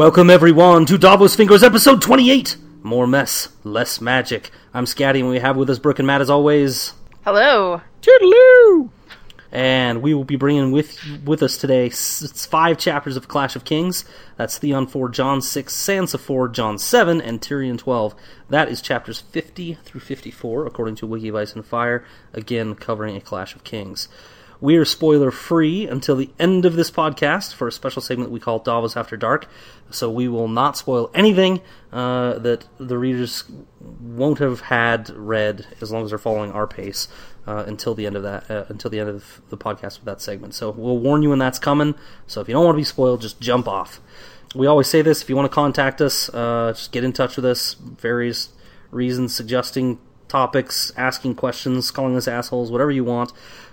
Welcome everyone to Davos Fingers episode 28. More mess, less magic. I'm Scatty and we have with us Brooke and Matt as always. Hello. Toodaloo! And we will be bringing with with us today it's five chapters of Clash of Kings. That's Theon 4, Jon 6, Sansa 4, Jon 7, and Tyrion 12. That is chapters 50 through 54, according to Wiki of Ice and Fire, again covering a Clash of Kings. We are spoiler free until the end of this podcast for a special segment we call Davos After Dark. So we will not spoil anything uh, that the readers won't have had read as long as they're following our pace uh, until the end of that uh, until the end of the podcast with that segment. So we'll warn you when that's coming. So if you don't want to be spoiled, just jump off. We always say this: if you want to contact us, uh, just get in touch with us. Various reasons, suggesting topics, asking questions, calling us assholes, whatever you want.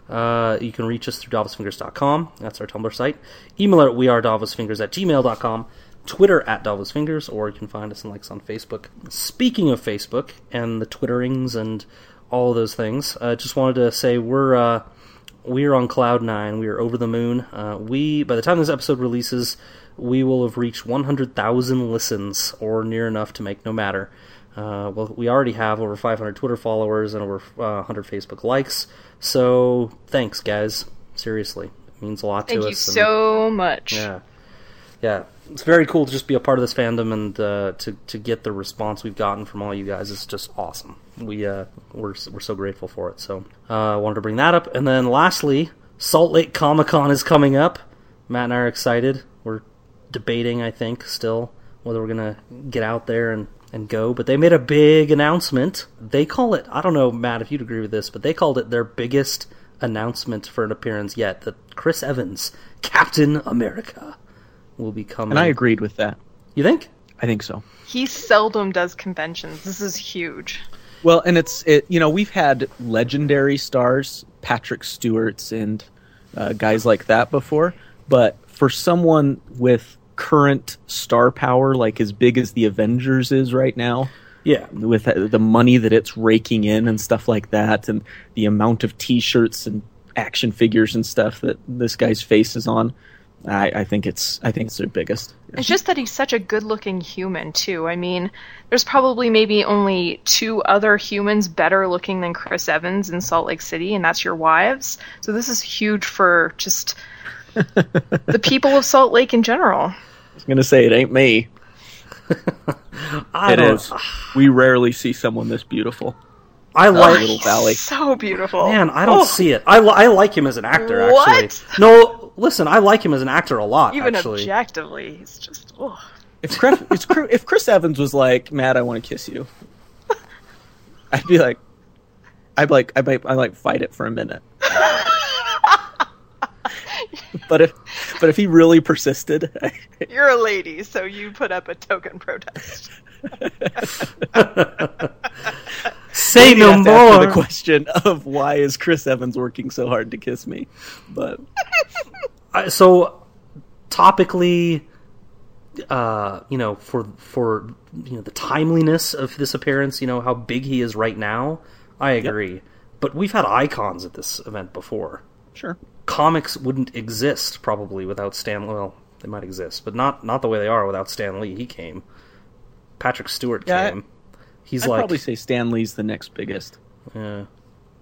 Uh, you can reach us through davosfingers.com. That's our Tumblr site. Email at wearedavosfingers at gmail.com. Twitter at davosfingers, or you can find us and likes on Facebook. Speaking of Facebook and the Twitterings and all those things, I just wanted to say we're uh, we're on cloud nine. We are over the moon. Uh, we by the time this episode releases, we will have reached 100,000 listens or near enough to make no matter. Uh, well, we already have over 500 Twitter followers and over uh, 100 Facebook likes. So thanks, guys. Seriously, it means a lot Thank to you us. and- so much. yeah, yeah. It's very cool to just be a part of this fandom and uh, to to get the response we've gotten from all you guys. It's just awesome. We uh, we're we're so grateful for it. So uh, I wanted to bring that up, and then lastly, Salt Lake Comic Con is coming up. Matt and I are excited. We're debating, I think, still whether we're gonna get out there and and go. But they made a big announcement. They call it. I don't know, Matt, if you'd agree with this, but they called it their biggest announcement for an appearance yet. That Chris Evans, Captain America, will be coming. And I agreed with that. You think? I think so. He seldom does conventions. This is huge. Well, and it's it. You know, we've had legendary stars, Patrick Stewart's and uh, guys like that before, but for someone with current star power, like as big as the Avengers is right now, Yeah. with uh, the money that it's raking in and stuff like that, and the amount of T-shirts and action figures and stuff that this guy's face is on, I, I think it's I think it's their biggest. It's just that he's such a good-looking human too. I mean, there's probably maybe only two other humans better looking than Chris Evans in Salt Lake City, and that's your wives. So this is huge for just the people of Salt Lake in general. I was gonna say it ain't me. I It don't- We rarely see someone this beautiful. I like. Little Valley. So beautiful. Man, I don't Oh, see it. I, li- I like him as an actor. Actually, no. Listen, I like him as an actor a lot. Even actually, objectively, he's just. Oh. If Chris, Chris- if Chris Evans was like, "Matt, I want to kiss you," I'd be like, I'd like, I might, I like fight it for a minute. but if, but if he really persisted, You're a lady, so you put up a token protest. say Maybe no have to more. the question of why is Chris Evans working so hard to kiss me? But I- so topically uh you know for for you know the timeliness of this appearance you know how big he is right now i agree but we've had icons at this event before sure, comics wouldn't exist probably without stan well they might exist but not not the way they are without stan lee he came patrick stewart Yeah, I- came he's I'd like probably say Stan Lee's the next biggest. yeah,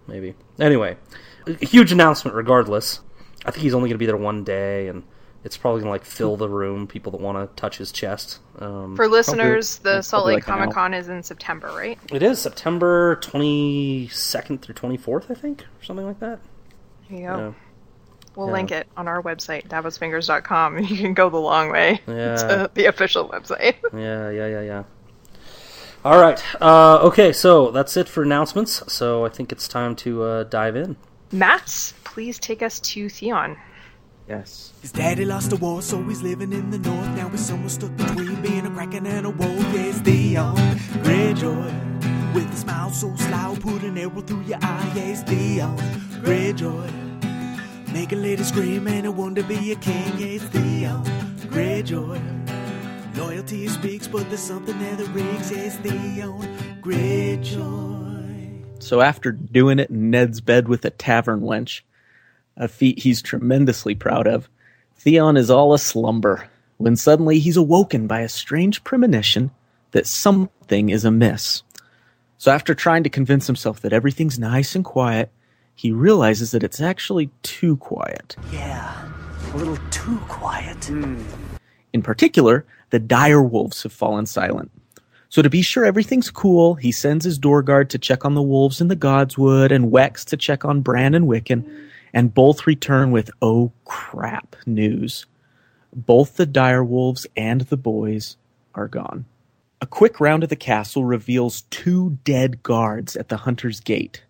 maybe. Anyway, a huge announcement. Regardless, I think he's only going to be there one day, and it's probably going to like fill the room. People that want to touch his chest. Um, For listeners, the yeah, Salt Lake like. Comic Con is in September, right? it is September twenty second through twenty fourth, I think, or something like that. Here you go. Yeah. We'll Yeah. link it on our website, davosfingers.com, and you can go the long way Yeah. to the official website. Yeah, yeah, yeah, yeah. All right. Uh, okay, so that's it for announcements. So I think it's time to uh, dive in. Matt, please take us to Theon. Yes. His daddy lost the war, so he's living in the north. Now he's somewhere stuck between being a kraken and a wolf. Yeah, it's Theon Greyjoy. With a smile so sly, put an arrow through your eye. Yeah, it's Theon Greyjoy. Make a lady scream and I want to be a king. Yeah, it's Theon uh, Greyjoy. Loyalty speaks, but there's something that rigs. Yeah, it's Theon uh, Greyjoy. So after doing it in Ned's bed with a tavern wench, a feat he's tremendously proud of, Theon is all a slumber. when suddenly he's awoken by a strange premonition that something is amiss. So, after trying to convince himself that everything's nice and quiet, he realizes that it's actually too quiet. Yeah, a little too quiet. Hmm. In particular, the dire wolves have fallen silent. So to be sure everything's cool, he sends his door guard to check on the wolves in the Godswood and Wex to check on Bran and Wiccan, and both return with oh crap news. Both the dire wolves and the boys are gone. A quick round of the castle reveals two dead guards at the hunter's gate,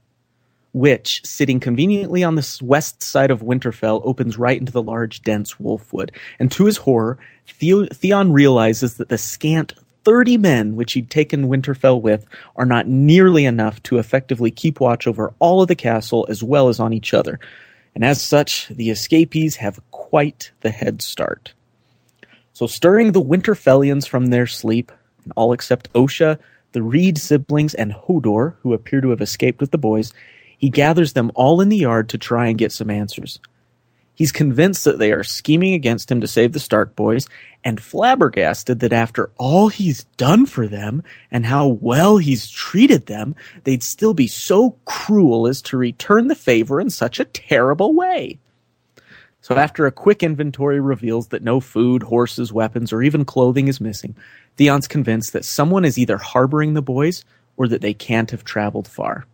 which, sitting conveniently on the west side of Winterfell, opens right into the large, dense wolfwood. And to his horror, Theo- Theon realizes that the scant 30 men which he'd taken Winterfell with are not nearly enough to effectively keep watch over all of the castle as well as on each other. And as such, the escapees have quite the head start. So, stirring the Winterfellians from their sleep, and all except Osha, the Reed siblings, and Hodor, who appear to have escaped with the boys, he gathers them all in the yard to try and get some answers. He's convinced that they are scheming against him to save the Stark boys, and flabbergasted that after all he's done for them and how well he's treated them, they'd still be so cruel as to return the favor in such a terrible way. So after a quick inventory reveals that no food, horses, weapons, or even clothing is missing, Theon's convinced that someone is either harboring the boys or that they can't have traveled far.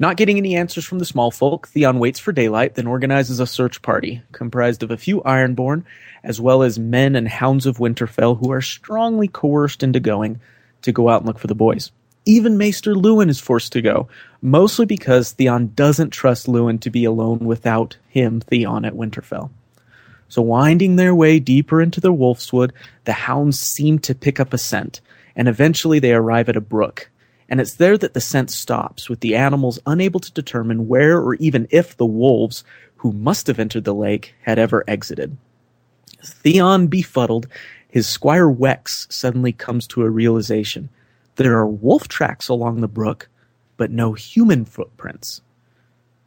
Not getting any answers from the small folk, Theon waits for daylight, then organizes a search party comprised of a few Ironborn, as well as men and hounds of Winterfell who are strongly coerced into going to go out and look for the boys. Even Maester Luwin is forced to go, mostly because Theon doesn't trust Luwin to be alone without him, Theon, at Winterfell. So, winding their way deeper into the Wolfswood, the hounds seem to pick up a scent, and eventually they arrive at a brook. And it's there that the scent stops, with the animals unable to determine where or even if the wolves, who must have entered the lake, had ever exited. Theon befuddled, his squire Wex suddenly comes to a realization. There are wolf tracks along the brook, but no human footprints.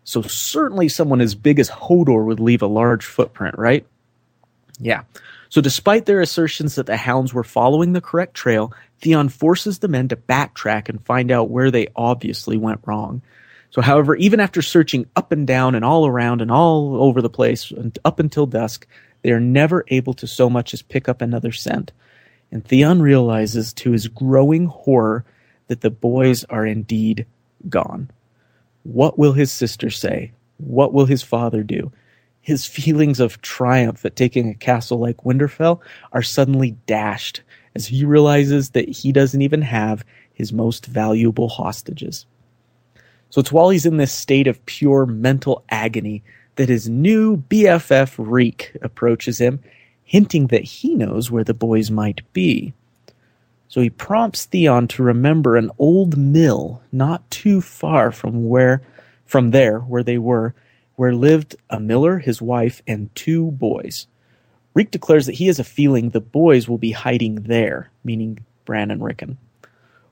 So certainly someone as big as Hodor would leave a large footprint, right? Yeah. So despite their assertions that the hounds were following the correct trail, Theon forces the men to backtrack and find out where they obviously went wrong. So, however, even after searching up and down and all around and all over the place and up until dusk, they are never able to so much as pick up another scent. And Theon realizes to his growing horror that the boys are indeed gone. What will his sister say? What will his father do? His feelings of triumph at taking a castle like Winterfell are suddenly dashed as he realizes that he doesn't even have his most valuable hostages. So it's while he's in this state of pure mental agony that his new BFF Reek approaches him, hinting that he knows where the boys might be. So he prompts Theon to remember an old mill not too far from where from there where they were, where lived a miller, his wife, and two boys. Reek declares that he has a feeling the boys will be hiding there, meaning Bran and Rickon.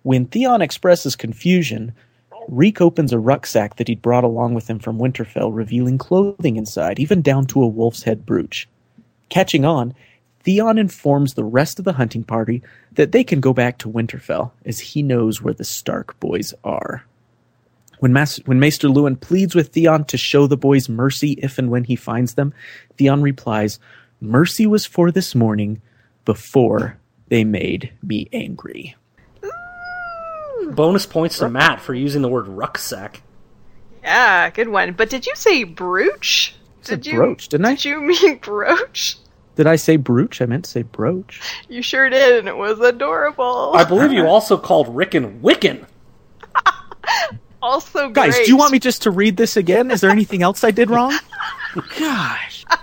When Theon expresses confusion, Reek opens a rucksack that he'd brought along with him from Winterfell, revealing clothing inside, even down to a wolf's head brooch. Catching on, Theon informs the rest of the hunting party that they can go back to Winterfell, as he knows where the Stark boys are. When, Mas- when Maester Luwin pleads with Theon to show the boys mercy if and when he finds them, Theon replies, Mercy was for this morning before they made me angry. Bonus points to Matt for using the word rucksack. Yeah, good one. But did you say brooch? said Did you brooch, didn't I? Did you mean brooch? Did I say brooch? I meant to say brooch. You sure did, and it was adorable. I believe you also called Rickon Wiccan. also, Guys, great. do you want me just to read this again? Is there anything else I did wrong? Gosh.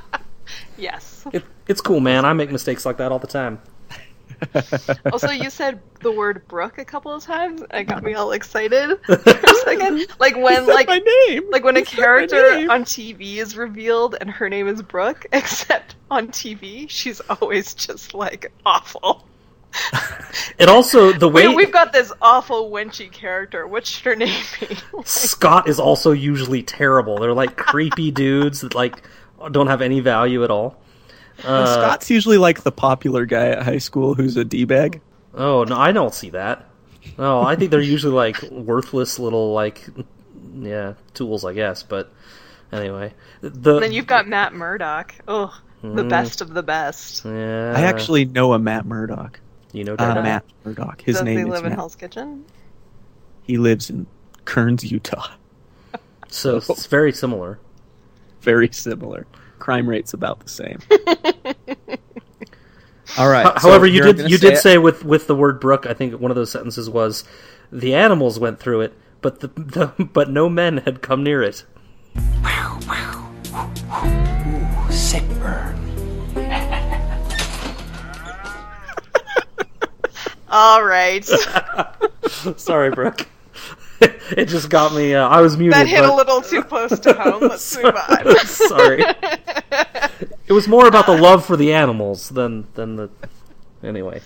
Yes. It, it's cool, man. I make mistakes like that all the time. Also, you said the word Brooke a couple of times. It got me all excited for a second. Like when, like, my name. like when a You said my character on TV is revealed and her name is Brooke, except on TV she's always just like awful. and also the way We, we've got this awful wenchy character. What should her name be? Scott is also usually terrible. They're like creepy dudes that like don't have any value at all. Uh, Scott's usually like the popular guy at high school who's a d bag. Oh no, I don't see that. No, I think they're usually like worthless little like yeah tools, I guess. But anyway, the And then you've got Matt Murdock. Oh, the best of the best. yeah, I actually know a Matt Murdock. you know Uh, Matt Murdock. His name. Does name he is live in Matt. Hell's Kitchen? He lives in Kearns, Utah. so it's very similar. Very similar. Crime rate's about the same. All right. Ho- so However, you did gonna you did it. say with with the word brook, I think one of those sentences was, "The animals went through it, but the, the but no men had come near it." Wow! Wow! Sick burn. All right. Sorry, Brooke. it just got me. Uh, I was muted. that hit but- a little too close to home. Let's move on. Sorry. it was more about the love for the animals than than the. Anyway,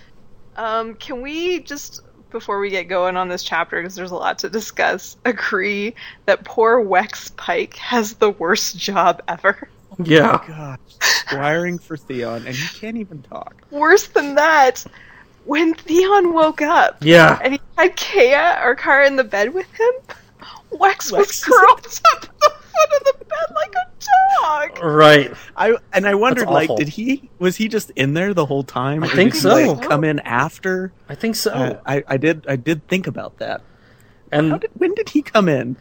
Um, can we just, before we get going on this chapter, because there's a lot to discuss, agree that poor Wex Pike has the worst job ever? yeah, Gosh, squiring for Theon, and he can't even talk. Worse than that, when Theon woke up yeah. and he had Kea or Kara in the bed with him, Wex, Wex was is- curled up at the foot of the bed like a dog. Right. I and I wondered, like, did he was he just in there the whole time? I think did he, so. like, come in after. I think so. Uh, I, I did I did think about that. How and did, when did he come in?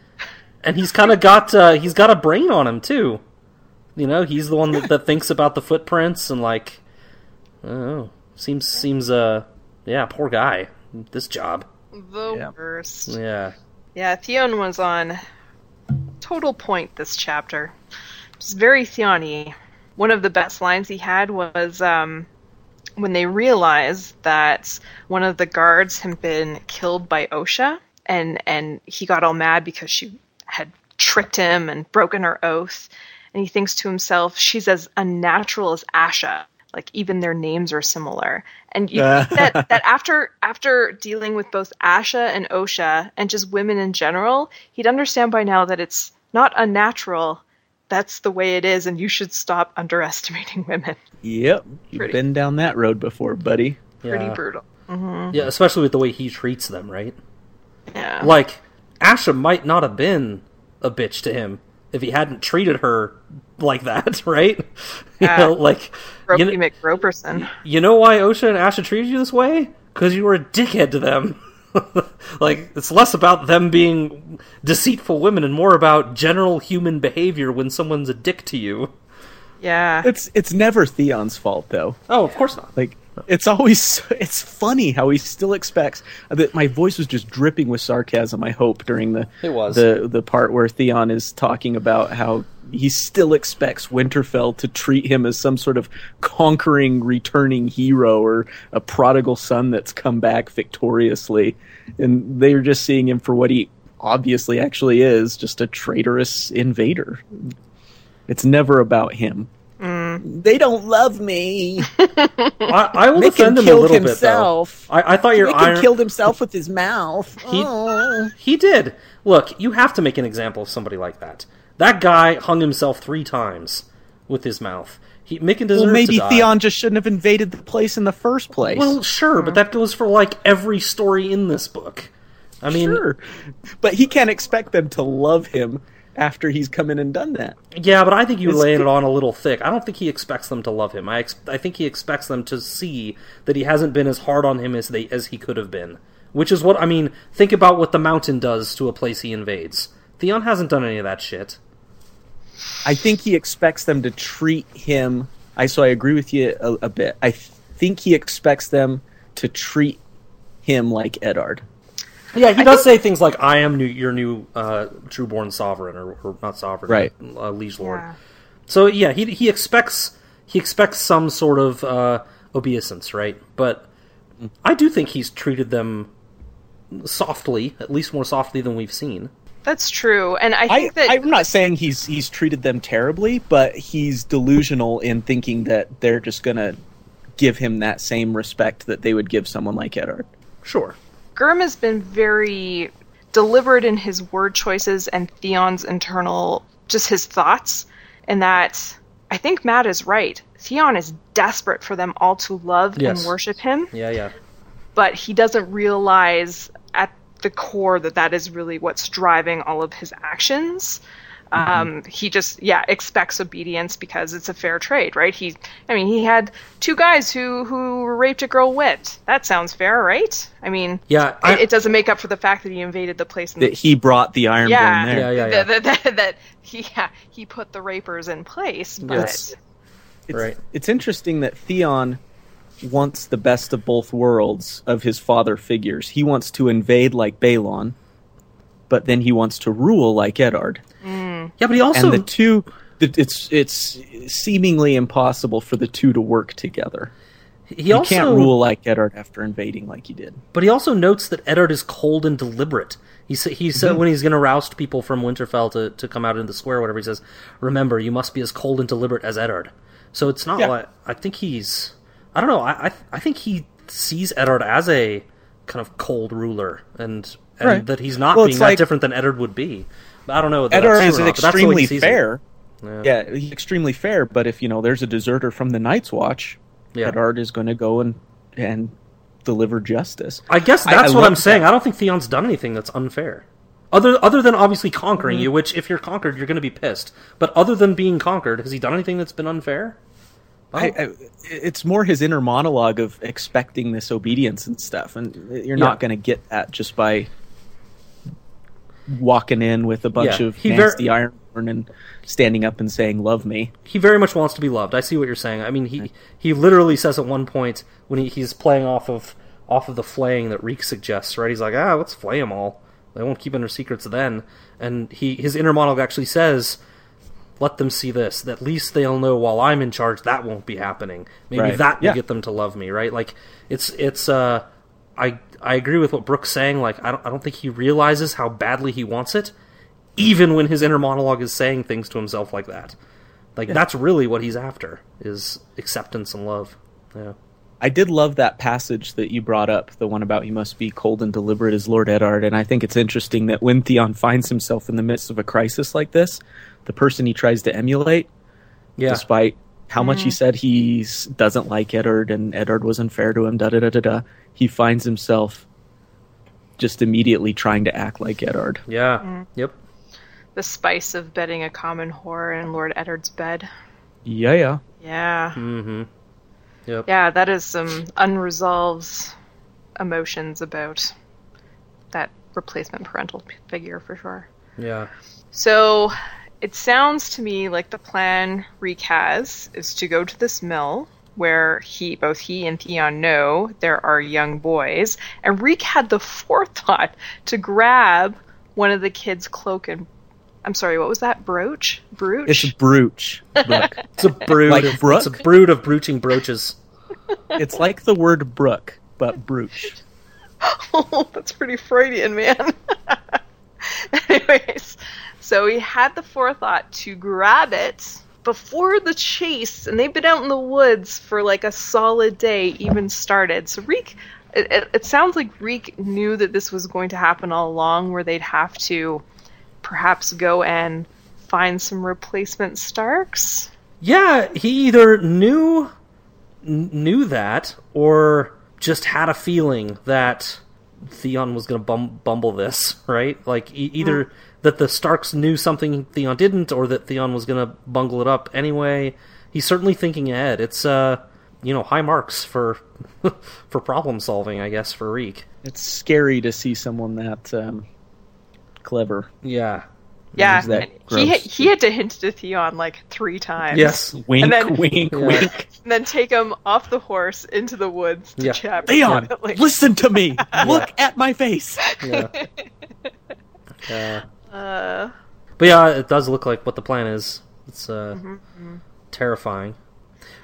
and he's kind of got uh, he's got a brain on him too. You know, he's the one that, that thinks about the footprints and like, oh, seems seems uh yeah, poor guy. This job. The Yeah. worst. Yeah. Yeah, Theon was on total point this chapter. Just very Theon-y. One of the best lines he had was um, when they realized that one of the guards had been killed by Osha, and and he got all mad because she had tricked him and broken her oath, and he thinks to himself, "She's as unnatural as Asha." Like even their names are similar, and you think that that after after dealing with both Asha and Osha and just women in general, he'd understand by now that it's not unnatural. That's the way it is, and you should stop underestimating women. Yep, you've Pretty. been down that road before, buddy. Pretty Yeah. brutal. Mm-hmm. Yeah, especially with the way he treats them, right? Yeah. Like, Asha might not have been a bitch to him if he hadn't treated her like that, right? You Yeah. know, like, you, Ropey kn- you know why Osha and Asha treated you this way? Because you were a dickhead to them. like, it's less about them being deceitful women and more about general human behavior when someone's a dick to you. Yeah. It's it's never Theon's fault though. Oh, of course not. Like it's always it's funny how he still expects that my voice was just dripping with sarcasm. I hope during the It was. the the part where Theon is talking about how he still expects Winterfell to treat him as some sort of conquering, returning hero or a prodigal son that's come back victoriously, and they're just seeing him for what he obviously actually is, just a traitorous invader. It's never about him. They don't love me. I, I will Mick defend him a killed little himself. bit, though. I, I thought your Mick iron... killed himself with his mouth. He- Oh. He did. Look, you have to make an example of somebody like that. That guy hung himself three times with his mouth. He Mickey deserves Well, maybe to die. Theon just shouldn't have invaded the place in the first place. Well, sure, but hmm. that goes for like every story in this book. I mean, sure, but he can't expect them to love him after he's come in and done that. yeah, but I think you're laying it on a little thick. I don't think he expects them to love him. I ex- I think he expects them to see that he hasn't been as hard on him as they as he could have been. Which is what I mean. Think about what the mountain does to a place he invades. Theon hasn't done any of that shit. I think he expects them to treat him. I so I agree with you a, a bit. I th- think he expects them to treat him like Eddard. Yeah, he does say things like "I am new, your new uh, trueborn sovereign," or, or not sovereign, Right. Uh, liege lord. Yeah. So yeah, he he expects he expects some sort of uh, obeisance, right? But I do think he's treated them softly, at least more softly than we've seen. That's true. And I I, think that I'm not saying he's he's treated them terribly, but he's delusional in thinking that they're just gonna give him that same respect that they would give someone like Eddard. Sure. GRRM has been very deliberate in his word choices and Theon's internal, just his thoughts, and that I think Matt is right. Theon is desperate for them all to love Yes. and worship him, Yeah, yeah. but he doesn't realize at the core that that is really what's driving all of his actions. Um, he just, yeah, expects obedience because it's a fair trade, right? He, I mean, he had two guys who who raped a girl wit. That sounds fair, right? I mean, Yeah, I- it, it doesn't make up for the fact that he invaded the place. And That he brought the Ironborn yeah, there. Yeah, yeah, yeah. That, that, that, that he, yeah, he put the rapers in place, but Yes. It's, Right. It's interesting that Theon wants the best of both worlds of his father figures. He wants to invade like Balon, but then he wants to rule like Eddard. Yeah, but he also and the two, the- it's it's seemingly impossible for the two to work together. he You also can't rule like Eddard after invading like he did. But he also notes that Eddard is cold and deliberate. He sa- he Mm-hmm. said when he's going to roust people from Winterfell to, to come out into the square, or whatever he says. Remember, you must be as cold and deliberate as Eddard. So it's not Yeah. like I think he's. I don't know. I, I I think he sees Eddard as a kind of cold ruler, and and Right. that he's not Well, being that like- different than Eddard would be. I don't know. that's is not, but that's the way he extremely fair. Yeah. Yeah, he's extremely fair. But if you know there's a deserter from the Night's Watch, Yeah. Eddard is going to go and and deliver justice. I guess that's I what I'm saying. that. I don't think Theon's done anything that's unfair. Other other than obviously conquering Mm-hmm. you, which if you're conquered, you're going to be pissed. But other than being conquered, has he done anything that's been unfair? I, I, it's more his inner monologue of expecting this obedience and stuff, and you're Yeah. not going to get that just by walking in with a bunch Yeah, of he ver- nasty Ironborn and standing up and saying "Love me." He very much wants to be loved. I see what you're saying. I mean, he he literally says at one point when he, he's playing off of off of the flaying that Reek suggests, right? He's like, ah, let's flay them all. They won't keep their secrets then. And he his inner monologue actually says, let them see this. At least they'll know while I'm in charge that won't be happening. Maybe Right. that will Yeah. get them to love me, right? Like it's it's uh I I agree with what Brooke's saying. Like I don't I don't think he realizes how badly he wants it, even when his inner monologue is saying things to himself like that. Like that's really what he's after is acceptance and love. Yeah. I did love that passage that you brought up, the one about he must be cold and deliberate as Lord Eddard. And I think it's interesting that when Theon finds himself in the midst of a crisis like this, the person he tries to emulate, Yeah. despite how much he mm. said he doesn't like Eddard and Eddard was unfair to him, da da da da da, he finds himself just immediately trying to act like Eddard. Yeah. Yep. the spice of bedding a common whore in Lord Eddard's bed. Yeah, yeah. Yeah. Mm-hmm. Yep. Yeah, that is some unresolved emotions about that replacement parental figure for sure. Yeah. So it sounds to me like the plan Reek has is to go to this mill where he both he and Theon know there are young boys, and Reek had the forethought to grab one of the kids' cloak and I'm sorry, what was that? Brooch? Brooch? It's a brooch. Look, It's a brood. Like of, Brooke? it's a brood of brooching brooches. it's like the word brook, but brooch. Oh, that's pretty Freudian, man. Anyways, so he had the forethought to grab it before the chase, and they've been out in the woods for like a solid day even started. So Reek, it, it, sounds like Reek knew that this was going to happen all along, where they'd have to perhaps go and find some replacement Starks. Yeah, he either knew kn- knew that or just had a feeling that Theon was going to bum- bumble this, right? Like e- either hmm. That the Starks knew something Theon didn't, or that Theon was going to bungle it up anyway. He's certainly thinking ahead. It's uh, you know, high marks for for problem solving, I guess, for Reek. It's scary to see someone that um, clever. Yeah. Yeah, that he gross? he had to hint to Theon like three times. Yes. Wink, then- wink, Yeah. wink. and then take him off the horse into the woods to Yeah. chat. Theon, privately. listen to me. Look at my face. Yeah. yeah. Uh, But yeah, it does look like what the plan is. It's uh, Mm-hmm, terrifying.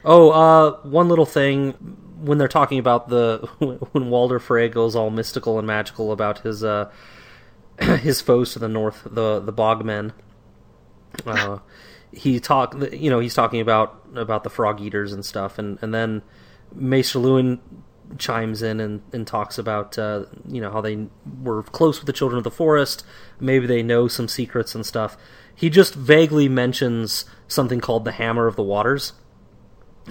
Oh, uh, one little thing when they're talking about the when Walder Frey goes all mystical and magical about his uh, his foes to the north, the the Bogmen. Uh, he talk, you know, he's talking about about the frog eaters and stuff, and and then Maester Luwin chimes in and, and talks about uh, you know how they were close with the children of the forest. Maybe they know some secrets and stuff. He just vaguely mentions something called the Hammer of the Waters,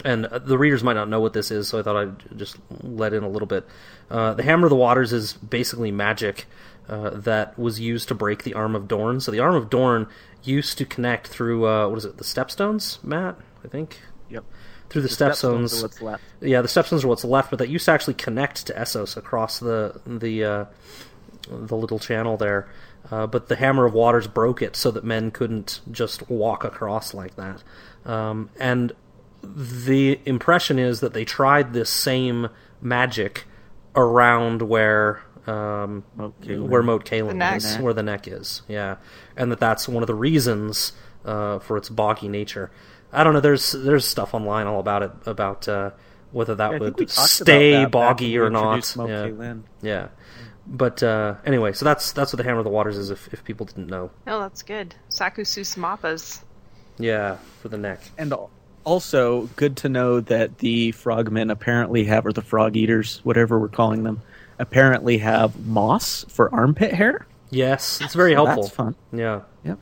and uh, the readers might not know what this is, so I thought I'd just let in a little bit. Uh, the Hammer of the Waters is basically magic uh, that was used to break the Arm of Dorn. So the Arm of Dorn used to connect through uh, what is it? The Stepstones, Matt? I think. Through the, Stepstones Stepstones. are what's left. Yeah, the Stepstones are what's left, but that used to actually connect to Essos across the the uh, the little channel there. Uh, but the Hammer of Waters broke it so that men couldn't just walk across like that. Um, and the impression is that they tried this same magic around where um, Moat where Moat Cailin neck. is, where the neck is. Yeah, and that that's one of the reasons uh, for its boggy nature. I don't know. There's there's stuff online all about it about uh, whether that I think would stay that boggy or not. introduced Yeah. Cailin. Yeah. But uh, anyway, so that's that's what the Hammer of the Waters is. If, if people didn't know, Oh, that's good. Sakusus Mappas. yeah, for the neck. And also, good to know that the frogmen apparently have, or the frog eaters, whatever we're calling them, apparently have moss for armpit hair. Yes, it's very So helpful. That's fun. Yeah. Yep.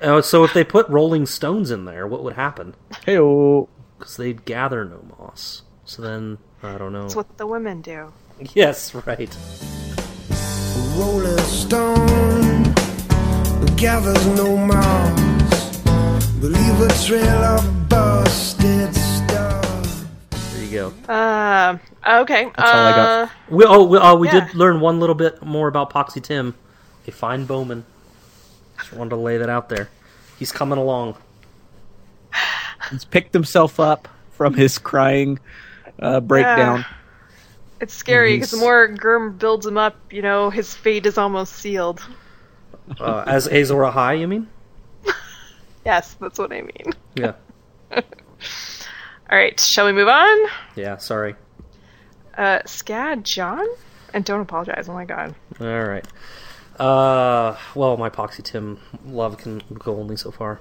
Uh, so if they put rolling stones in there, what would happen? Hey, oh, Because they'd gather no moss. So then I don't know. That's what the women do. Yes, right. Rolling stone gathers no moss. Believe a trail of busted stuff. There you go. Uh, okay. That's all I got. uh, We oh we, oh, we Yeah. did learn one little bit more about Poxy Tim, a fine bowman. Just wanted to lay that out there. He's coming along. he's picked himself up from his crying uh, breakdown. It's scary because the more GRRM builds him up, you know, his fate is almost sealed. Uh, as Azor Ahai, you mean? Yes, that's what I mean. Yeah. All right, shall we move on? Yeah. Sorry. Uh, Scad John? And don't apologize, oh my god. All right. Uh, well, my Poxy Tim love can go only so far.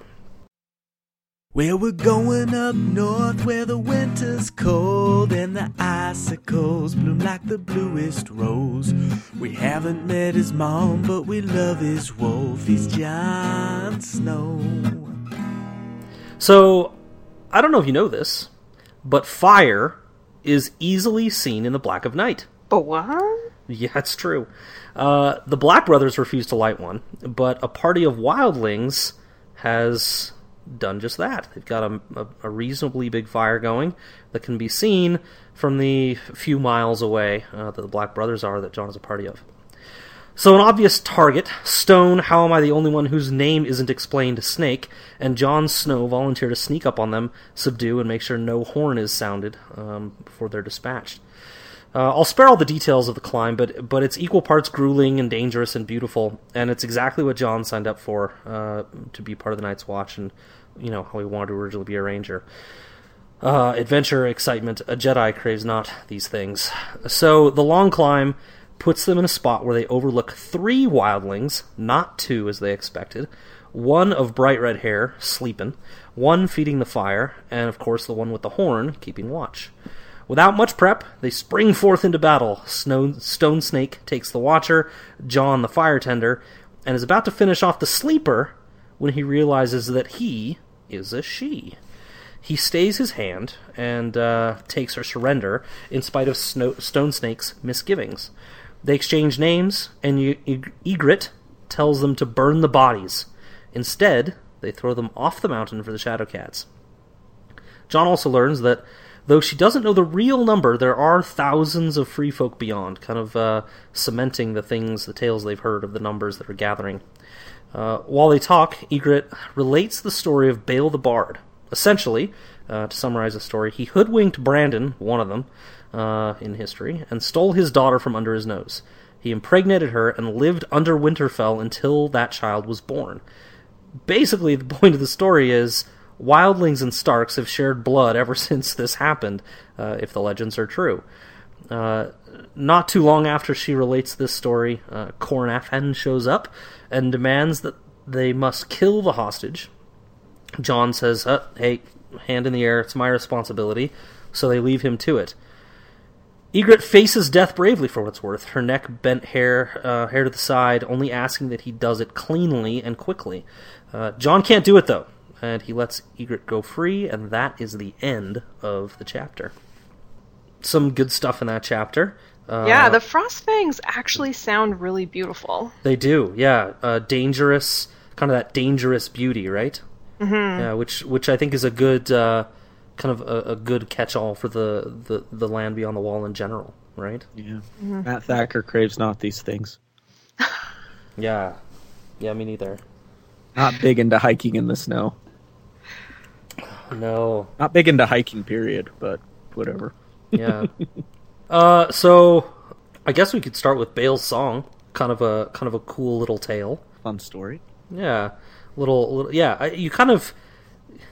Well, we're going up north where the winter's cold and the icicles bloom like the bluest rose. We haven't met his mom, but we love his wolf. He's Jon Snow. So, I don't know if you know this, but fire is easily seen in the Black of Night. But what? Yeah, it's true. Uh, the Black Brothers refuse to light one, but a party of wildlings has done just that. They've got a, a, a reasonably big fire going that can be seen from the few miles away uh, that the Black Brothers are that Jon is a party of. So, an obvious target, Stone, how am I the only one whose name isn't explained, Snake, and Jon Snow volunteer to sneak up on them, subdue, and make sure no horn is sounded um, before they're dispatched. Uh, I'll spare all the details of the climb, but but it's equal parts grueling and dangerous and beautiful, and it's exactly what Jon signed up for uh, to be part of the Night's Watch, and you know how he wanted to originally be a ranger. Uh, adventure, excitement, a Jedi craves not these things. So the long climb puts them in a spot where they overlook three wildlings, not two as they expected. One of bright red hair, sleeping, one feeding the fire, and of course the one with the horn, keeping watch. Without much prep, they spring forth into battle. Snow, Stone Snake takes the Watcher, Jon the Fire Tender, and is about to finish off the Sleeper when he realizes that he is a she. He stays his hand and uh, takes her surrender in spite of Snow- Stone Snake's misgivings. They exchange names, and y- Eg- Egret tells them to burn the bodies. Instead, they throw them off the mountain for the Shadow Cats. Jon also learns that though she doesn't know the real number, there are thousands of free folk beyond, kind of uh, cementing the things, the tales they've heard of the numbers that are gathering. Uh, while they talk, Egret relates the story of Bael the Bard. Essentially, uh, to summarize the story, he hoodwinked Brandon, one of them, uh, in history, and stole his daughter from under his nose. He impregnated her and lived under Winterfell until that child was born. Basically, the point of the story is wildlings and Starks have shared blood ever since this happened, uh, if the legends are true. Uh, not too long after she relates this story, uh, shows up and demands that they must kill the hostage. Jon says, uh, "Hey, hand in the air. It's my responsibility." So they leave him to it. Egret faces death bravely for what's worth, her neck bent hair, uh, hair to the side, only asking that he does it cleanly and quickly. Uh, Jon can't do it though, and he lets Egret go free, and that is the end of the chapter. Some good stuff in that chapter. Uh, yeah, the frost Frostfangs actually sound really beautiful. They do, yeah. Uh, dangerous, kind of that dangerous beauty, right? Mm-hmm. Yeah, which which I think is a good uh, kind of a, a good catch-all for the, the the land beyond the wall in general, right? Yeah. Matt Thacker craves not these things. Yeah, yeah, me neither. Not big into hiking in the snow. No, Not big into hiking, period. But whatever. yeah. uh, so I guess we could start with Bael's song. Kind of a kind of a cool little tale. Fun story. Yeah, little, little yeah. You kind of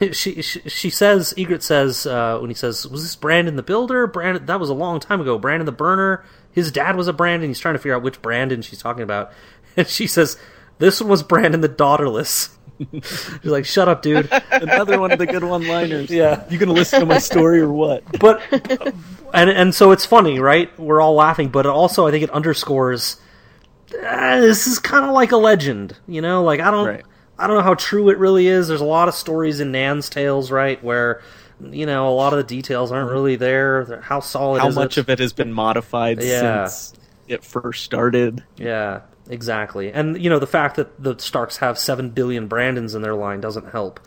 she she, she says Egret says uh, when he says was this Brandon the Builder? Brandon that was a long time ago. Brandon the Burner. His dad was a Brandon. He's trying to figure out which Brandon she's talking about, and she says this one was Brandon the Daughterless. She's like, shut up, dude. Another one of the good one-liners. Yeah. You gonna listen to my story or what? but and and so it's funny, right? We're all laughing, but it also I think it underscores uh, this is kind of like a legend, you know. Like I don't, Right. I don't know how true it really is. There's a lot of stories in Nan's tales, right, where you know a lot of the details aren't really there. How solid? How much it? of it has been modified Yeah. since it first started? Yeah, exactly. And you know the fact that the Starks have seven billion Brandons in their line doesn't help.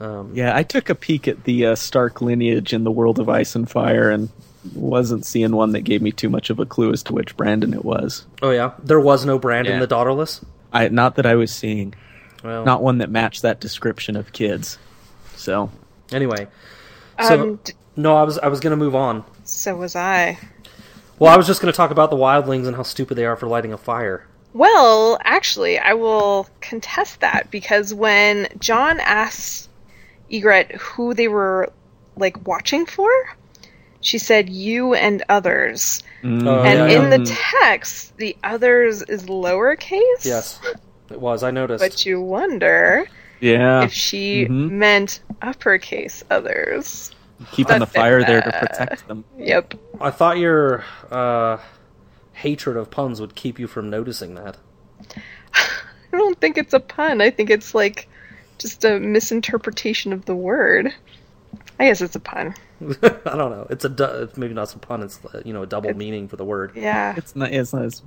Um, Yeah, I took a peek at the uh, Stark lineage in the World of Ice and Fire and wasn't seeing one that gave me too much of a clue as to which Brandon it was. Oh yeah, there was no Brandon Yeah. the Daughterless. I not that I was seeing, Well, not one that matched that description of kids. So Anyway, so Um, no, I was I was gonna move on. so was I. Well, I was just going to talk about the wildlings and how stupid they are for lighting a fire. Well, actually, I will contest that because when Jon asks Egret who they were like watching for, she said you and others. Oh, and yeah, in yeah. the text, the others is lowercase. Yes, it was. I noticed. But you wonder yeah, if she Mhm. meant uppercase others. keeping the fire there to protect them. Yep. I thought your uh, hatred of puns would keep you from noticing that. I don't think it's a pun. I think it's like just a misinterpretation of the word. I guess it's a pun. I don't know. It's a du- it's maybe not some pun. It's you know a double meaning for the word. Yeah. It's not. It's not. As,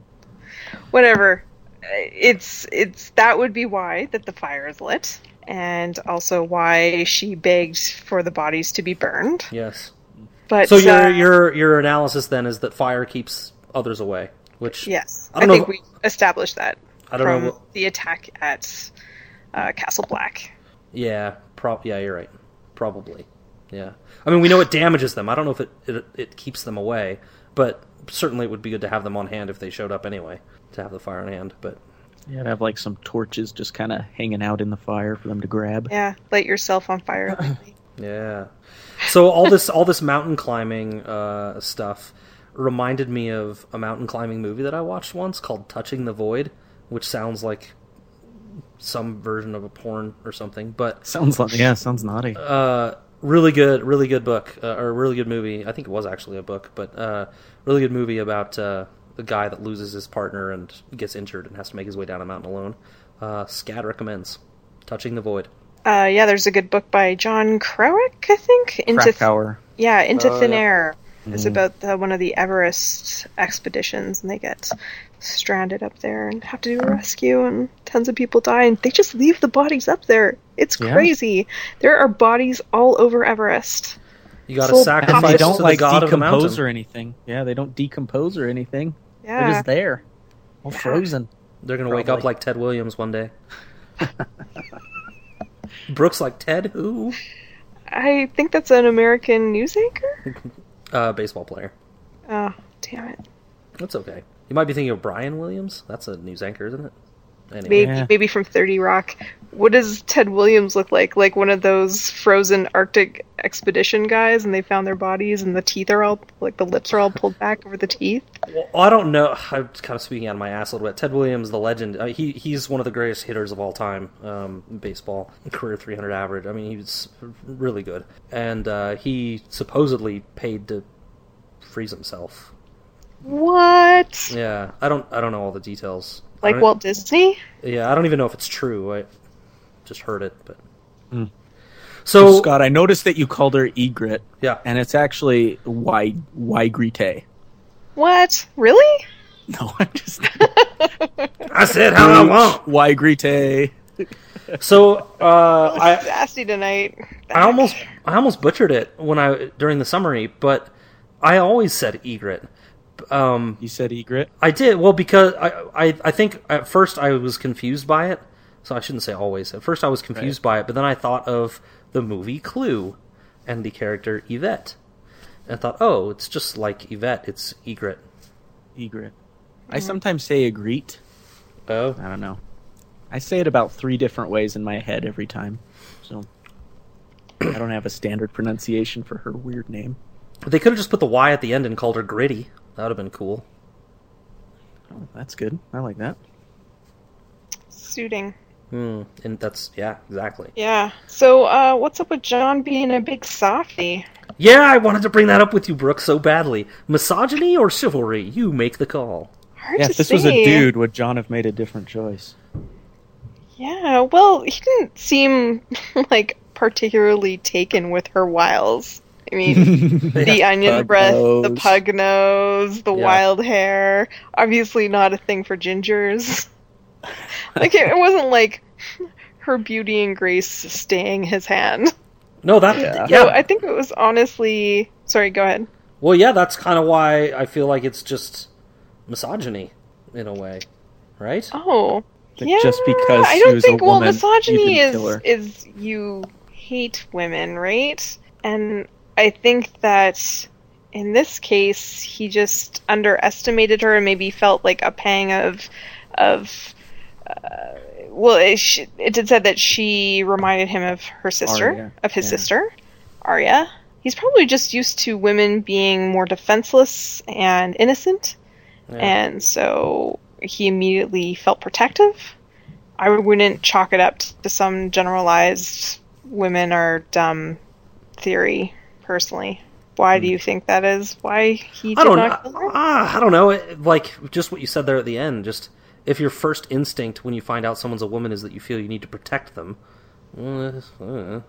whatever it's it's that would be why that the fire is lit and also why she begged for the bodies to be burned Yes. but So your uh, your your analysis then is that fire keeps others away, which yes I i, don't know think if- we established that I don't from know. What, the attack at uh, castle black yeah, prob yeah, you're right. Probably. Yeah. I mean, we know it damages them. I don't know if it, it it keeps them away, but certainly it would be good to have them on hand if they showed up anyway. To have the fire on hand, but yeah, to have like some torches just kind of hanging out in the fire for them to grab. yeah light yourself on fire. Yeah. So all this all this mountain climbing uh, stuff reminded me of a mountain climbing movie that I watched once called Touching the Void, which sounds like some version of a porn or something, but Sounds like yeah, sounds naughty. uh, really good, really good book uh, or really good movie. I think it was actually a book, but uh, really good movie about uh, a guy that loses his partner and gets injured and has to make his way down a mountain alone. Uh, Scad recommends Touching the Void. uh, yeah there's a good book by john Krawick, i think into Krakauer. yeah into Oh, thin yeah. air it's mm. about the, one of the everest expeditions and they get stranded up there and have to do a rescue and tons of people die and they just leave the bodies up there it's Yeah. crazy there are bodies all over everest You got to So- And sacrifice they don't to like the god decompose or anything. Yeah, they don't decompose or anything. Yeah, They're just there, all frozen. They're gonna wake up like Ted Williams one day. Brooks like Ted, who? i think that's an american news anchor Uh, baseball player. oh damn it That's okay. You might be thinking of Brian Williams. That's a news anchor, isn't it? Anyway, maybe Yeah. maybe from 30 rock what does ted williams look like like one of those frozen arctic expedition guys and they found their bodies and the teeth are all like the lips are all pulled back over the teeth well, I don't know. I'm kind of speaking out of my ass a little bit. Ted Williams, the legend. Uh, he he's one of the greatest hitters of all time. Um, in baseball career 300 average. I mean, he was really good, and uh, he supposedly paid to freeze himself. what Yeah, I don't I don't know all the details. Like walt disney Yeah, I don't even know if it's true. I just heard it, but Hmm. So Scott, I noticed that you called her Egret, yeah, and it's actually Y Ygritte. What? Really? No, I'm just I said how I want. Ygritte. So uh, I Sassy tonight. I almost I almost butchered it when I during the summary, but I always said egret. Um, You said Egret. I did well because I, I I think at first I was confused by it, so I shouldn't say always. At first I was confused by it, but then I thought of the movie Clue and the character Yvette, and I thought, oh, it's just like Yvette, it's egret. Egret. I mm-hmm. sometimes say Egret. Oh, I don't know. I say it about three different ways in my head every time. So I don't have a standard pronunciation for her weird name. they could have just put the Y at the end and called her Gritty. That would have been cool. Oh, that's good. I like that. Suiting. Hmm, and that's yeah, exactly. Yeah. So, uh, what's up with Jon being a big softie? Yeah, I wanted to bring that up with you, Brooke, so badly. Misogyny or chivalry? You make the call. Hard Yeah, to if this say. was a dude, would Jon have made a different choice? Yeah. Well, he didn't seem like particularly taken with her wiles. I mean, the onion Pug breath, the pug nose, the Yeah. wild hair. Obviously, not a thing for gingers. like it, it wasn't like her beauty and grace staying his hand. No, that Yeah. yeah. So I think it was honestly. Sorry, go ahead. Well, yeah, that's kind of why I feel like it's just misogyny in a way, right? Oh, Like, yeah. just because I don't was a think well, woman, misogyny is is you hate women, right? And I think that in this case, he just underestimated her and maybe felt like a pang of of. Uh, well, it, sh- it did said that she reminded him of her sister, Arya, of his yeah. sister, Arya. He's probably just used to women being more defenseless and innocent, and so he immediately felt protective. I wouldn't chalk it up to some generalized women are dumb theory, personally. Why do you think that is? Why he did I don't not her? Ah, I don't know. It- Like just what you said there at the end. Just if your first instinct when you find out someone's a woman is that you feel you need to protect them. uh, uh,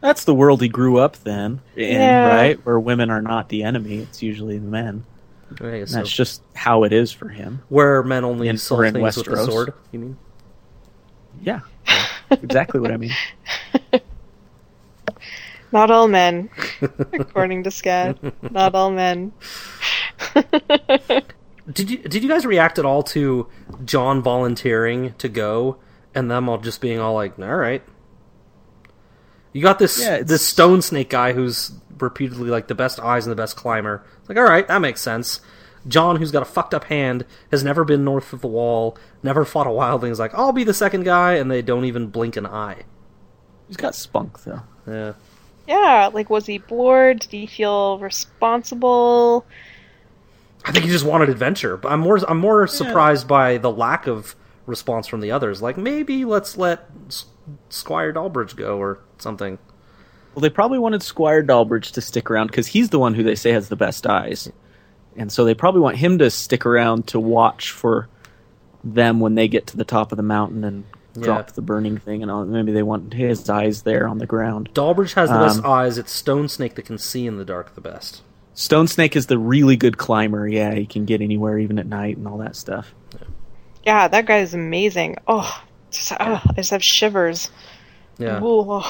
That's the world he grew up then, in, Yeah. right? Where women are not the enemy; it's usually the men. I guess And so. that's just how it is for him. Where men only In- solve or in things with a sword. You mean? Yeah, exactly what I mean. Not all men, according to Scad. Not all men. Did you did you guys react at all to Jon volunteering to go and them all just being all like, "All right." You got this Yeah, this stone snake guy who's repeatedly like the best eyes and the best climber. It's like, "All right, that makes sense." Jon, who's got a fucked up hand, has never been north of the wall, never fought a wildling. Is like, "I'll be the second guy," and they don't even blink an eye. He's got spunk though. Yeah. Yeah, like was he bored? Did he feel responsible? I think he just wanted adventure, but I'm more I'm more surprised by the lack of response from the others. Like maybe let's let Squire Dalbridge go or something. Well, they probably wanted Squire Dalbridge to stick around because he's the one who they say has the best eyes, and so they probably want him to stick around to watch for them when they get to the top of the mountain and Yeah. drop the burning thing. And all. maybe they want his eyes there on the ground. Dalbridge has the best Um, eyes. It's Stone Snake that can see in the dark the best. Stone Snake is the really good climber. Yeah, he can get anywhere even at night and all that stuff. Yeah, that guy is amazing. Oh, just, oh I just have shivers. Yeah, Ooh.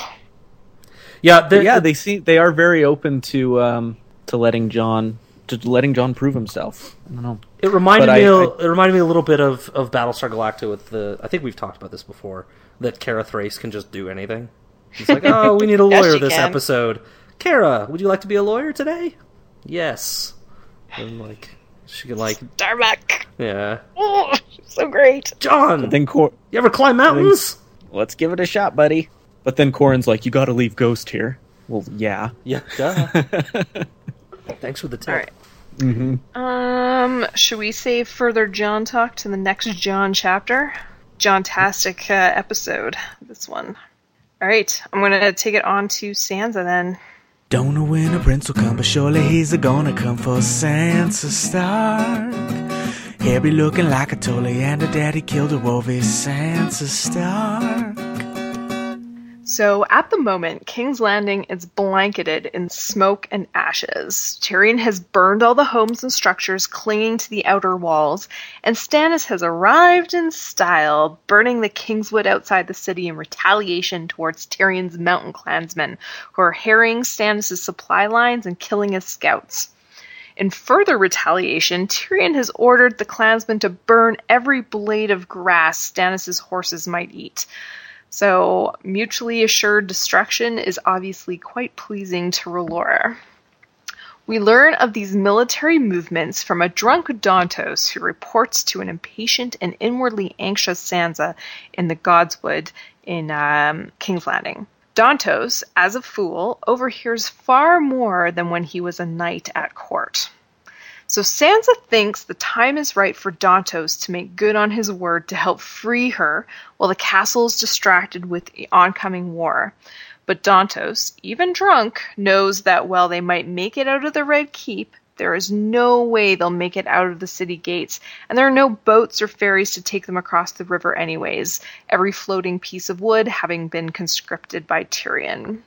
yeah, yeah, they see they are very open to um, to letting Jon to letting Jon prove himself. I don't know. It reminded But me. I- a- I- it reminded me a little bit of, of Battlestar Galactica with the. I think we've talked about this before. That Kara Thrace can just do anything. It's like, oh, we need a lawyer she this can. episode. Kara, would you like to be a lawyer today? Yes. And like, she can like, Starbuck. yeah. Oh, she's so great. Jon, Then Cor- you ever climb mountains? let's give it a shot, buddy. But then Qhorin's like, "You got to leave Ghost here." Well, yeah. Yeah. Duh. Thanks for the tip. All right. Mm-hmm. Um, should we save further Jon talk to the next Jon chapter? Jon Tastic uh, episode. This one. All right, I'm gonna take it on to Sansa then. Don't know when a prince will come, but surely he's a gonna come for Sansa Stark. Hair be looking like a Tully, and her daddy killed a wolf. Sansa Stark. So at the moment, King's Landing is blanketed in smoke and ashes. Tyrion has burned all the homes and structures clinging to the outer walls, and Stannis has arrived in style, burning the Kingswood outside the city in retaliation towards Tyrion's mountain clansmen, who are harrying Stannis' supply lines and killing his scouts. In further retaliation, Tyrion has ordered the clansmen to burn every blade of grass Stannis' horses might eat. So, mutually assured destruction is obviously quite pleasing to R'hllora. We learn of these military movements from a drunk Dantos who reports to an impatient and inwardly anxious Sansa in the Godswood in um, King's Landing. Dantos, as a fool, overhears far more than when he was a knight at court. So Sansa thinks the time is right for Dantos to make good on his word to help free her while the castle is distracted with the oncoming war. But Dantos, even drunk, knows that while they might make it out of the Red Keep, there is no way they'll make it out of the city gates, and there are no boats or ferries to take them across the river anyways, every floating piece of wood having been conscripted by Tyrion.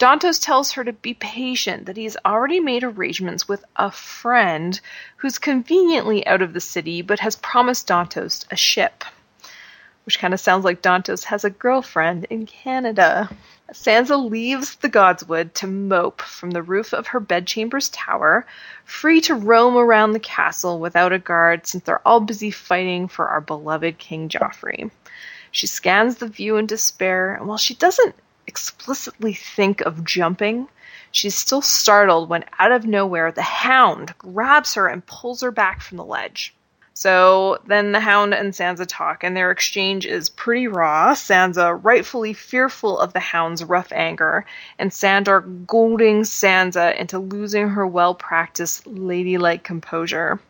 Dantos tells her to be patient, that he's already made arrangements with a friend who's conveniently out of the city but has promised Dantos a ship. Which kind of sounds like Dantos has a girlfriend in Canada. Sansa leaves the Godswood to mope from the roof of her bedchamber's tower, free to roam around the castle without a guard since they're all busy fighting for our beloved King Joffrey. She scans the view in despair, and while she doesn't explicitly think of jumping, she's still startled when out of nowhere the hound grabs her and pulls her back from the ledge. So then the Hound and Sansa talk, and their exchange is pretty raw. Sansa rightfully fearful of the Hound's rough anger, and Sandor goading Sansa into losing her well practiced ladylike composure.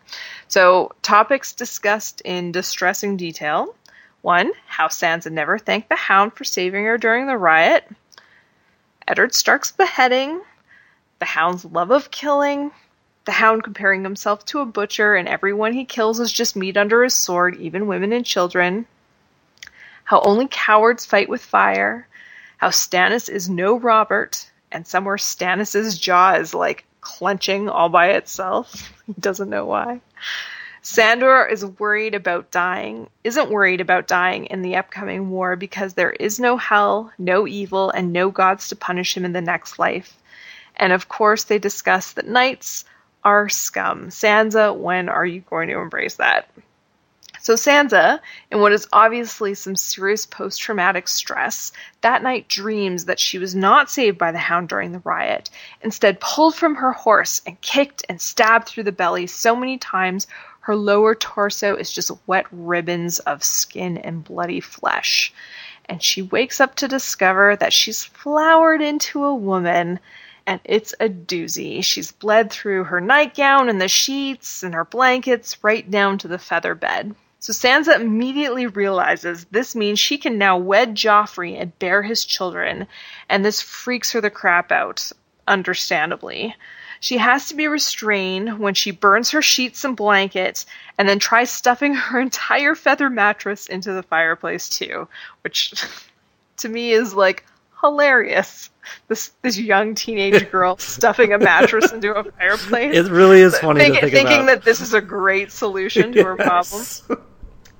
So, topics discussed in distressing detail. One, how Sansa never thanked the Hound for saving her during the riot. Eddard Stark's beheading. The Hound's love of killing. The Hound comparing himself to a butcher, and everyone he kills is just meat under his sword, even women and children. How only cowards fight with fire. How Stannis is no Robert, and somewhere Stannis's jaw is like clenching all by itself. he doesn't know why. Sandor is worried about dying, isn't worried about dying in the upcoming war because there is no hell, no evil, and no gods to punish him in the next life. And of course, they discuss that knights are scum. Sansa, when are you going to embrace that? So Sansa, in what is obviously some serious post-traumatic stress, that night dreams that she was not saved by the hound during the riot, instead pulled from her horse and kicked and stabbed through the belly so many times her lower torso is just wet ribbons of skin and bloody flesh. And she wakes up to discover that she's flowered into a woman and it's a doozy. She's bled through her nightgown and the sheets and her blankets right down to the feather bed. So Sansa immediately realizes this means she can now wed Joffrey and bear his children, and this freaks her the crap out, understandably. She has to be restrained when she burns her sheets and blankets and then tries stuffing her entire feather mattress into the fireplace too, which to me is like hilarious. This this young teenage girl stuffing a mattress into a fireplace. It really is funny Think- to think thinking about. that this is a great solution to her problem.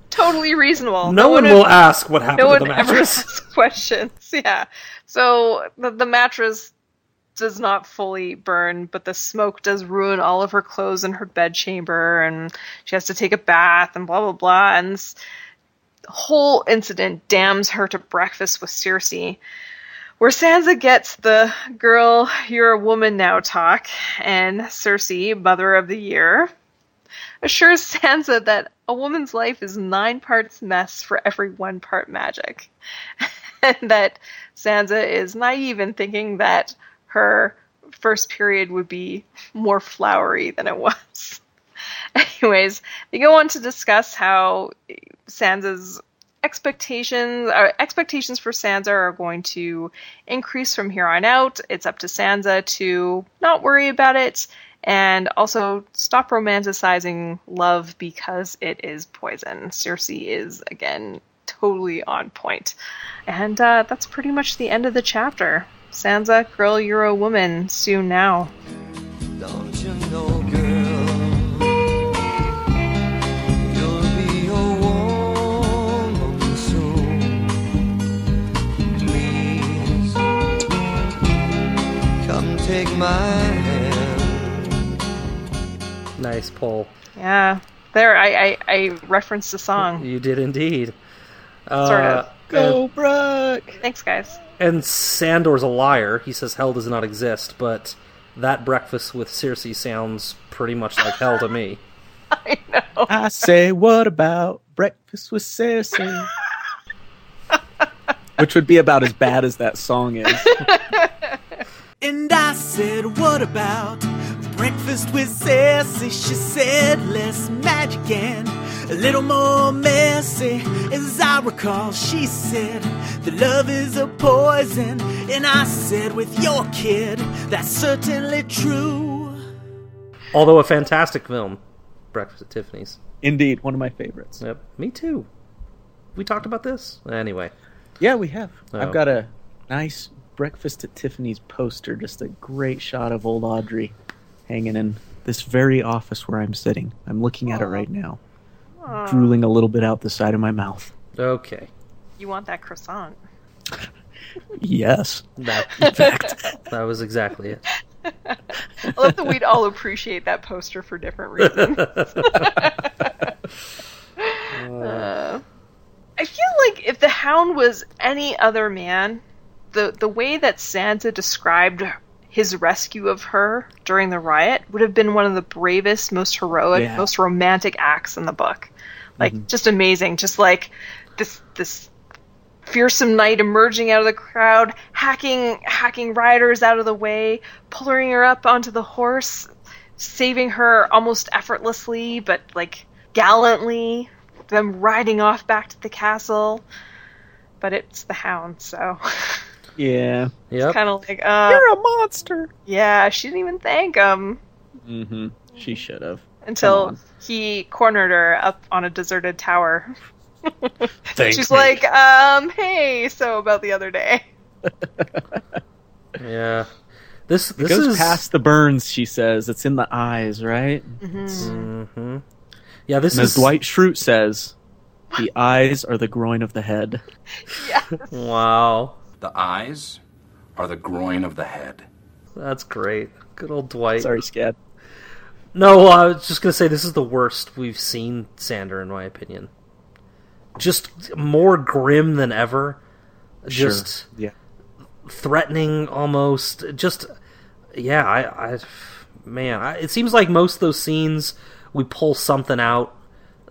Totally reasonable. No one would- will ask what happened no to one the ever mattress. asks questions. Yeah. So the, the mattress does not fully burn, but the smoke does ruin all of her clothes in her bedchamber, and she has to take a bath and blah blah blah. And this whole incident damns her to breakfast with Cersei. Where Sansa gets the girl, you're a woman now talk, and Cersei, mother of the year, assures Sansa that a woman's life is nine parts mess for every one part magic. and that Sansa is naive in thinking that her first period would be more flowery than it was. Anyways, they go on to discuss how Sansa's expectations or expectations for Sansa are going to increase from here on out. It's up to Sansa to not worry about it and also stop romanticizing love because it is poison. Cersei is again totally on point. And uh, that's pretty much the end of the chapter. Sansa, girl, you're a woman. Soon now. Don't you know, girl? You'll be a woman soon. Please come take my hand. Nice pull. Yeah. There, I, I, I referenced the song. You did indeed. Uh, Sort of. Go, Brooke! Thanks, guys. And Sandor's a liar. He says hell does not exist, but that breakfast with Cersei sounds pretty much like hell to me. I know. I say, what about breakfast with Cersei? Which would be about as bad as that song is. And I said, What about breakfast with Sassy? She said, Less magic and a little more messy. As I recall, she said, The love is a poison. And I said, With your kid, that's certainly true. Although a fantastic film, Breakfast at Tiffany's. Indeed, one of my favorites. Yep, me too. We talked about this anyway. Yeah, we have. Oh. I've got a nice breakfast at Tiffany's poster, just a great shot of old Audrey hanging in this very office where I'm sitting. I'm looking at it right now, drooling a little bit out the side of my mouth. Okay, You want that croissant. Yes. that in fact that was exactly it. I love that we'd all appreciate that poster for different reasons. Uh, I feel like if the Hound was any other man, the the way that Sansa described his rescue of her during the riot would have been one of the bravest, most heroic, Yeah. most romantic acts in the book. Like mm-hmm. just amazing. Just like this this fearsome knight emerging out of the crowd, hacking hacking riders out of the way, pulling her up onto the horse, saving her almost effortlessly, but like gallantly, them riding off back to the castle. But it's the hound, so Yeah. Yeah. kind of like, uh, You're a monster. yeah, she didn't even thank him Mm-hmm. She should have. until he cornered her up on a deserted tower. Thank She's me. like, um, hey, so about the other day. Yeah. This this It goes is past the burns, she says. It's in the eyes, right? hmm Yeah, this And as is Dwight Schrute says, the eyes are the groin of the head. Yeah. Wow. The eyes are the groin of the head. That's great. Good old Dwight. Sorry, Scad. No, I was just gonna say this is the worst we've seen Sandor, in my opinion. Just more grim than ever. Just Sure. Yeah. threatening, almost. Just yeah, I, I man, I, it seems like most of those scenes we pull something out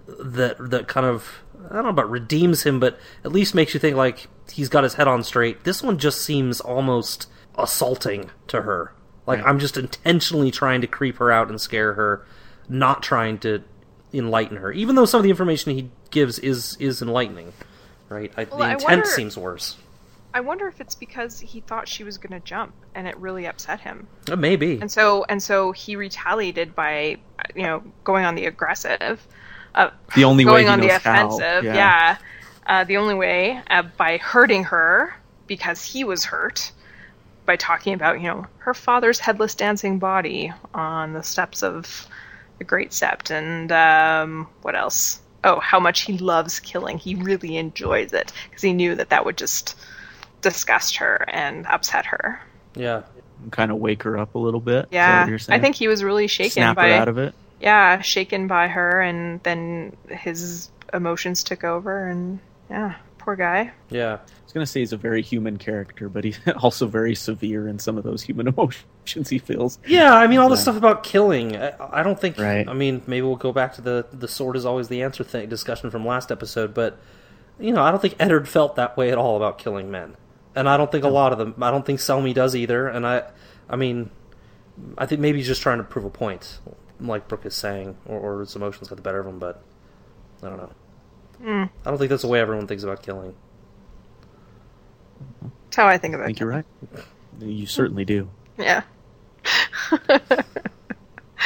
that that kind of I don't know about redeems him, but at least makes you think like he's got his head on straight. This one just seems almost assaulting to her. Like Right. I'm just intentionally trying to creep her out and scare her, not trying to enlighten her. Even though some of the information he gives is is enlightening, right? I, Well, the I intent wonder- seems worse. I wonder if it's because he thought she was going to jump and it really upset him. Uh, maybe. And so and so he retaliated by you know going on the aggressive, uh, The only way going he on the knows how, offensive. yeah. Yeah, Uh, the only way uh, by hurting her because he was hurt by talking about you know her father's headless dancing body on the steps of the Great Sept and um, what else? Oh, how much he loves killing. He really enjoys it because he knew that that would just disgust her and upset her. Yeah. Kind of wake her up a little bit. Yeah, I think he was really shaken Snap by her out of it. Yeah, shaken by her, and then his emotions took over, and yeah, poor guy. Yeah. I was going to say he's a very human character, but he's also very severe in some of those human emotions he feels. Yeah, I mean all the Yeah. stuff about killing. I, I don't think. Right. I mean, maybe we'll go back to the the sword is always the answer thing discussion from last episode, but you know, I don't think Eddard felt that way at all about killing men, and I don't think a lot of them. I don't think Selmy does either, and I, I mean, I think maybe he's just trying to prove a point, like Brooke is saying, or, or his emotions got the better of him, but I don't know. Mm. I don't think that's the way everyone thinks about killing. That's how I think I about think it. you're right. You certainly do. Yeah.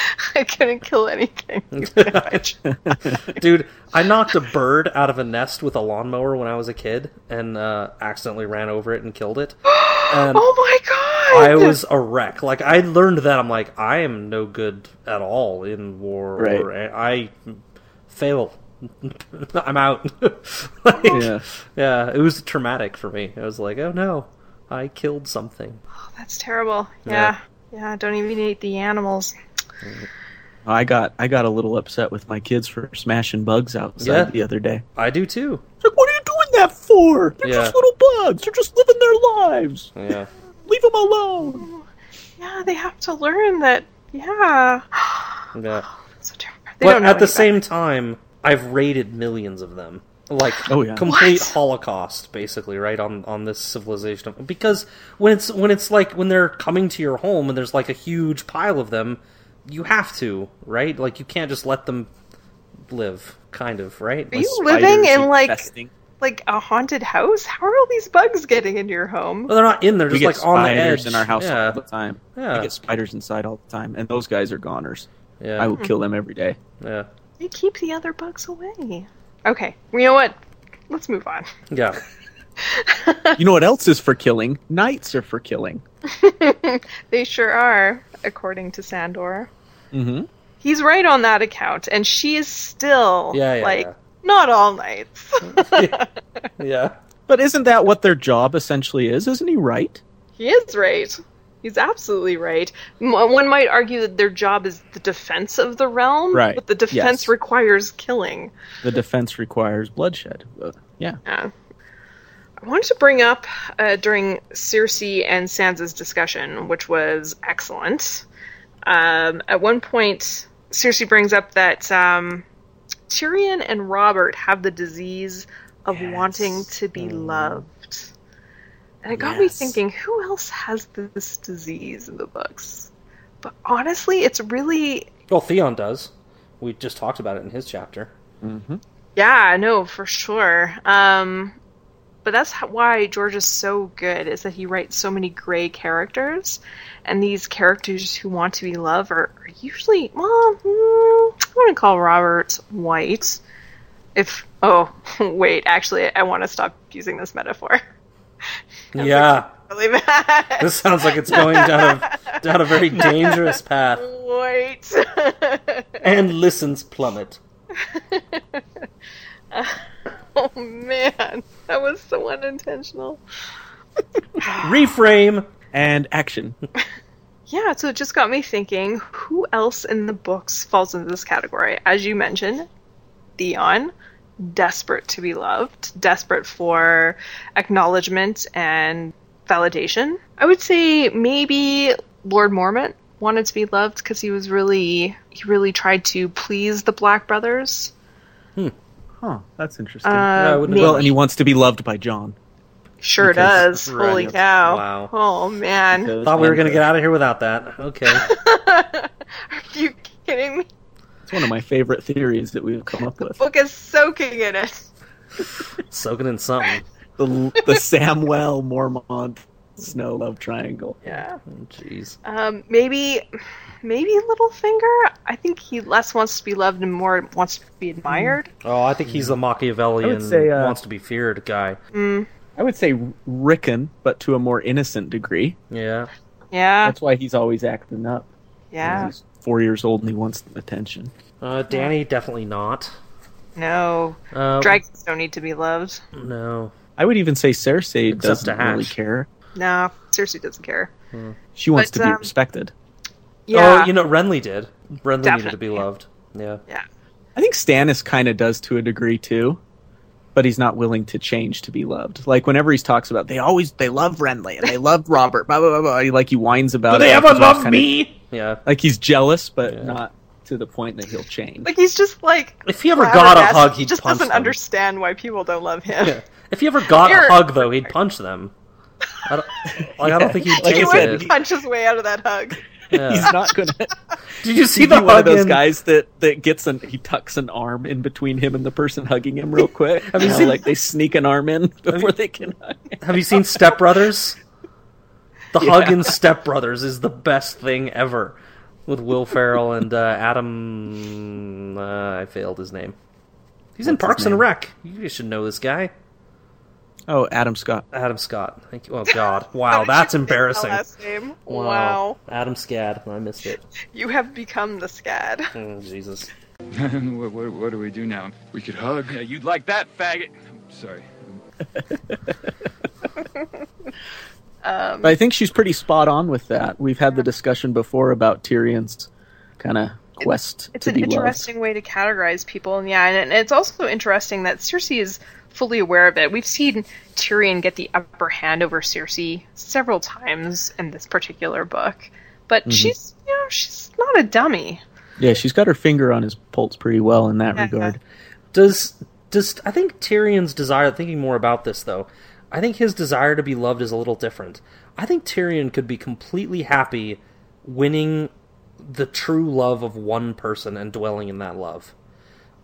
I couldn't kill anything. Dude, I knocked a bird out of a nest with a lawnmower when I was a kid and uh, accidentally ran over it and killed it. And oh my god! I was a wreck. Like I learned that I'm like I am no good at all in war. Right. Or, I fail. I'm out. Like, Yeah. yeah. It was traumatic for me. I was like, oh no, I killed something. Oh, that's terrible. Yeah. Yeah. yeah. don't even eat the animals. I got I got a little upset with my kids for smashing bugs outside Yeah. the other day. I do too. It's like, what are you doing that for? They're Yeah. just little bugs. They're just living their lives. Yeah. Leave them alone. Yeah, they have to learn that. Yeah. Yeah. so. They But don't at the any same time, I've raided millions of them. Like Oh, yeah. complete What? holocaust, basically, right on on this civilization. Because when it's when it's like when they're coming to your home and there's like a huge pile of them, you have to, right? Like you can't just let them live, kind of, right? Are Like, you living in like Infesting. like a haunted house? How are all these bugs getting into your home? well, they're not in there, We just get like on the spiders edge in our house Yeah, all the time. Yeah. We get spiders inside all the time, and those guys are goners. yeah, I would kill them every day. yeah, They keep the other bugs away. Okay, you know what? Let's move on. yeah. You know what else is for killing? Knights are for killing. They sure are, according to Sandor. Mm-hmm. He's right on that account, and she is still Yeah, yeah, like yeah. not all knights. yeah. But isn't that what their job essentially is? Isn't he right? he is right. He's absolutely right. One might argue that their job is the defense of the realm, Right, but the defense yes. requires killing. The defense requires bloodshed. Uh, yeah. Yeah. I wanted to bring up uh, during Cersei and Sansa's discussion, which was excellent. Um, at one point, Cersei brings up that um, Tyrion and Robert have the disease of wanting to be loved. And it got me thinking, who else has this disease in the books? But honestly, it's really Well, Theon does. We just talked about it in his chapter. Yeah, no, for sure. Um, but that's how, why George is so good is that he writes so many gray characters, and these characters who want to be loved are, are usually well, mm, I wouldn't call Robert white. If oh wait, actually, I want to stop using this metaphor. yeah. Really bad. This sounds like it's going down a down a very dangerous path. White. And listens plummet. oh man, that was so unintentional. Reframe. And action. Yeah, so it just got me thinking who else in the books falls into this category? As you mentioned, Theon, desperate to be loved, desperate for acknowledgement and validation. I would say maybe Lord Mormont wanted to be loved because he was really he really tried to please the Black Brothers. Hmm. Huh. That's interesting. Uh, I wouldn't have- maybe- well, and he wants to be loved by Jon. sure because- does. right, Holy cow! Wow. Oh man, Because- Thought we were gonna uh, get out of here without that. Okay. are you kidding me? It's one of my favorite theories that we've come up with. Book is soaking in it. Soaking in something. The the Samwell Mormont Snow love triangle. Yeah. Oh, Jeez. Um, maybe, maybe Littlefinger. I think he less wants to be loved and more wants to be admired. Oh, I think he's a Machiavellian, I would say, uh, wants to be feared guy. I would say Rickon, but to a more innocent degree. Yeah. Yeah, That's why he's always acting up. yeah. He's four years old and he wants attention. Uh, Dany definitely not. No, Uh, dragons don't need to be loved. No. I would even say Cersei Except doesn't really care. No, Cersei doesn't care. She wants But, to be um, respected. Yeah, Oh, you know, Renly did. Renly needed to be loved. Yeah. yeah. I think Stannis kind of does to a degree too, but he's not willing to change to be loved. Like whenever he talks about, they always they love Renly and they love Robert. Blah blah blah. blah. He, like he whines about. Do it. they ever love kinda- me? Yeah. Like he's jealous, but Yeah. not to the point that he'll change. Like he's just like. If he ever got a hug, he he'd just punch doesn't them. understand why people don't love him. Yeah. If he ever got Here. a hug, though, he'd punch them. I don't, like, I don't think he'd Like I take he would it. punch his way out of that hug. Yeah. he's not gonna. Did you see the one of those in- guys that that gets an he tucks an arm in between him and the person hugging him real quick. Have you You know, seen- like they sneak an arm in before they can hug. Have you seen Step Brothers? The Yeah. hug in Step Brothers is the best thing ever. with Will Ferrell and uh, Adam. Uh, I failed his name. He's in What's his Parks and? Rec. You should know this guy, Oh, Adam Scott. Adam Scott. Thank you. Oh God! Wow, that's you forget that embarrassing. last name? Wow. Adam Scad. I missed it. you have become the scad. Oh, Jesus. what, what, what do we do now? We could hug. Yeah, you'd like that, faggot. Sorry. Um, But I think she's pretty spot on with that. We've had the discussion before about Tyrion's kind of quest it's to an be loved. interesting way to categorize people, and yeah, and, and it's also interesting that Cersei is fully aware of it. We've seen Tyrion get the upper hand over Cersei several times in this particular book, but Mm-hmm. she's you know she's not a dummy. Yeah, she's got her finger on his pulse pretty well in that Yeah. regard. Does does I think Tyrion's desire? Thinking more about this though, I think his desire to be loved is a little different. I think Tyrion could be completely happy winning the true love of one person and dwelling in that love.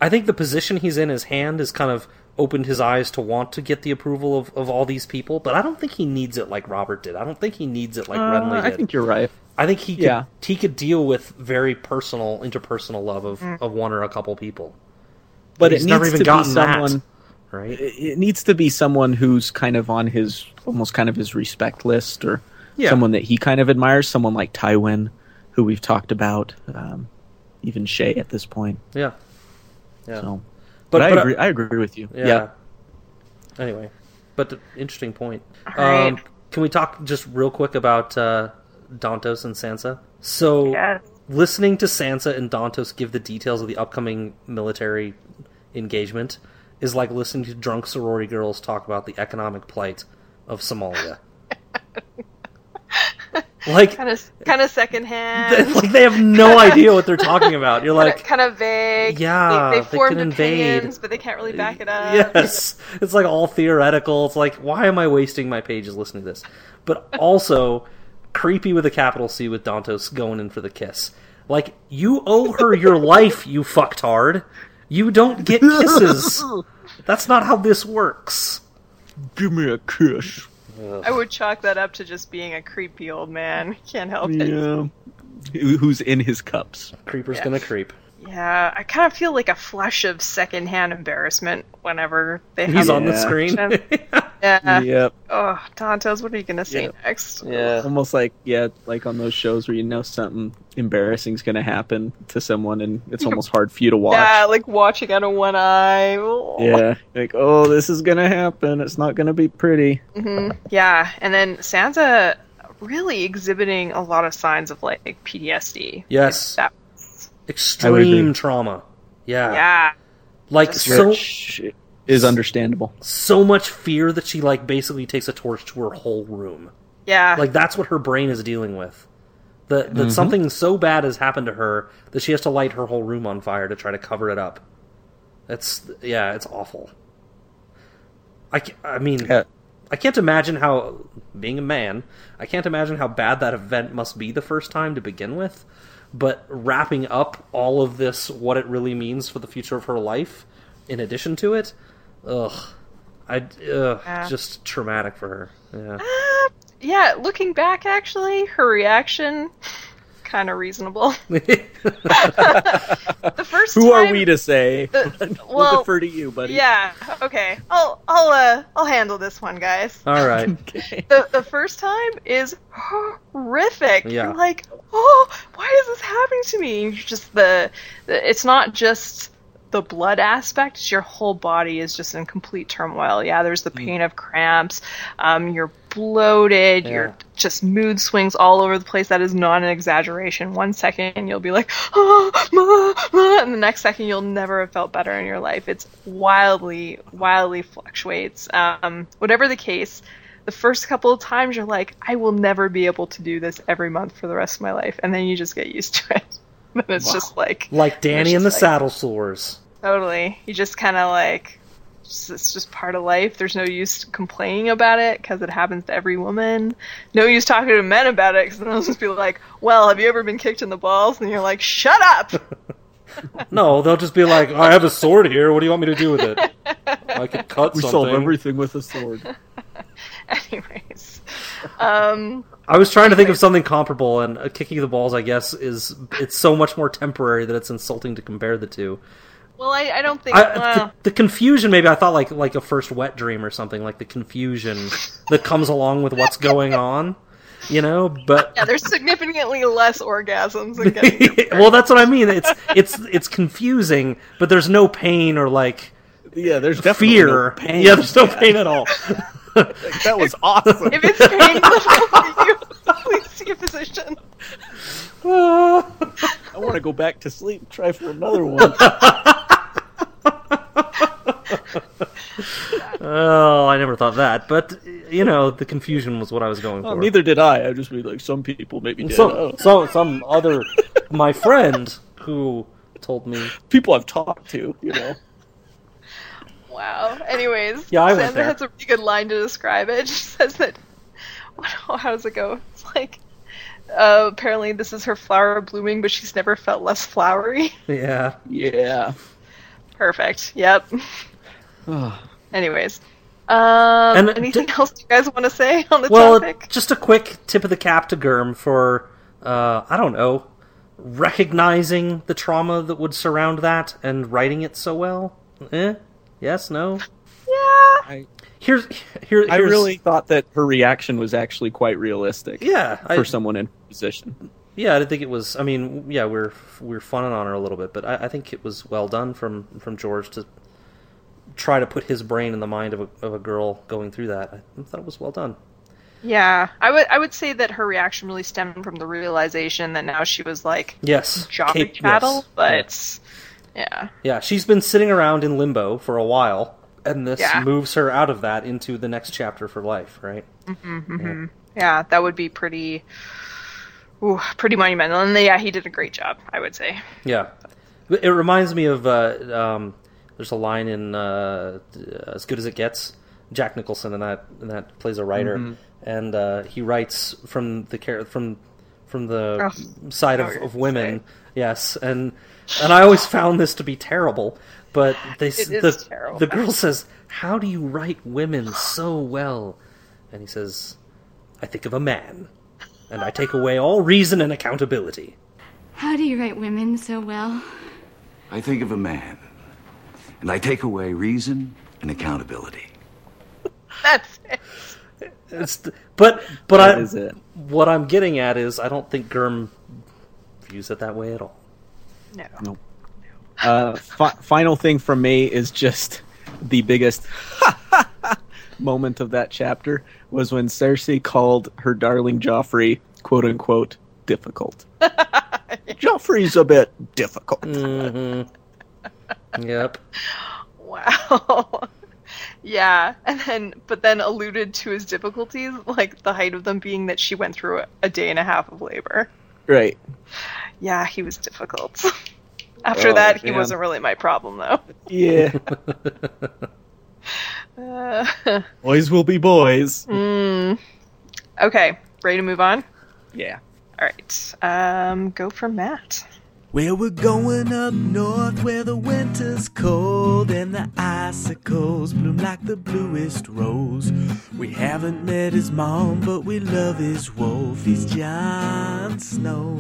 I think the position he's in his hand is kind of opened his eyes to want to get the approval of, of all these people, but I don't think he needs it like Robert did. I don't think he needs it like Uh, Renly I think you're right. I think he could, Yeah. he could deal with very personal, interpersonal love of, of one or a couple people. But He's it never needs even to be gotten that. someone. Right? It it needs to be someone who's kind of on his almost kind of his respect list, or Yeah. someone that he kind of admires. Someone like Tywin, who we've talked about, um, even Shae at this point. Yeah. Yeah. So, But- but, I but, agree. I agree with you. Yeah. Yeah. Anyway, but the interesting point. right. Um, can we talk just real quick about uh, Dantos and Sansa? So, Yes. listening to Sansa and Dantos give the details of the upcoming military engagement is like listening to drunk sorority girls talk about the economic plight of Somalia. like, Kind of kind of secondhand. like they have no idea what they're talking about. You're like, kind of vague. Yeah, they, they they formed could invade. opinions, but they can't really back it up. yes, it's like all theoretical. It's like, why am I wasting my pages listening to this? But also, creepy with a capital C with Dantos going in for the kiss. Like, you owe her your life, you fucktard. You don't get kisses. That's not how this works. Give me a kiss. I would chalk that up to just being a creepy old man. Can't help it. Yeah. Who- Who's in his cups? Creeper's Yeah. gonna creep. Yeah, I kind of feel like a flush of secondhand embarrassment whenever they have He's on the screen. Yeah. Yep. Oh, Dantos, what are you gonna say Yeah. next? yeah. Almost like yeah, like on those shows where you know something embarrassing's going to happen to someone, and it's almost hard for you to watch. Yeah, like watching out of one eye. Oh. Yeah, like oh, this is gonna happen. It's not gonna be pretty. hmm Yeah, and then Sansa really exhibiting a lot of signs of like PTSD. Yes. That, Extreme trauma. Yeah. yeah. Like so Which is understandable. so much fear that she like basically takes a torch to her whole room. Yeah. Like that's what her brain is dealing with. That that Mhm. something so bad has happened to her that she has to light her whole room on fire to try to cover it up. It's yeah, it's awful. I, I mean, Yeah. I can't imagine how being a man, I can't imagine how bad that event must be the first time to begin with. But wrapping up all of this, what it really means for the future of her life, in addition to it, ugh, I ugh, Yeah. just traumatic for her. Yeah. Uh, yeah, looking back, actually, her reaction kind of reasonable. the first Who are we to say? the- we'll well, defer to you, buddy. Yeah. Okay. I'll I'll uh I'll handle this one, guys. All right. Okay. The the first time is horrific. Yeah. You're like, oh, why is this happening to me? You're just the, the it's not just the blood aspect. Your whole body is just in complete turmoil. Yeah, there's the pain of cramps. Um, you're bloated. Yeah. You're just mood swings all over the place. That is not an exaggeration. One second you'll be like, oh, ma, ma, and the next second you'll never have felt better in your life. It's wildly, wildly fluctuates. Um, whatever the case, the first couple of times you're like, I will never be able to do this every month for the rest of my life, and then you just get used to it. then it's just like Like Dany and the like- saddle sores. totally. You just kind of like. just- It's just part of life. There's no use complaining about it because it happens to every woman. No use talking to men about it because they'll just be like, "Well, have you ever been kicked in the balls?" And you're like, "Shut up!" No, they'll just be like, I have a sword here. What do you want me to do with it? I could cut We something. solve everything with a sword. Anyways, Um, I was trying to think of something comparable, and uh, kicking the balls, I guess, is it's so much more temporary that it's insulting to compare the two. well, I, I don't think. I, well, the, the confusion, maybe I thought like like a first wet dream or something, like the confusion that comes along with what's going on, you know. But yeah, there's significantly less orgasms than getting your well, that's what I mean. It's it's it's confusing, but there's no pain or like Yeah, there's definitely fear. no pain. Yeah, there's no pain at all. that was awesome. If it's painful you, please see a physician. I want to go back to sleep. and Try for another one. oh, I never thought that, but you know, the confusion was what I was going Well, for. neither did I. I just be like, some people maybe did. some, Oh. so some other my friend who told me people I've talked to, you know. Wow. Anyways, Yeah, I went Sandra has a really good line to describe it. She says that. How does it go? It's like. Uh, apparently, this is her flower blooming, but she's never felt less flowery. yeah Yeah. Perfect. Yep. Anyways. Um, And anything d- else you guys want to say on the well topic? just a quick tip of the cap to GRRM for uh, I don't know recognizing the trauma that would surround that and writing it so well eh yes no Yeah. I, here's here, I really thought that her reaction was actually quite realistic yeah I, for someone in her position. Yeah, I didn't think it was. I mean, yeah, we're we're funning on her a little bit, but I, I think it was well done from from George to try to put his brain in the mind of a of a girl going through that. I thought it was well done. Yeah. I would. I would say that her reaction really stemmed from the realization that now she was like Yes, job Kate- chattel, yes, but yes. yeah. yeah, she's been sitting around in limbo for a while, and this Yeah. moves her out of that into the next chapter for life, right? Yeah, that would be pretty, ooh, pretty monumental. And yeah, he did a great job, I would say. Yeah, it reminds me of uh, um, there's a line in uh, As Good as It Gets. Jack Nicholson and that in that plays a writer, and uh, he writes from the care from from the Oh, side of, of women. saying. Yes, and and I always found this to be terrible. But they s- It is the terrible. the girl says, "How do you write women so well?" And he says, "I think of a man, and I take away all reason and accountability." How do you write women so well? I think of a man, and I take away reason and accountability. That's it. It's th- but but That I is it. what I'm getting at is I don't think GRRM views it that way at all. No. Uh, fi- final thing from me is just the biggest moment of that chapter was when Cersei called her darling Joffrey "quote unquote" difficult. Joffrey's a bit difficult. Yep. Wow. yeah, and then but then alluded to his difficulties, like the height of them being that she went through a, a day and a half of labor. Right. Yeah, he was difficult. After Oh, that, he wasn't really my problem though. Yeah. Uh, boys will be boys. mm. Okay, ready to move on? Yeah. All right. Um, go for Matt. Well, we're going up north where the winter's cold and the icicles bloom like the bluest rose. We haven't met his mom, but we love his wolf. He's Jon Snow.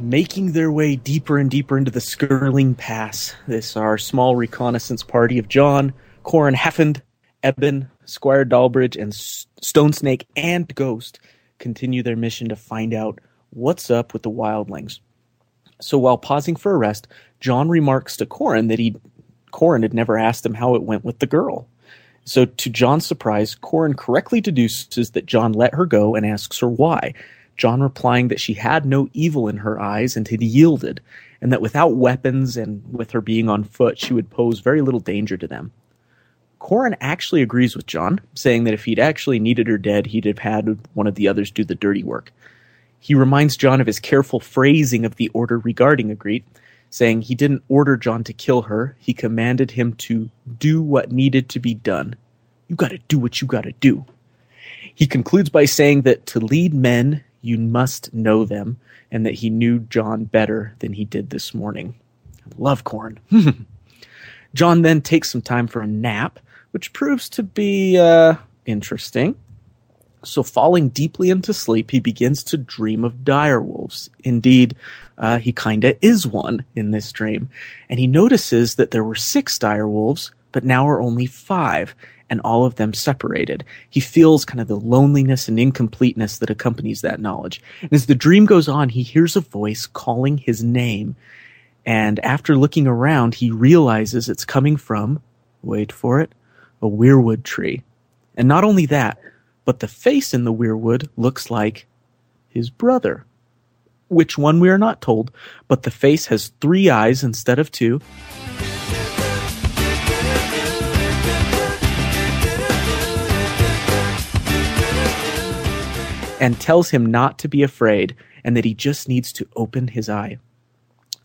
Making their way deeper and deeper into the Skirling Pass, this our small reconnaissance party of Jon, Qhorin Halfhand, Ebben, Squire Dalbridge, and S- Stone Snake and Ghost continue their mission to find out what's up with the wildlings. So while pausing for a rest, Jon remarks to Qhorin that he Qhorin had never asked him how it went with the girl. So to Jon's surprise, Qhorin correctly deduces that Jon let her go and asks her why. Jon replying that she had no evil in her eyes and had yielded, and that without weapons and with her being on foot, she would pose very little danger to them. Qhorin actually agrees with Jon, saying that if he'd actually needed her dead, he'd have had one of the others do the dirty work. He reminds Jon of his careful phrasing of the order regarding Ygritte, saying he didn't order Jon to kill her, he commanded him to do what needed to be done. You gotta do what you gotta do. He concludes by saying that to lead men, you must know them, and that he knew Jon better than he did this morning. Love corn. Jon then takes some time for a nap, which proves to be uh, Interesting. So, falling deeply into sleep, he begins to dream of dire wolves. Indeed, uh, he kinda is one in this dream. And he notices that there were six dire wolves, but now are only five, and all of them separated. He feels kind of the loneliness and incompleteness that accompanies that knowledge. And as the dream goes on, he hears a voice calling his name. And after looking around, he realizes it's coming from, wait for it, a weirwood tree. And not only that, but the face in the weirwood looks like his brother. Which one we are not told, but the face has three eyes instead of two. And tells him not to be afraid and that he just needs to open his eye.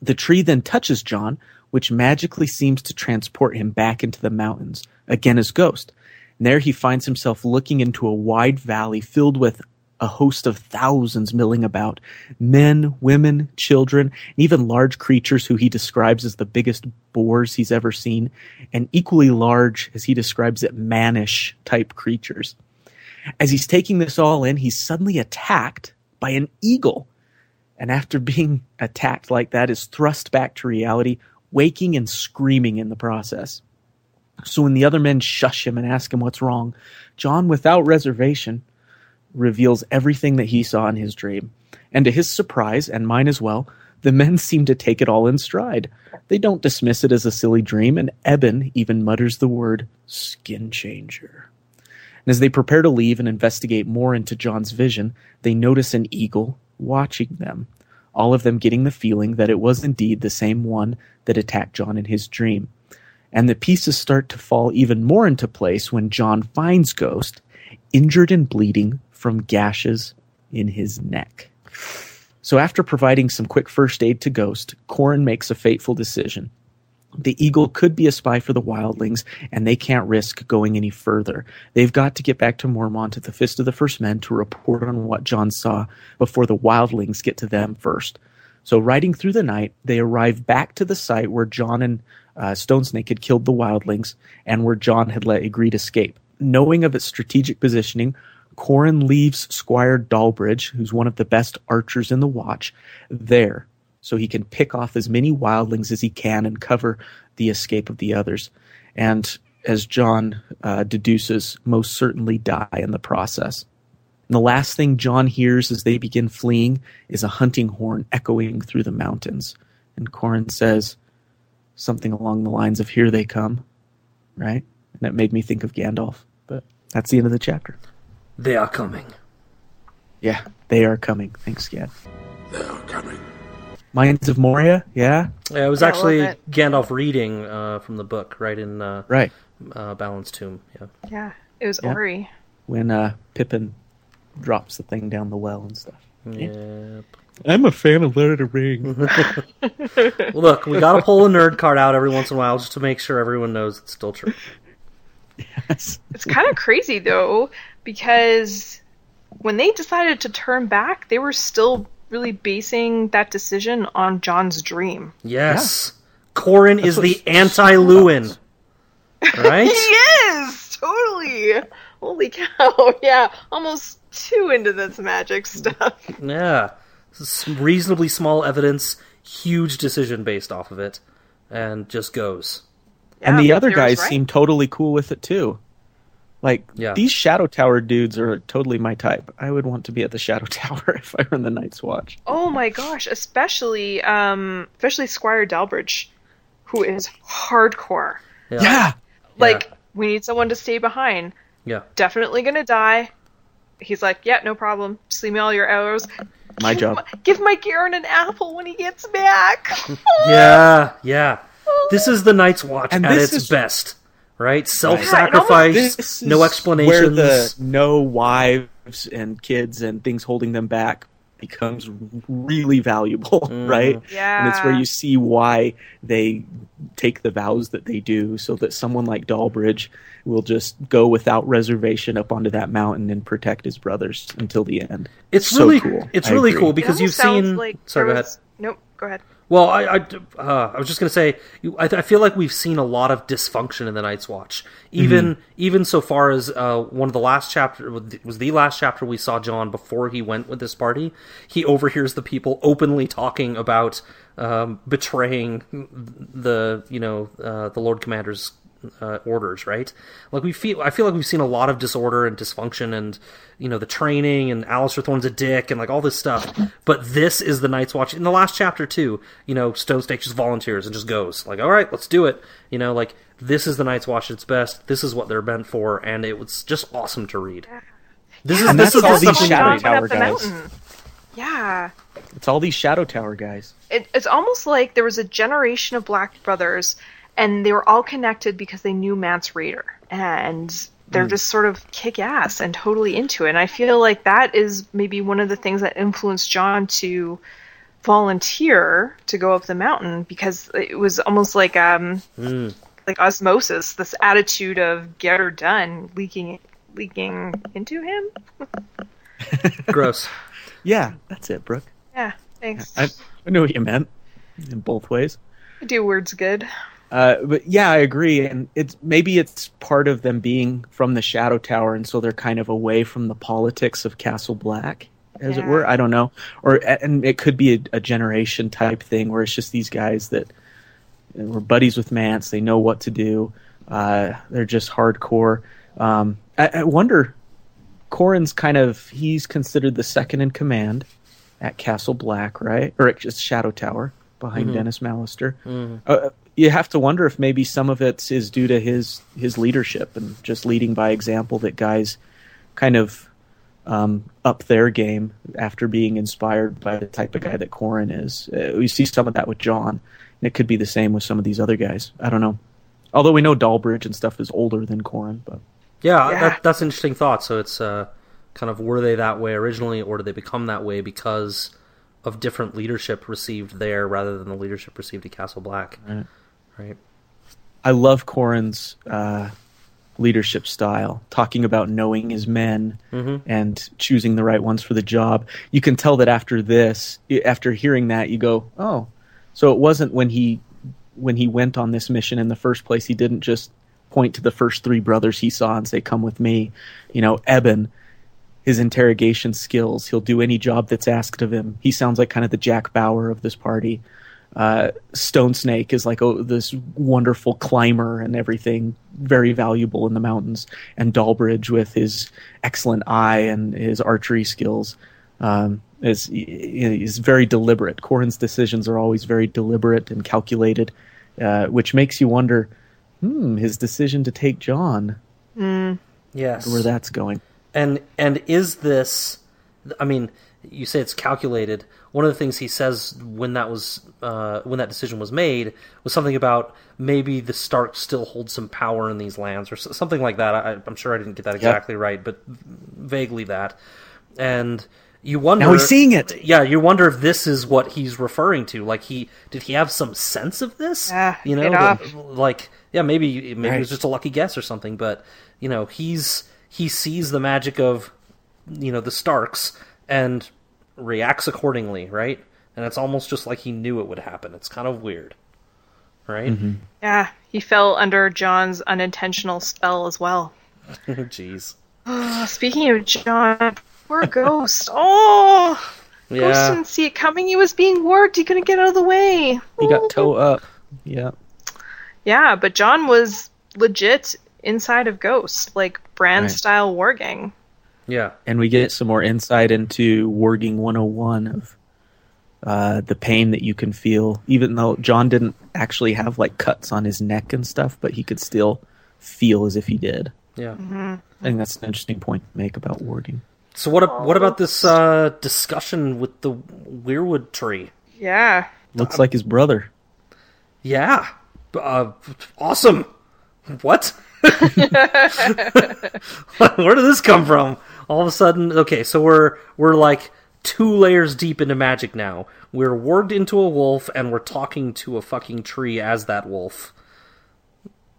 The tree then touches Jon, which magically seems to transport him back into the mountains, again as Ghost. And there he finds himself looking into a wide valley filled with a host of thousands milling about men, women, children, and even large creatures who he describes as the biggest boars he's ever seen, and equally large, as he describes it, mannish type creatures. As he's taking this all in, he's suddenly attacked by an eagle. And after being attacked like that, is thrust back to reality, waking and screaming in the process. So when the other men shush him and ask him what's wrong, Jon, without reservation, reveals everything that he saw in his dream. And to his surprise, and mine as well, the men seem to take it all in stride. They don't dismiss it as a silly dream, and Ebben even mutters the word skin changer. And as they prepare to leave and investigate more into Jon's vision, they notice an eagle watching them, all of them getting the feeling that it was indeed the same one that attacked Jon in his dream. And the pieces start to fall even more into place when Jon finds Ghost, injured and bleeding from gashes in his neck. So, after providing some quick first aid to Ghost, Qhorin makes a fateful decision. The eagle could be a spy for the wildlings, and they can't risk going any further. They've got to get back to Mormont at the Fist of the First Men to report on what Jon saw before the wildlings get to them first. So, riding through the night, they arrive back to the site where Jon and uh, Stone Snake had killed the wildlings and where Jon had let Ygritte escape. Knowing of its strategic positioning, Qhorin leaves Squire Dalbridge, who's one of the best archers in the watch, there so he can pick off as many wildlings as he can and cover the escape of the others. And as Jon uh, deduces, most certainly die in the process. And the last thing Jon hears as they begin fleeing is a hunting horn echoing through the mountains. And Qhorin says something along the lines of, Here they come, right? And it made me think of Gandalf. But that's the end of the chapter. They are coming. Yeah, they are coming. Thanks, Gad. They are coming. Mines of Moria, yeah? Yeah, it was I actually it. Gandalf reading uh, from the book, right in uh, Right. uh, Balin's Tomb. Yeah. Yeah, it was Yeah. Ori. When uh, Pippin drops the thing down the well and stuff. Yep. I'm a fan of Lord of the Rings. Look, we gotta pull a nerd card out every once in a while just to make sure everyone knows it's still true. yes. It's kind of crazy though, because when they decided to turn back, they were still really basing that decision on Jon's dream. Yes. Qhorin is the anti Luwin. Right? He is totally. Holy cow! Yeah, almost too into this magic stuff. yeah. S- Reasonably small evidence, huge decision based off of it, and just goes. and the other guys right. seem totally cool with it too. Like Yeah. these Shadow Tower dudes are totally my type. I would want to be at the Shadow Tower if I were in the Night's Watch. Oh my gosh, especially um, especially Squire Dalbridge, who is hardcore. Yeah. Yeah. Like, we need someone to stay behind. Yeah. Definitely gonna die. He's like, yeah, no problem. Just leave me all your arrows. My Give job. my- give my Aaron an apple when he gets back. Yeah, yeah. This is the Night's Watch And at this its is- best, right? Self-sacrifice, is no explanations. Where the no wives and kids and things holding them back becomes really valuable, Mm. right? Yeah. And it's where you see why they take the vows that they do, so that someone like Dalbridge will just go without reservation up onto that mountain and protect his brothers until the end. It's so really cool. It's I really agree. cool It because you've seen. Like Sorry, there go ahead. Nope. Go ahead. Well, I I, uh, I was just gonna say, I, I feel like we've seen a lot of dysfunction in the Night's Watch. Even even so far as uh, one of the last chapter was the last chapter we saw Jon before he went with this party. He overhears the people openly talking about um, betraying the you know uh, the Lord Commander's uh, orders, right? Like we feel, I feel like we've seen a lot of disorder and dysfunction, and you know the training, and Alistair Thorne's a dick, and like all this stuff. But this is the Night's Watch. In the last chapter too, you know, Stone Snake just volunteers and just goes like, "All right, let's do it." You know, like this is the Night's Watch at its best. This is what they're meant for, and it was just awesome to read. This is this is all these shadow tower the guys. mountain. Yeah. It's all these Shadow Tower guys. It, it's almost like there was a generation of Black brothers, and they were all connected because they knew Mance Rayder, and they're just sort of kick ass and totally into it. And I feel like that is maybe one of the things that influenced Jon to volunteer to go up the mountain because it was almost like um like osmosis, this attitude of get her done leaking leaking into him. Gross. Yeah, that's it, Brooke. Yeah, thanks. I, I knew what you meant in both ways. I do words good. Uh, but yeah, I agree, and it's maybe it's part of them being from the Shadow Tower, and so they're kind of away from the politics of Castle Black, as it were. I don't know, or and it could be a, a generation type thing where it's just these guys that uh, were buddies with Mance. They know what to do. Uh, they're just hardcore. Um, I, I wonder. Qhorin's kind of he's considered the second in command at Castle Black, right? Or at just Shadow Tower behind Denys Mallister. Uh, you have to wonder if maybe some of it is due to his his leadership and just leading by example that guys kind of um, up their game after being inspired by the type of guy that Qhorin is. Uh, we see some of that with Jon, and it could be the same with some of these other guys. I don't know. Although we know Dalbridge and stuff is older than Qhorin, but Yeah, Yeah. That, that's an interesting thought. So it's uh, kind of were they that way originally, or did they become that way because of different leadership received there rather than the leadership received at Castle Black? Right. Right. I love Qhorin's uh, leadership style, talking about knowing his men and choosing the right ones for the job. You can tell that after this, after hearing that, you go, "Oh, so it wasn't when he when he went on this mission in the first place. He didn't just point to the first three brothers he saw and say, "Come with me." You know, Ebben. His interrogation skills. He'll do any job that's asked of him. He sounds like kind of the Jack Bauer of this party uh, Stone Snake is like oh, this wonderful climber and everything, very valuable in the mountains. And Dalbridge, with his excellent eye and his archery skills, um, is is very deliberate. Qhorin's decisions are always very deliberate and calculated, uh, which makes you wonder, hmm, his decision to take Jon, Yes. where that's going. And and is this? I mean, you say it's calculated. One of the things he says when that was uh, when that decision was made was something about maybe the Stark still hold some power in these lands or something like that. I, I'm sure I didn't get that exactly right, but vaguely that. And you wonder Now he's seeing it. Yeah, you wonder if this is what he's referring to. Like he did he have some sense of this? Ah, you know, get that- like yeah, maybe maybe it was just a lucky guess or something. But you know, he's he sees the magic of you know the Starks and reacts accordingly, right? And it's almost just like he knew it would happen. It's kind of weird, right? Yeah, he fell under Jon's unintentional spell as well. Jeez. Uh, speaking of Jon, poor Ghost. Oh, Ghost Yeah. didn't see it coming. He was being warged. He couldn't get out of the way. He got toe up. Yeah. Yeah, but Jon was legit inside of Ghost, like Bran Right. style warging. Yeah. and we get some more insight into Warging 101 of uh, the pain that you can feel, even though Jon didn't actually have like cuts on his neck and stuff, but he could still feel as if he did. Yeah. I think that's an interesting point to make about Warging. So what what about this uh, discussion with the weirwood tree? Yeah. Looks like his brother. Yeah. Uh, awesome. What? Where did this come from? All of a sudden, okay, so we're we're like two layers deep into magic now. We're warged into a wolf, and we're talking to a fucking tree as that wolf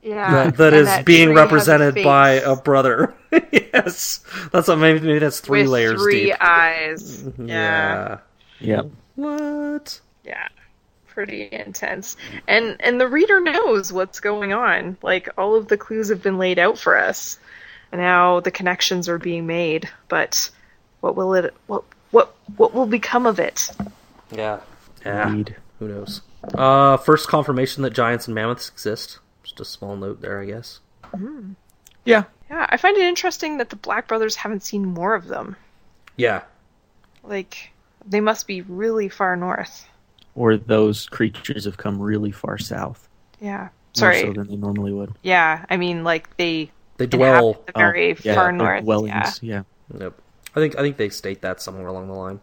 Yeah. that, that being tree a represented by a brother. yes, that's what, maybe maybe that's three with layers three deep. eyes. Mm-hmm. Yeah. Yeah. Yep. What? Yeah. pretty intense. And and the reader knows what's going on. Like all of the clues have been laid out for us. And now the connections are being made, but what will it what what what will become of it? Yeah. Yeah. Indeed. Who knows? Uh, first confirmation that giants and mammoths exist. Just a small note there, I guess. Yeah. Yeah, I find it interesting that the Black Brothers haven't seen more of them. Yeah. Like they must be really far north. Or those creatures have come really far south. Yeah. Sorry. More Sorry. so than they normally would. Yeah, I mean like they They dwell. the very Oh, yeah, far their north. Yeah. Dwellings. Yeah. Yep. I think I think they state that somewhere along the line.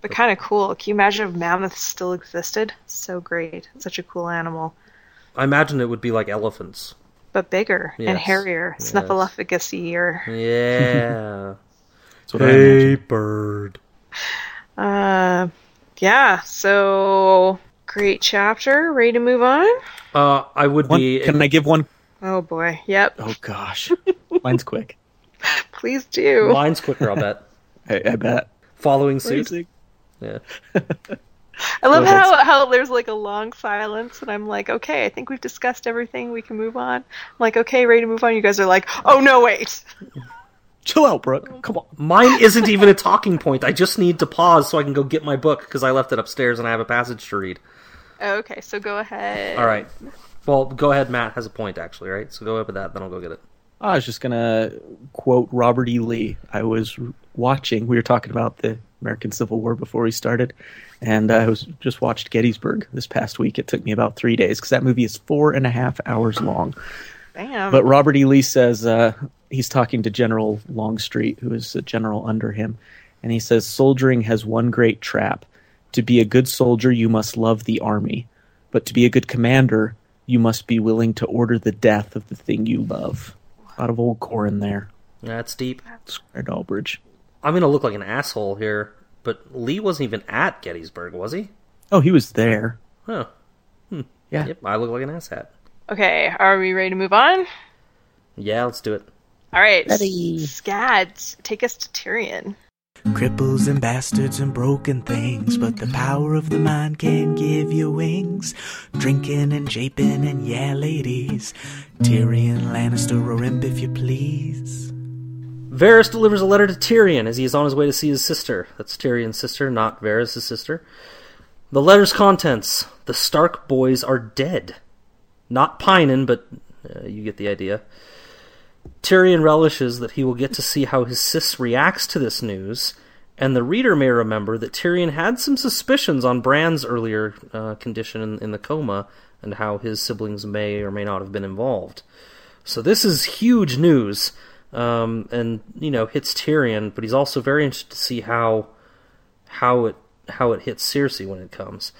But kind of cool. Can you imagine if mammoths still existed? So great. Such a cool animal. I imagine it would be like elephants. But bigger and hairier. Yes. Snuffleupagus or Yeah. That's what I bird. uh yeah, so great chapter. Ready to move on? Uh, I would One, be. can I give one? Oh boy. Yep. Oh gosh, mine's quick. Please do. Mine's quicker, I'll bet. I, I bet. Following suit. Yeah. I love Go ahead. how, how there's like a long silence and I'm like, okay, I think we've discussed everything. We can move on. I'm like, okay, ready to move on. You guys are like, oh no, wait. Chill out, Brooke. Come on. Mine isn't even a talking point. I just need to pause so I can go get my book because I left it upstairs and I have a passage to read. Okay, so go ahead. All right. Well, go ahead. Matt has a point actually, right? So go ahead with that. Then I'll go get it. I was just gonna quote Robert E. Lee. I was watching. We were talking about the American Civil War before we started, and I was just watched Gettysburg this past week. It took me about three days because that movie is four and a half hours long. Bam. But Robert E. Lee says uh, he's talking to General Longstreet, who is a general under him, and he says soldiering has one great trap: to be a good soldier, you must love the army, but to be a good commander, you must be willing to order the death of the thing you love. A lot of old Qhorin in there. That's deep. Square Dalbridge. I'm gonna look like an asshole here, but Lee wasn't even at Gettysburg, was he? Oh, he was there. Huh. Hmm. Yeah. Yep. I look like an asshat. Okay, are we ready to move on? Yeah, let's do it. All right. Ready. Scads, take us to Tyrion. Cripples and bastards and broken things, but the power of the mind can give you wings. Drinking and japing and yeah, ladies. Tyrion Lannister or imp if you please. Varys delivers a letter to Tyrion as he is on his way to see his sister. That's Tyrion's sister, not Varys' sister. The letter's contents: The Stark boys are dead. Not pinin', but uh, you get the idea. Tyrion relishes that he will get to see how his sis reacts to this news, and the reader may remember that Tyrion had some suspicions on Bran's earlier uh, condition in, in the coma and how his siblings may or may not have been involved. So this is huge news, um, and you know hits Tyrion, but he's also very interested to see how how it how it hits Cersei when it comes.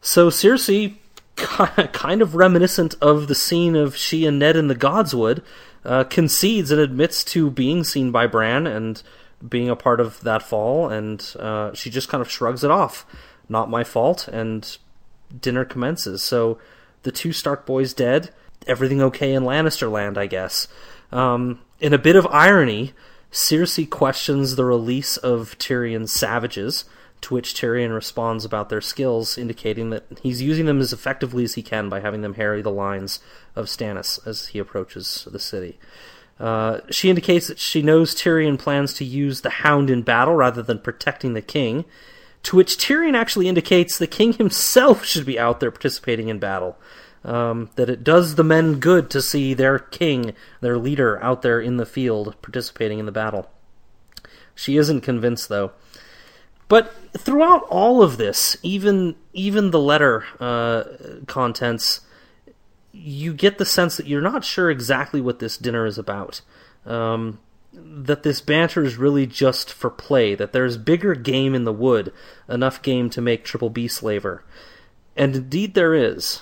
So Cersei, kind of reminiscent of the scene of she and Ned in the Godswood, uh, concedes and admits to being seen by Bran and being a part of that fall, and uh, she just kind of shrugs it off. Not my fault, and dinner commences. So the two Stark boys dead, everything okay in Lannister land, I guess. Um, in a bit of irony, Cersei questions the release of Tyrion's savages, to which Tyrion responds about their skills, indicating that he's using them as effectively as he can by having them harry the lines of Stannis as he approaches the city. Uh, she indicates that she knows Tyrion plans to use the Hound in battle rather than protecting the king, to which Tyrion actually indicates the king himself should be out there participating in battle. Um, that it does the men good to see their king, their leader, out there in the field participating in the battle. She isn't convinced, though. But throughout all of this, even even the letter uh, contents, you get the sense that you're not sure exactly what this dinner is about. Um, that this banter is really just for play. That there's bigger game in the wood, enough game to make Triple B slaver, and indeed there is.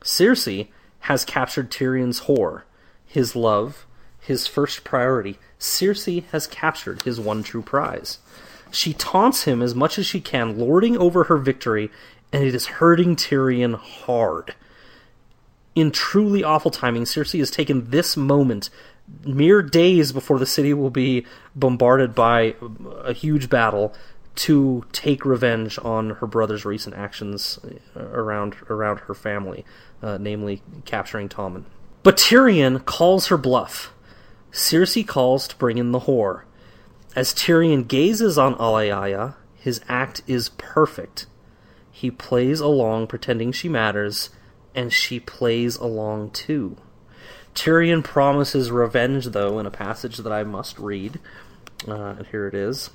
Cersei has captured Tyrion's whore, his love, his first priority. Cersei has captured his one true prize. She taunts him as much as she can, lording over her victory, and it is hurting Tyrion hard. In truly awful timing, Cersei has taken this moment, mere days before the city will be bombarded by a huge battle, to take revenge on her brother's recent actions uh, around around her family, uh, namely capturing Tommen. But Tyrion calls her bluff. Cersei calls to bring in the whore. As Tyrion gazes on Alayaya, his act is perfect. He plays along pretending she matters, and she plays along too. Tyrion promises revenge, though, in a passage that I must read. Uh, and here it is.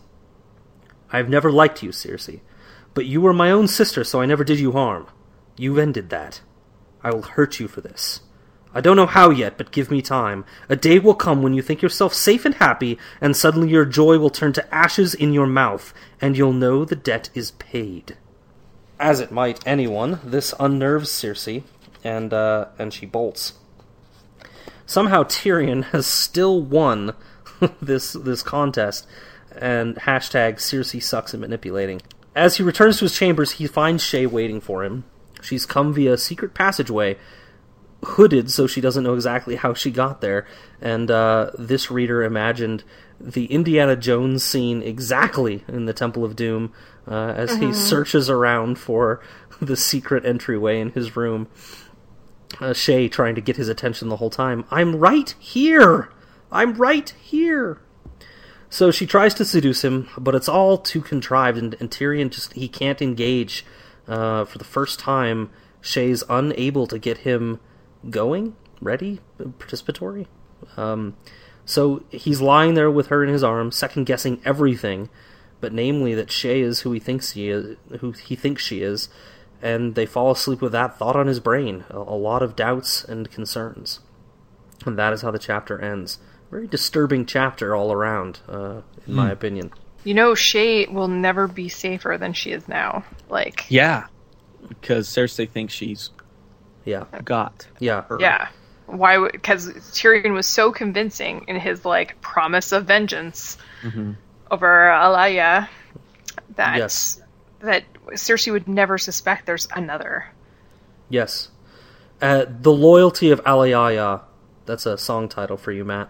I've never liked you, Cersei, but you were my own sister, so I never did you harm. You've ended that. I will hurt you for this. I don't know how yet, but give me time. A day will come when you think yourself safe and happy, and suddenly your joy will turn to ashes in your mouth, and you'll know the debt is paid. As it might anyone, this unnerves Cersei, and uh, and she bolts. Somehow Tyrion has still won this this contest, and hashtag Cersei sucks at manipulating. As he returns to his chambers, he finds Shae waiting for him. She's come via a secret passageway, hooded so she doesn't know exactly how she got there. And uh, this reader imagined the Indiana Jones scene exactly in the Temple of Doom uh, as he Mhm. searches around for the secret entryway in his room. Uh, Shae trying to get his attention the whole time. I'm right here! I'm right here! So she tries to seduce him, but it's all too contrived, and, and Tyrion just he can't engage. Uh, for the first time, Shae's unable to get him going, ready, participatory. Um, so he's lying there with her in his arms, second guessing everything, but namely that Shae is who he thinks he is, who he thinks she is, and they fall asleep with that thought on his brain. A, a lot of doubts and concerns, and that is how the chapter ends. Very disturbing chapter all around, uh, in my Hmm. opinion. You know, Shae will never be safer than she is now. Like, Yeah, because Cersei thinks she's yeah got yeah yeah. Why? Because Tyrion was so convincing in his like promise of vengeance hmm over Alaya that Yes. that Cersei would never suspect there's another. Yes. Uh, the loyalty of Alayaya. That's a song title for you, Matt.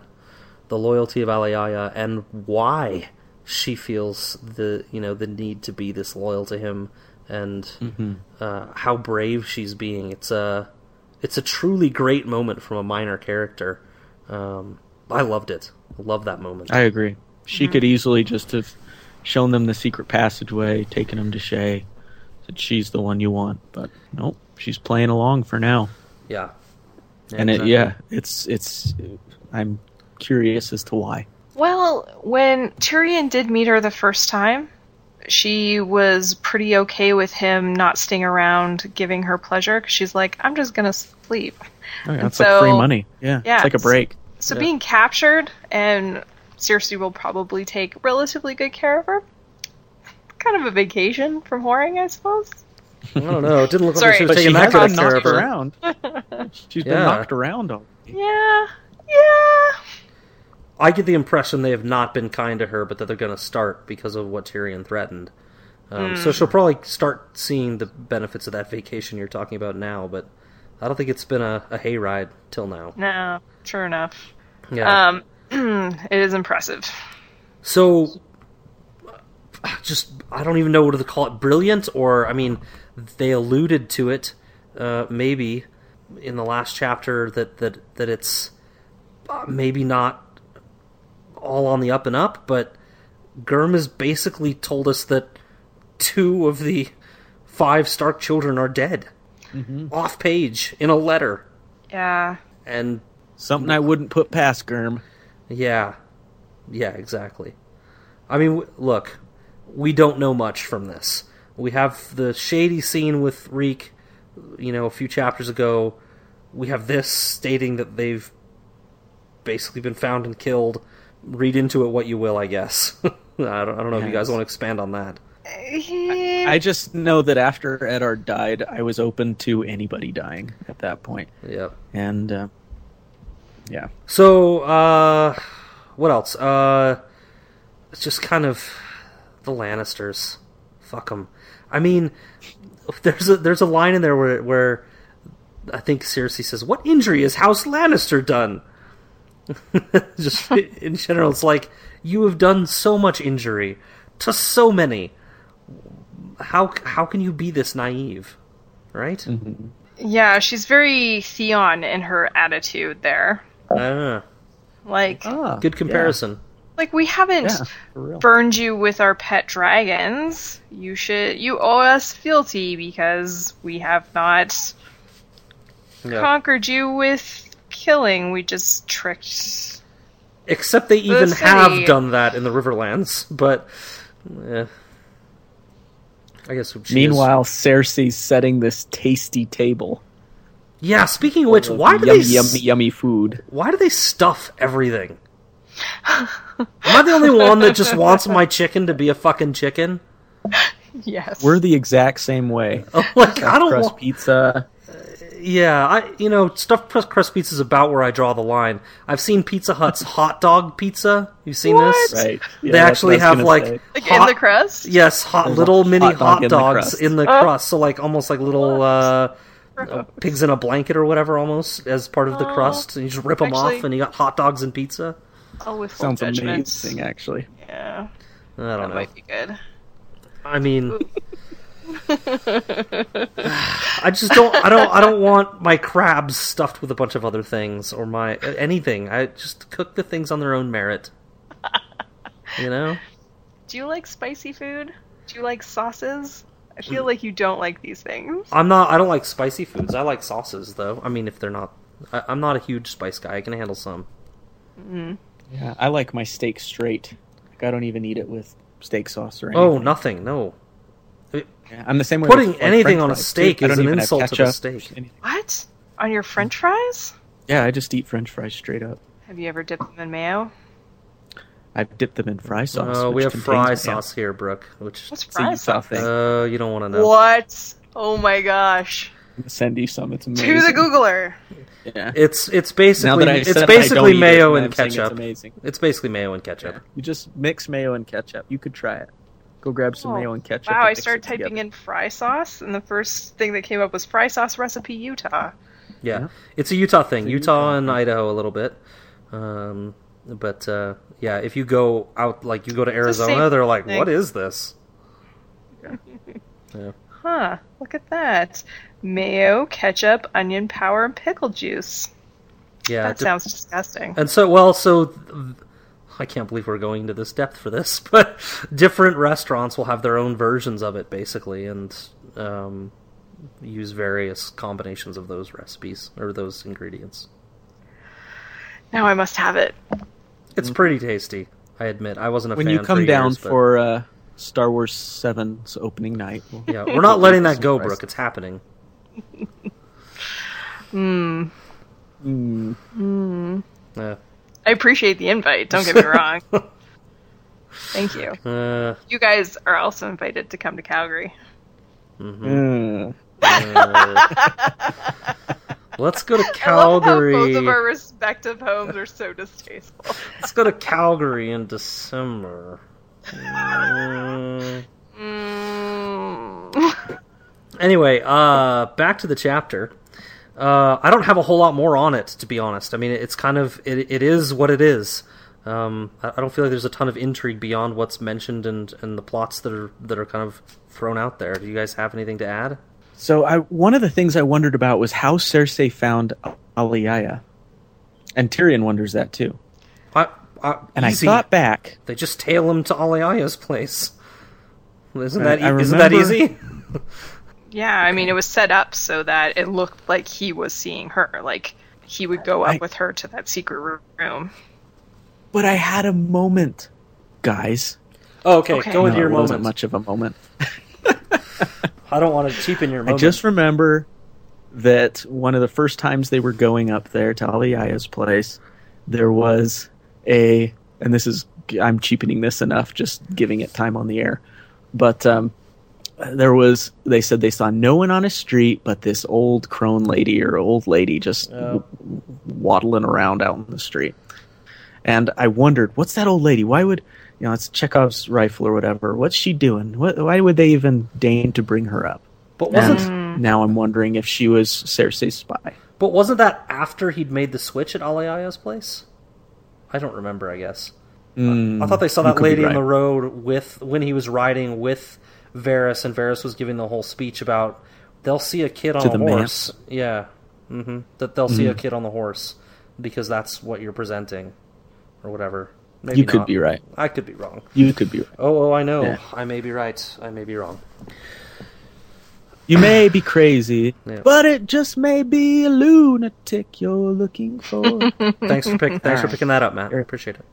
The loyalty of Alayaya and why she feels the you know the need to be this loyal to him and Mhm. uh, how brave she's being. It's a it's a truly great moment from a minor character. Um, I loved it. I love that moment. I agree. She could easily just have shown them the secret passageway, taken them to Shae, said she's the one you want, but nope, she's playing along for now. Yeah. and it, yeah, it's it's. I'm curious as to why. Well, when Tyrion did meet her the first time, she was pretty okay with him not staying around giving her pleasure because she's like, I'm just gonna sleep. Oh, yeah, And that's like free money. Yeah, yeah, it's like a break. So Yeah. being captured and Cersei will probably take relatively good care of her. Kind of a vacation from whoring, I suppose. I don't know. It didn't look Sorry. like she was But taking she that has good been care of her. around. She's been knocked around. All. Yeah, yeah. I get the impression they have not been kind to her, but that they're going to start because of what Tyrion threatened. Um, So Mm. she'll probably start seeing the benefits of that vacation you're talking about now, but I don't think it's been a, a hayride till now. No, sure enough. Yeah. Um, it is impressive. So, just I don't even know what to call it. Brilliant, or I mean, they alluded to it, uh, maybe in the last chapter that that that it's uh, maybe not all on the up and up, but GRRM has basically told us that two of the five Stark children are dead, mm-hmm. off page in a letter, Yeah. and Something I wouldn't put past GRRM. Yeah, yeah, exactly. I mean, look, we don't know much from this. We have the shady scene with Reek, you know, a few chapters ago. We have this stating that they've basically been found and killed. Read into it what you will, I guess. I don't, I don't know if you guys want to expand on that. I just know that after Eddard died, I was open to anybody dying at that point. Yep. And uh, yeah, So, uh, what else? Uh, it's just kind of the Lannisters. Fuck them. I mean, there's a there's a line in there where where I think Cersei says, "What injury has House Lannister done?" just in general, it's like you have done so much injury to so many. How how can you be this naive, right? Mm-hmm. Yeah, she's very Theon in her attitude there. Ah, Like, Ah, good comparison. like we haven't Yeah, burned you with our pet dragons. You should you owe us fealty because we have not Yeah. conquered you with killing. We just tricked. Except they even have done that in the Riverlands, but eh. I guess she is- Meanwhile, Cersei's setting this tasty table. yeah. Speaking of which, of why do yummy, they yummy, yummy food? why do they stuff everything? Am I the only one that just wants my chicken to be a fucking chicken? Yes. We're the exact same way. Like I don't crust want. pizza. Yeah, I you know stuffed crust crust pizza is about where I draw the line. I've seen Pizza Hut's hot dog pizza. You've seen this? Right. Yeah, they that's actually what have gonna like say. like in the crust. Yes, hot There's a little mini hot dog hot in the dogs crust. in the Oh. crust. So like almost like little uh, uh, pigs in a blanket or whatever, almost as part of the Oh. crust. And you just rip them Actually- off, and you got hot dogs and pizza. Oh, with Sounds judgments. amazing, actually. Yeah, I don't know. might be good. I mean, I just don't. I don't. I don't want my crabs stuffed with a bunch of other things or my anything. I just cook the things on their own merit. You know. Do you like spicy food? Do you like sauces? I feel like you don't like these things. I'm not. I don't like spicy foods. I like sauces, though. I mean, if they're not, I, I'm not a huge spice guy. I can handle some. Mm. Yeah, I like my steak straight. Like, I don't even eat it with steak sauce or anything. Oh, nothing. No. Yeah, I'm the same way. Putting with, like, anything French on a steak is don't an even have insult to the ketchup, steak. What? On your French fries? Yeah, I just eat French fries straight up. Have you ever dipped them in mayo? I've dipped them in fry sauce. Oh, we have fry mayo. sauce here, Brooke. Which What's It's a fry sauce? thing. uh, you don't want to know. What? Oh my gosh! I'm gonna send you some. It's amazing. To the Googler. Yeah. It's it's basically it's said it, I don't basically eat it, mayo and and I'm ketchup. It's amazing. It's basically mayo and ketchup. You just mix mayo and ketchup. You could try it. Go grab some Oh, mayo and ketchup. Wow, and I started typing together. in fry sauce, and the first thing that came up was fry sauce recipe Utah. Yeah, Yeah. it's a Utah thing. A Utah, Utah and thing. Idaho a little bit. Um, but uh, yeah, if you go out, like you go to Arizona, same they're like, thing. "What is this?" yeah. Huh, look at that. Mayo, ketchup, onion powder, and pickle juice. Yeah, that de- sounds disgusting. And so, well, so th- I can't believe we're going into this depth for this, but different restaurants will have their own versions of it, basically, and um, use various combinations of those recipes or those ingredients. Now I must have it. It's pretty tasty, I admit. I wasn't a when fan you come for down years, but- for uh, Star Wars 7's opening night. we'll- yeah, we're not letting that go, Brooke. It's happening. Hmm. Mm. Uh, I appreciate the invite. Don't get me wrong. Thank you. uh, You guys are also invited to come to Calgary. mhm. Uh, Let's go to I love how Calgary. both of our respective homes are so distasteful. Let's go to Calgary in December. Mm. Mm. Anyway, uh, back to the chapter. Uh, I don't have a whole lot more on it, to be honest. I mean, it's kind of it, it is what it is. Um, I, I don't feel like there's a ton of intrigue beyond what's mentioned and, and the plots that are that are kind of thrown out there. Do you guys have anything to add? so I one of the things I wondered about was how Cersei found Alayaya, and Tyrion wonders that too. I, I, And easy. I thought back, they just tail him to Alayaya's place. Isn't I- that I e- isn't that easy? Yeah, I mean, it was set up so that it looked like he was seeing her. Like, he would go up I- with her to that secret room. but I had a moment, guys. Oh, okay, Okay. go into No, your it wasn't moment. much of a moment. I don't want to cheapen your I moment. just remember that one of the first times they were going up there to Alayaya's place, there was a, and this is, I'm cheapening this enough, just giving it time on the air, but um, there was, they said they saw no one on a street but this old crone lady or old lady just Oh. w- waddling around out in the street. And I wondered, what's that old lady? Why would, you know, it's Chekhov's rifle or whatever. What's she doing? What, why would they even deign to bring her up? but wasn't And now I'm wondering if she was Cersei's spy. But wasn't that after he'd made the switch at Alayaya's place? I don't remember. I guess. Mm, I thought they saw that lady in the road with when he was riding with Varys, and Varys was giving the whole speech about they'll see a kid on To a the horse. Yeah, hmm that they'll see a Mhm. kid on the horse because that's what you're presenting, or whatever. Maybe You could not. be right. I could be wrong. You could be right. Oh, oh, I know. Yeah. I may be right. I may be wrong. You may be crazy, Yeah. but it just may be a lunatic you're looking for. Thanks for pick, thanks for picking that up, Matt. I appreciate it.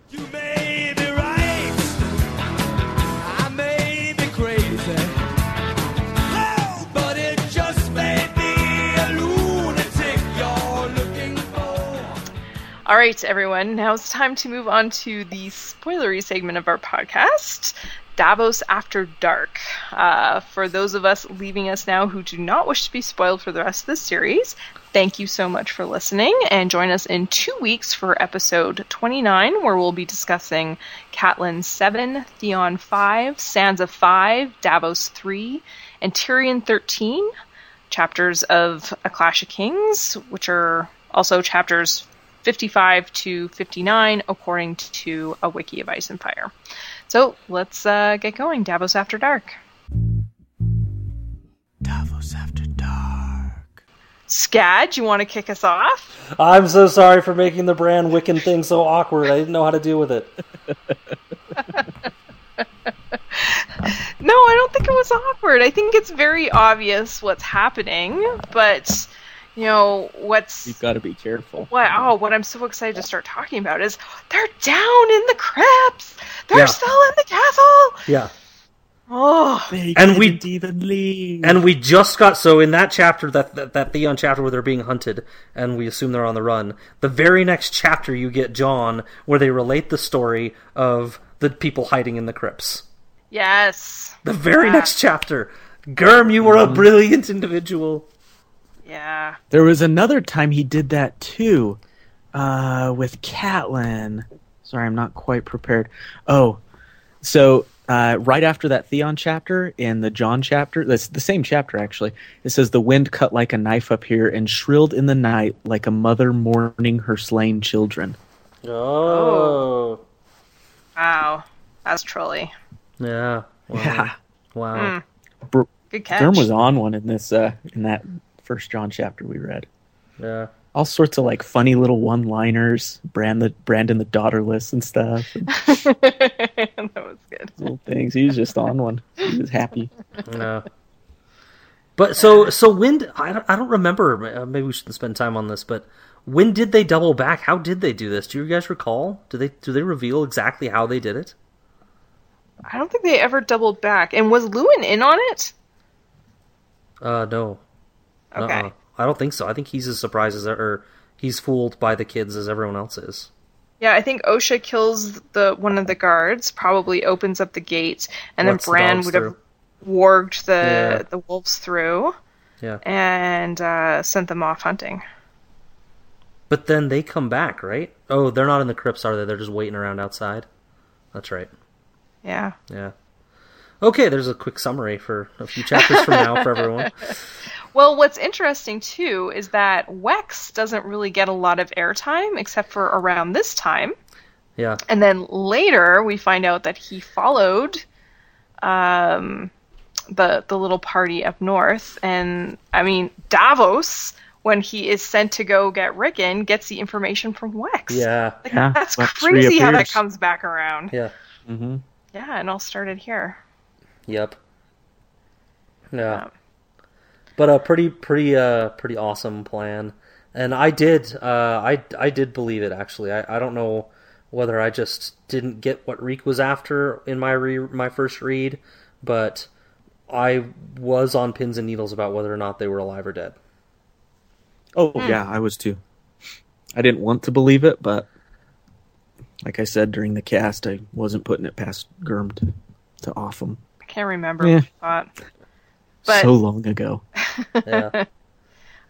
All right, everyone. Now it's time to move on to the spoilery segment of our podcast, Davos After Dark. Uh, for those of us leaving us now who do not wish to be spoiled for the rest of this series, thank you so much for listening, and join us in two weeks for episode 29, where we'll be discussing Catelyn 7, Theon 5, Sansa 5, Davos 3, and Tyrion 13 chapters of A Clash of Kings, which are also chapters 55 to 59 according to a wiki of Ice and Fire. So let's uh, get going. Davos After Dark. Davos After Dark. Scad, you want to kick us off? I'm so sorry for making the Bran Rickon thing so awkward. I didn't know how to deal with it. No, I don't think it was awkward. I think it's very obvious what's happening, but you know what's You've got to be careful. what? Oh, what I'm so excited to start talking about is they're down in the crypts. They're Yeah. still in the castle. Yeah. Oh, and we even leave. and we just got so in that chapter that, that that Theon chapter where they're being hunted and we assume they're on the run. The very next chapter you get Jon where they relate the story of the people hiding in the crypts. yes. The very Yeah. next chapter. GRRM, you were a mm-hmm. brilliant individual. Yeah. There was another time he did that too, uh, with Catelyn. Sorry, I'm not quite prepared. Oh, so uh, right after that Theon chapter in the Jon chapter, that's the same chapter actually. It says the wind cut like a knife up here and shrilled in the night like a mother mourning her slain children. Oh. Wow. That's trolly. Yeah. Wow. Yeah. Wow. Br- Good catch. GRRM was on one in this uh, in that first Jon chapter we read. Yeah. All sorts of like funny little one-liners, Brand the Brandon the daughterless and stuff. and that was good. little things. He was just on one. He was happy. No. But so so when d- I don't, I don't remember. uh, Maybe we shouldn't spend time on this. But when did they double back? How did they do this? Do you guys recall? Do they do they reveal exactly how they did it? I don't think they ever doubled back. And was Luwin in on it? Uh, no. Okay. Uh-uh. I don't think so. I think he's as surprised as or he's fooled by the kids as everyone else is. Yeah, I think Osha kills the one of the guards, probably opens up the gate, and Lets the then Bran dogs would have through. warged the Yeah. the wolves through Yeah. and uh, sent them off hunting. But then they come back, right? Oh, they're not in the crypts, are they? They're just waiting around outside. That's right. Yeah. Yeah. Okay, there's a quick summary for a few chapters from now for everyone. Well, what's interesting too is that Wex doesn't really get a lot of airtime except for around this time. Yeah. And then later we find out that he followed um, the the little party up north, and I mean Davos when he is sent to go get Rickon gets the information from Wex. Yeah. Like, Yeah, that's Wex crazy how that comes back around. Yeah. Mm-hmm. Yeah, and all started here. Yep. Yeah. But a pretty pretty uh pretty awesome plan. And I did uh I I did believe it actually. I, I don't know whether I just didn't get what Reek was after in my re- my first read, but I was on pins and needles about whether or not they were alive or dead. Oh yeah, I was too. I didn't want to believe it, but like I said during the cast, I wasn't putting it past GRRM to, to off them I can't remember Yeah. what I thought. But so long ago. Yeah.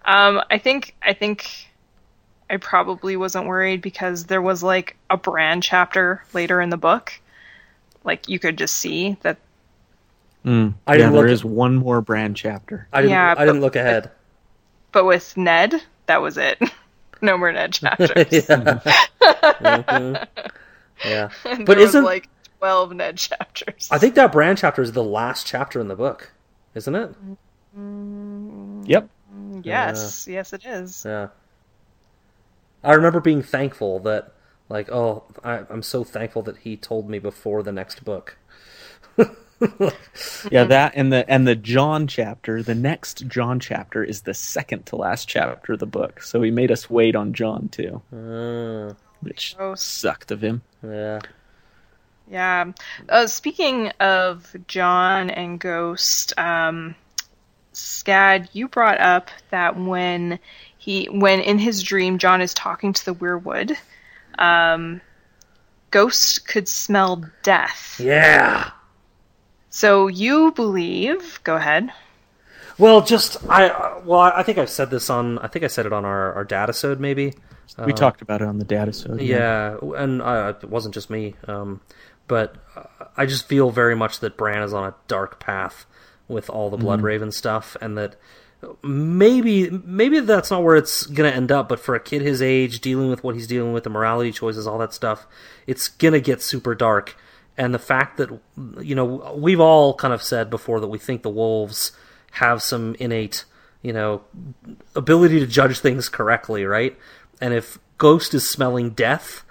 Um, I think I think I probably wasn't worried because there was like a Bran chapter later in the book. Like you could just see that Mm. I yeah, didn't there look- is one more Bran chapter. I didn't Yeah, I didn't but- look ahead. but with Ned, that was it. no more Ned chapters. yeah. Mhm. Yeah, And but there was, isn't like twelve Ned chapters. I think that Bran chapter is the last chapter in the book, isn't it? Yep. Yes, yes, it is. Yeah. I remember being thankful that, like, oh, I, I'm so thankful that he told me before the next book. Yeah, that and the and the Jon chapter, the next Jon chapter is the second to last chapter of the book. So he made us wait on Jon too, Uh, which Gross. sucked of him. yeah. Yeah. Uh, speaking of Jon and Ghost, um, Scad, you brought up that when he, when in his dream, Jon is talking to the weirwood, um, Ghost could smell death. Yeah. So you believe? Go ahead. Well, just I. uh, Well, I I think I've said this on. I think I said it on our our datasode maybe. we talked about it on the data so Yeah, and uh, it wasn't just me. Um, but uh, I just feel very much that Bran is on a dark path with all the Blood mm-hmm. Raven stuff, and that maybe maybe that's not where it's gonna end up. But for a kid his age, dealing with what he's dealing with, the morality choices, all that stuff, it's gonna get super dark. And the fact that you know we've all kind of said before that we think the wolves have some innate you know ability to judge things correctly, right? And if Ghost is smelling death,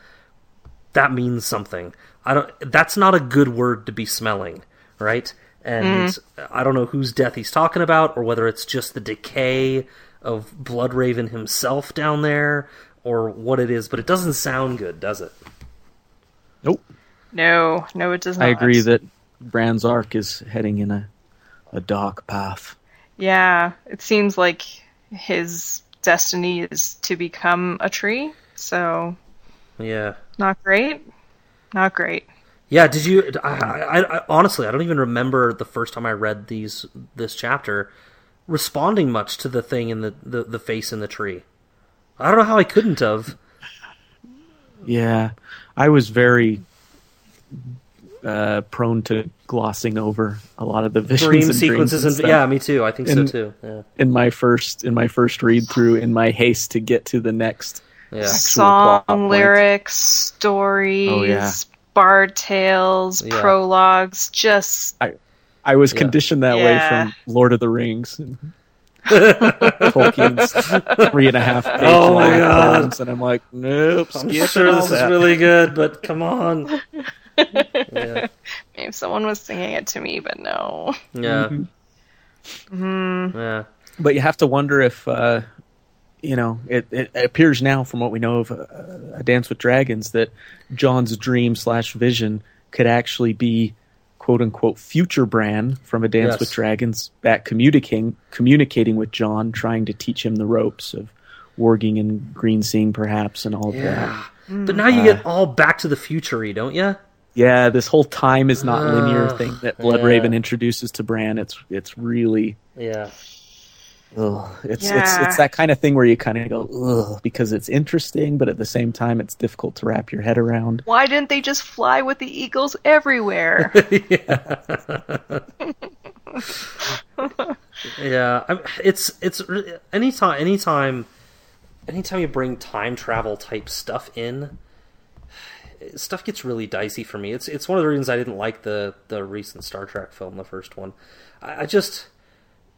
that means something. I don't. That's not a good word to be smelling, right? And mm-hmm. I don't know whose death he's talking about, or whether it's just the decay of Bloodraven himself down there, or what it is. But it doesn't sound good, does it? Nope. No, no, it does not. I agree that Bran's arc is heading in a a dark path. Yeah, it seems like his destiny is to become a tree. So Yeah. not great. Not great. Yeah, did you? I, I, I honestly, I don't even remember the first time I read these this chapter responding much to the thing in the, the, the face in the tree. I don't know how I couldn't have. Yeah, I was very uh, prone to glossing over a lot of the visions Dream and sequences and and yeah, me too. I think And- so too. Yeah, in my first in my first read through in my haste to get to the next yeah, Song lyrics, stories, Oh, yeah. Bard tales, Yeah. prologues, just I I was Yeah. conditioned that Yeah. way from Lord of the Rings. And Tolkien's three and a half page Oh my long God. poems, and I'm like, nope. I'm sure this is that. really good, but come on. Yeah, if someone was singing it to me, but no. yeah, Mm-hmm. yeah. But you have to wonder if, uh, you know, it, it appears now from what we know of uh, A Dance with Dragons that Jon's dream slash vision could actually be quote unquote future Bran from A Dance Yes. with Dragons back communicating communicating with Jon, trying to teach him the ropes of warging and green seeing perhaps and all of that. But now you get all Back to the Future, don't you? Yeah, this whole time is not linear Ugh, thing that Blood yeah. Raven introduces to Bran. It's it's really Yeah. Ugh. It's it's Yeah. it's that kind of thing where you kind of go ugh because it's interesting, but at the same time it's difficult to wrap your head around. Why didn't they just fly with the eagles everywhere? Yeah, I'm, it's it's re- anytime anytime anytime you bring time travel type stuff in, stuff gets really dicey for me. It's it's one of the reasons I didn't like the the recent Star Trek film, the first one. I, I just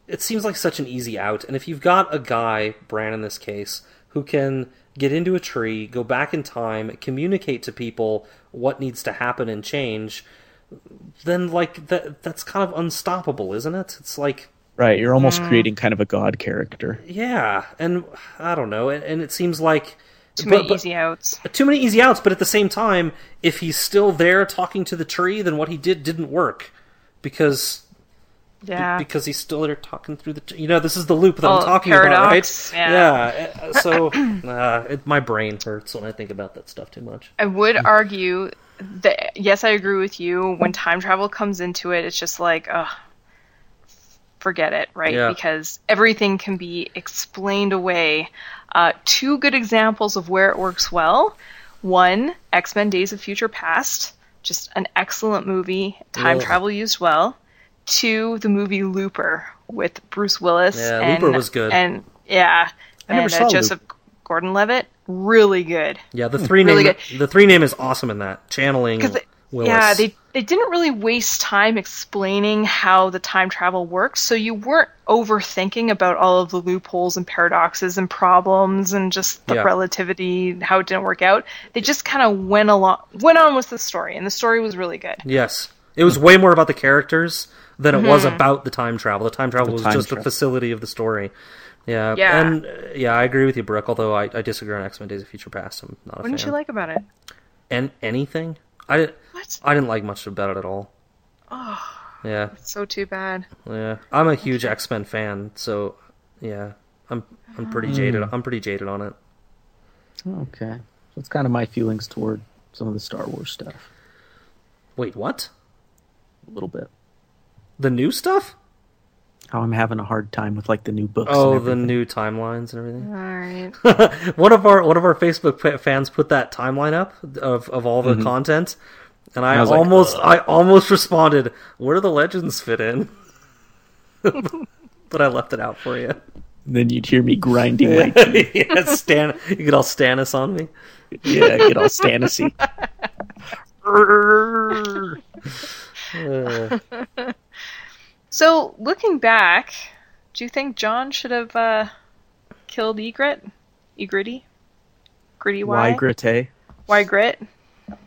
it seems like such an easy out. And if you've got a guy, Bran in this case, who can get into a tree, go back in time, communicate to people what needs to happen and change, then like that that's kind of unstoppable, isn't it? It's like Right, you're almost mm. creating kind of a god character. yeah, and I don't know, and, and it seems like Too but- many but- easy outs. too many easy outs. But at the same time, if he's still there talking to the tree, then what he did didn't work because Yeah. because he's still there talking through the. T- you know, this is the loop that Oh, I'm talking paradox, about, right? yeah. uh, So uh, it, my brain hurts when I think about that stuff too much. I would argue that yes, I agree with you. When time travel comes into it, it's just like, ugh, forget it, right? Yeah. Because everything can be explained away. Uh, two good examples of where it works well. One, X Men: Days of Future Past, just an excellent movie. Time travel used well. Two, the movie Looper with Bruce Willis. Yeah, and, Looper was good. And yeah, I never and uh, Joseph Gordon-Levitt. really good. Yeah, the three Really name the three name is awesome in that channeling they- Willis. Yeah, they they didn't really waste time explaining how the time travel works, so you weren't overthinking about all of the loopholes and paradoxes and problems and just the Yeah. relativity, how it didn't work out. They just kind of went along, went on with the story, and the story was really good. Yes, it was way more about the characters than it was Mhm. about the time travel. The time travel The was time just a travel. facility of the story. Yeah, Yeah. and uh, yeah, I agree with you, Brooke. Although I, I disagree on X Men: Days of Future Past. I'm not a fan. What didn't fan. you like about it? And anything? I didn't. What? I didn't like much about it at all. Oh, Yeah, it's so too bad. yeah. I'm a huge X Men fan, so yeah, I'm I'm pretty Mm. jaded. I'm pretty jaded on it. Okay, so it's kind of my feelings toward some of the Star Wars stuff. Wait, what? A little bit. The new stuff? How I'm having a hard time with like the new books. Oh, and the new timelines and everything. All right. one of our one of our Facebook fans put that timeline up of, of all the Mhm. content, and I, I was like, almost I almost responded, "Where do the legends fit in?" but I left it out for you. Then you'd hear me grinding my teeth. yeah, Stan, you get all Stannis on me. Yeah, get all Stannisy. Uh, So, looking back, do you think Jon should have uh, killed Ygritte? Egritty? Gritty Why Y? Grate? Why Grit?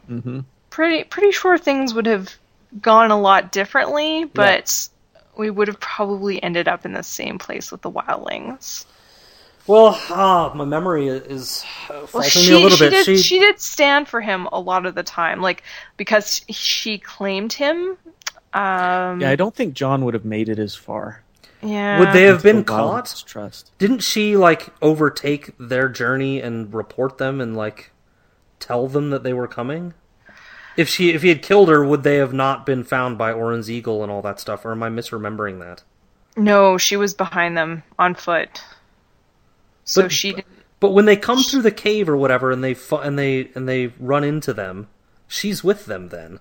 Mm-hmm. Pretty pretty sure things would have gone a lot differently, but we would have probably ended up in the same place with the wildlings. Well, ah, my memory is uh, Well, she, me a little she bit. Did, she... did stand for him a lot of the time, like because she claimed him. Um, Yeah, I don't think Jon would have made it as far. yeah. Would they have been caught? Trust. Didn't she like overtake their journey and report them and like tell them that they were coming? If she if he had killed her, would they have not been found by Orell's eagle and all that stuff? Or am I misremembering that? No, she was behind them on foot. So But- she didn't. But when they come through the cave or whatever, and they fu- and they and they run into them, she's with them then.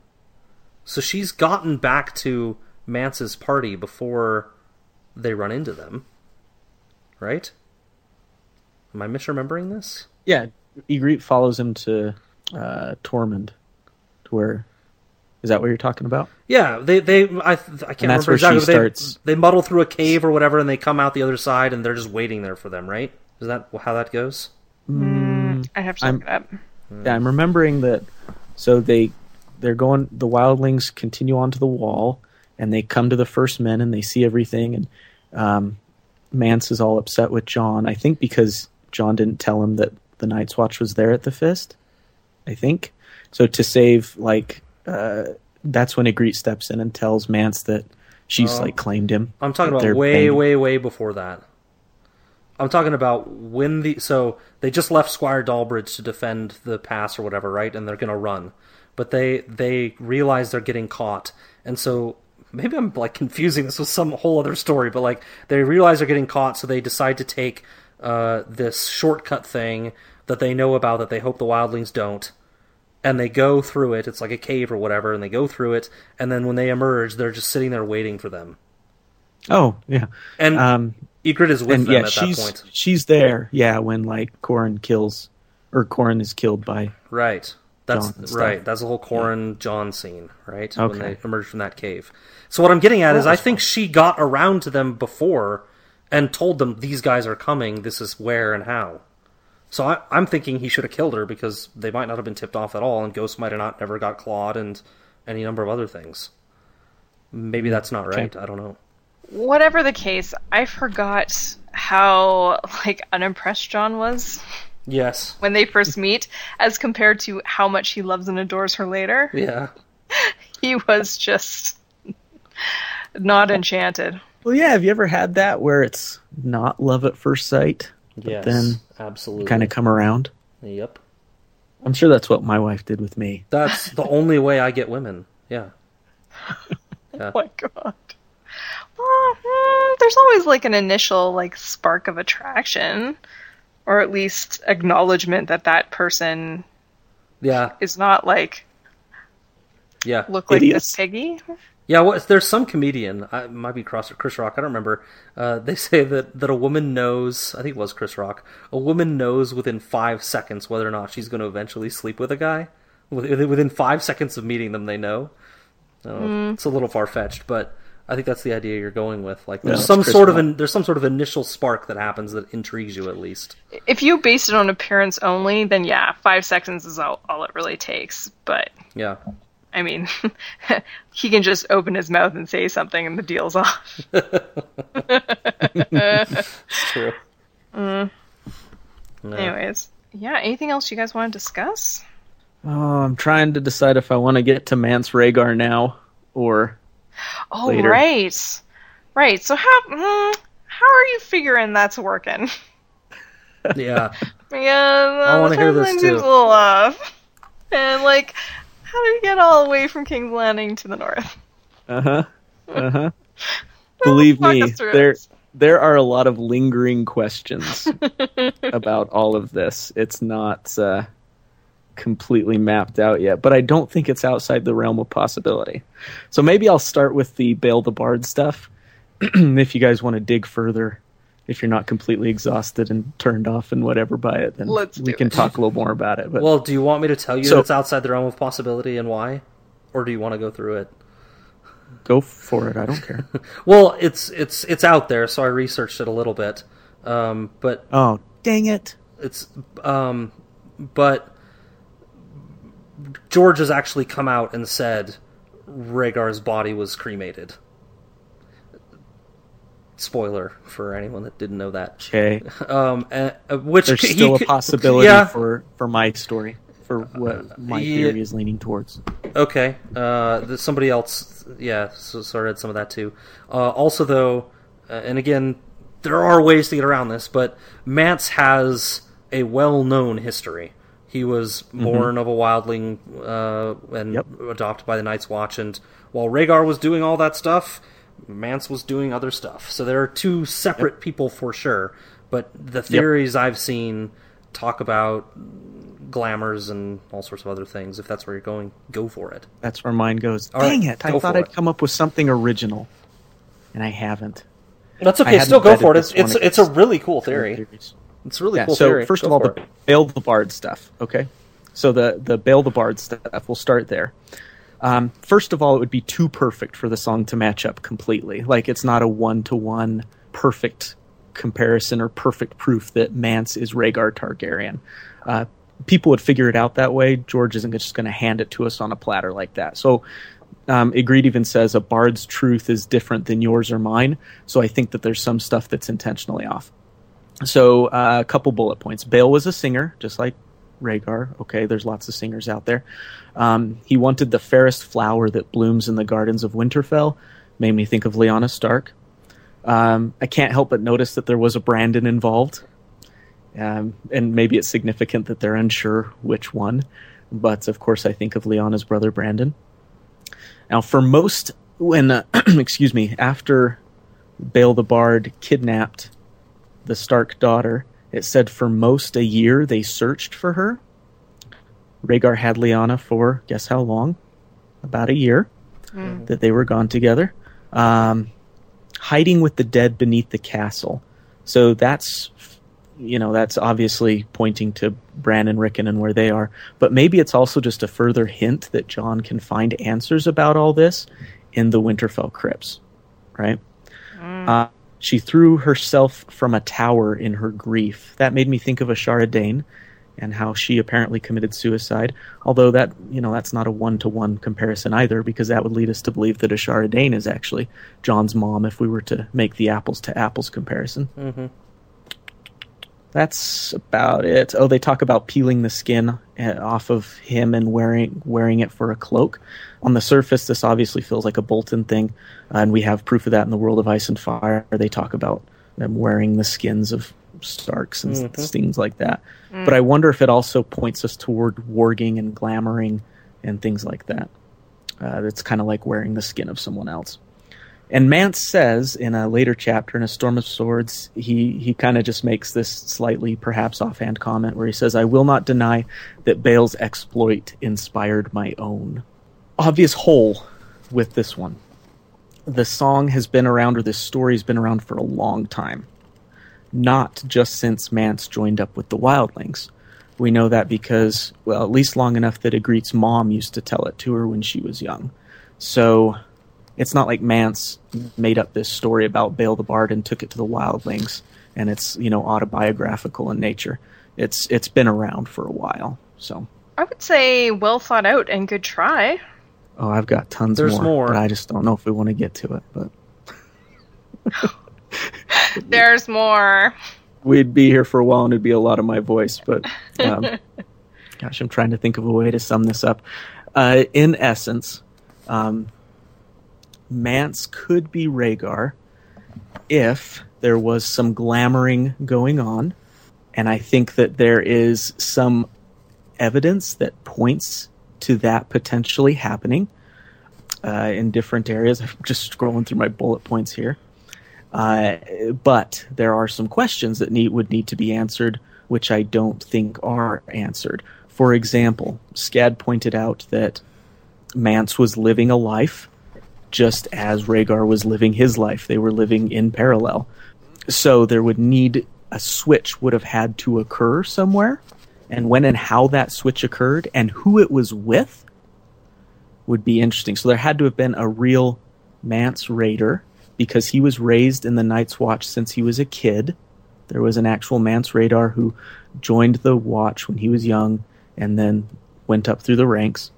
So she's gotten back to Mance's party before they run into them, right? Am I misremembering this? Yeah, Ygritte follows him to uh, Tormund, to where is that what you're talking about? Yeah, they they I I can't And that's remember where exactly. she but they, starts- they muddle through a cave or whatever, and they come out the other side, and they're just waiting there for them, right? Is that how that goes? Mm, I have to I'm- look it up. Yeah, I'm remembering that. So they they're going. The wildlings continue onto the wall, and they come to the first men, and they see everything. And um, Mance is all upset with Jon. I think because Jon didn't tell him that the Night's Watch was there at the Fist. I think so. To save like, uh, that's when Ygritte steps in and tells Mance that she's Oh. like claimed him. I'm talking about they're way, banging. way, way before that. I'm talking about when the so they just left Squire Dalbridge to defend the pass or whatever, right? And they're gonna run, but they they realize they're getting caught, and so maybe I'm like confusing this with some whole other story, but like they realize they're getting caught, so they decide to take uh, this shortcut thing that they know about that they hope the wildlings don't, and they go through it. It's like a cave or whatever, and they go through it, and then when they emerge, they're just sitting there waiting for them. Oh yeah, And um, Ygritte is with and them yeah, at she's that point. she's there. Yeah, when like Qhorin kills, or Qhorin is killed by Right. That's Jon and stuff. right. That's the whole Qhorin Jon scene, right? When they emerge from that cave. So what I'm getting at is, I think she got around to them before and told them these guys are coming, this is where and how. So I, I'm thinking he should have killed her because they might not have been tipped off at all, and Ghost might have not never got clawed and any number of other things. Maybe hmm. that's not right. I don't know. Whatever the case, I forgot how like unimpressed Jon was Yes. when they first meet, as compared to how much he loves and adores her later. Yeah. He was just not enchanted. Well, yeah. Have you ever had that where it's not love at first sight, but Yes. then absolutely. kind of come around? Yep. I'm sure that's what my wife did with me. That's the only way I get women. Yeah. Yeah. Oh my god. Well, mm, there's always like an initial like spark of attraction, or at least acknowledgement that that person Yeah. is not like Yeah. look like Hideous. this piggy. Yeah, well, there's some comedian, uh, it might be Chris, Chris Rock, I don't remember. Uh, they say that, that a woman knows, I think it was Chris Rock, a woman knows within five seconds whether or not she's going to eventually sleep with a guy. Within within five seconds of meeting them, they know. I know, Mm. It's a little far fetched, but I think that's the idea you're going with. Like, there's it's some Chris sort of an, there's some sort of initial spark that happens that intrigues you at least. If you base it on appearance only, then yeah, five seconds is all, all it really takes. But Yeah. I mean, he can just open his mouth and say something, and the deal's off. It's true. Mm. Yeah. Anyways, yeah. Anything else you guys want to discuss? Oh, I'm trying to decide if I want to get to Mance Rhaegar now or Oh, later. right, right. So how mm, how are you figuring that's working? Yeah. Yeah, I wanna hear this too. a little off. And like, how do you get all the way from King's Landing to the north? Uh huh. Uh huh. Believe me, there it. there are a lot of lingering questions about all of this. It's not uh, completely mapped out yet, but I don't think it's outside the realm of possibility. So maybe I'll start with the Bael the Bard stuff. if you guys want to dig further, if you're not completely exhausted and turned off and whatever by it, then Let's we can it. talk a little more about it. But Well, do you want me to tell you So- that it's outside the realm of possibility and why? Or do you want to go through it? go for it. I don't care. Well, it's it's it's out there, so I researched it a little bit. Um, but oh, dang it. it's um, but George has actually come out and said Rhaegar's body was cremated. Spoiler for anyone that didn't know that. Okay. Um, uh, uh, which There's he still a possibility yeah. for for my story, for what my yeah. theory is leaning towards. Okay. Uh, somebody else, yeah, so, so I read some of that too. Uh, also, though, uh, and again, there are ways to get around this, but Mance has a well-known history. He was born of a wildling uh, and adopted by the Night's Watch, and while Rhaegar was doing all that stuff, Mance was doing other stuff. So there are two separate people for sure. But the theories I've seen talk about glamours and all sorts of other things. If that's where you're going, go for it. That's where mine goes. All right, Dang it! I thought I'd it. come up with something original, and I haven't. That's okay. Still go for it. It's it's, it's a really cool theory. theories. It's really yeah. cool so theory. first Go of all, the it. Bael the Bard stuff. Okay, so the the Bael the Bard stuff. We'll start there. Um, first of all, it would be too perfect for the song to match up completely. Like it's not a one to one perfect comparison or perfect proof that Mance is Rhaegar Targaryen. Uh, people would figure it out that way. George isn't just going to hand it to us on a platter like that. So um, Ygritte even says a bard's truth is different than yours or mine. So I think that there's some stuff that's intentionally off. So uh, a couple bullet points. Bael was a singer, just like Rhaegar. Okay, there's lots of singers out there. Um, he wanted the fairest flower that blooms in the gardens of Winterfell. Made me think of Lyanna Stark. Um, I can't help but notice that there was a Brandon involved. Um, and maybe it's significant that they're unsure which one. But of course, I think of Lyanna's brother Brandon. Now, for most, when, uh, excuse me, after Bael the Bard kidnapped the Stark daughter, it said for most a year they searched for her. Rhaegar had Lyanna for guess how long? About a year that they were gone together. Um, hiding with the dead beneath the castle. So that's, you know, that's obviously pointing to Bran and Rickon and where they are. But maybe it's also just a further hint that Jon can find answers about all this in the Winterfell crypts, right? Uh, she threw herself from a tower in her grief. That made me think of Ashara Dane and how she apparently committed suicide. Although that, you know, that's not a one-to-one comparison either, because that would lead us to believe that Ashara Dane is actually Jon's mom if we were to make the apples to apples comparison. Mm-hmm. That's about it. Oh, they talk about peeling the skin uh, off of him and wearing wearing it for a cloak. On the surface, this obviously feels like a Bolton thing, and we have proof of that in the World of Ice and Fire. They talk about them wearing the skins of Starks and Mhm. things like that. But I wonder if it also points us toward warging and glamoring and things like that. Uh, it's kind of like wearing the skin of someone else. And Mance says in a later chapter in A Storm of Swords, he, he kind of just makes this slightly, perhaps offhand comment where he says, I will not deny that Bael's exploit inspired my own. Obvious hole with this one. the song has been around or this story has been around for a long time. Not just since Mance joined up with the Wildlings. We know that because, well, at least long enough that Ygritte's mom used to tell it to her when she was young. So it's not like Mance made up this story about Bael the Bard and took it to the Wildlings and it's, you know, autobiographical in nature. It's it's been around for a while. So I would say well thought out and good try. Oh, I've got tons There's more, more. but I just don't know if we want to get to it. But There's more. we'd be here for a while and it'd be a lot of my voice. But um, gosh, I'm trying to think of a way to sum this up. Uh, in essence, um, Mance could be Rhaegar if there was some glamoring going on, and I think that there is some evidence that points to that potentially happening uh, in different areas. I'm just scrolling through my bullet points here. Uh, but there are some questions that need would need to be answered, which I don't think are answered. For example, Scad pointed out that Mance was living a life just as Rhaegar was living his life. They were living in parallel. So there would need a switch would have had to occur somewhere, and when and how that switch occurred and who it was with would be interesting. So there had to have been a real Mance Rayder because he was raised in the Night's Watch since he was a kid. There was an actual Mance Rayder who joined the Watch when he was young and then went up through the ranks.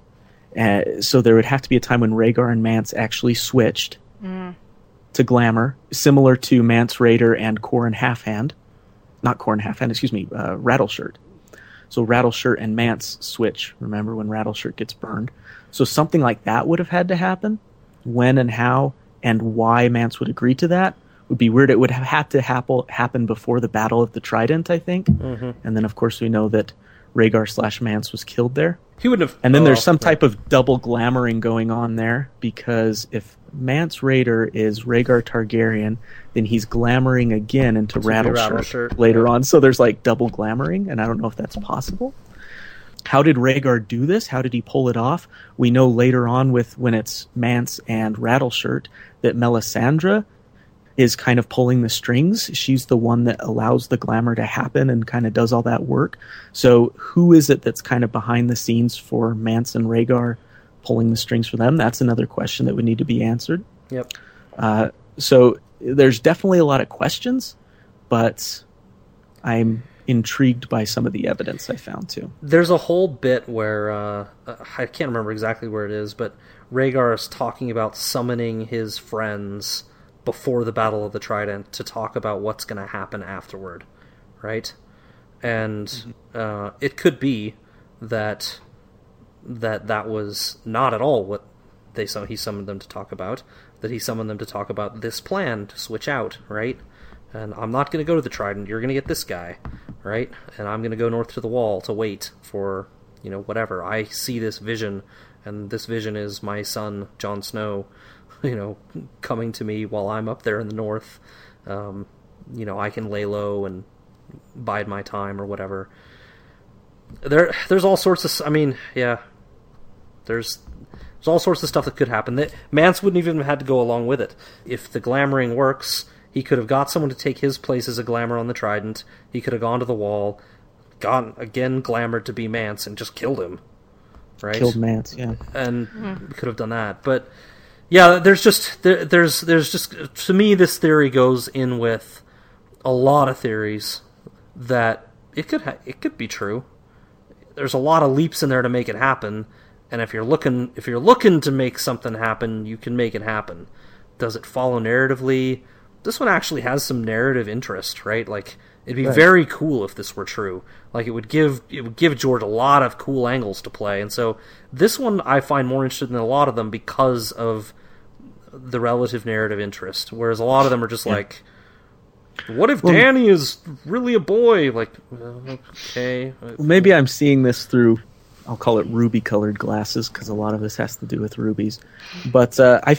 Uh, so there would have to be a time when Rhaegar and Mance actually switched to Glamour, similar to Mance Rayder and Qhorin Halfhand. Not Qhorin Halfhand, excuse me, uh, Rattleshirt. So Rattleshirt and Mance switch. Remember when Rattleshirt gets burned? So something like that would have had to happen. When and how and why Mance would agree to that would be weird. It would have had to happen happen before the Battle of the Trident, I think. Mhm. And then, of course, we know that Rhaegar slash Mance was killed there. He wouldn't have. And then oh, there's some yeah. type of double glamoring going on there because if Mance Rayder is Rhaegar Targaryen, then he's glamoring again into Rattleshirt, Rattleshirt, later on. So there's like double glamoring, and I don't know if that's possible. How did Rhaegar do this? How did he pull it off? We know later on with when it's Mance and Rattleshirt that Melisandre is kind of pulling the strings. She's the one that allows the glamour to happen and kind of does all that work. So who is it that's kind of behind the scenes for Mance and Rhaegar pulling the strings for them? That's another question that would need to be answered. Yep. Uh, so there's definitely a lot of questions, but I'm intrigued by some of the evidence I found too. There's a whole bit where uh, I can't remember exactly where it is, but Rhaegar is talking about summoning his friends before the Battle of the Trident to talk about what's going to happen afterward, right? And uh, it could be that that that was not at all what they sum- he summoned them to talk about. That he summoned them to talk about this plan to switch out, right? And I'm not going to go to the Trident. You're going to get this guy, right? And I'm going to go north to the Wall to wait for you know whatever. I see this vision, and this vision is my son Jon Snow, you know, coming to me while I'm up there in the north. Um, you know, I can lay low and bide my time or whatever. There, there's all sorts of. I mean, yeah, there's there's all sorts of stuff that could happen. That Mance wouldn't even have had to go along with it. If the glamoring works, he could have got someone to take his place as a glamour on the Trident. He could have gone to the Wall, gone again glamored to be Mance, and just killed him. Right, Killed Mance, yeah. and we could have done that. But yeah, there's just there, there's there's just to me this theory goes in with a lot of theories that it could ha- it could be true. There's a lot of leaps in there to make it happen, and if you're looking if you're looking to make something happen, you can make it happen. Does it follow narratively? This one actually has some narrative interest, right? Like it'd be Right. very cool if this were true. Like it would give it would give George a lot of cool angles to play, and so this one I find more interested than a lot of them because of the relative narrative interest. Whereas a lot of them are just like, what if Well- Dany is really a boy? Like, okay, Well, maybe I'm seeing this through, I'll call it ruby colored glasses because a lot of this has to do with rubies. But uh, I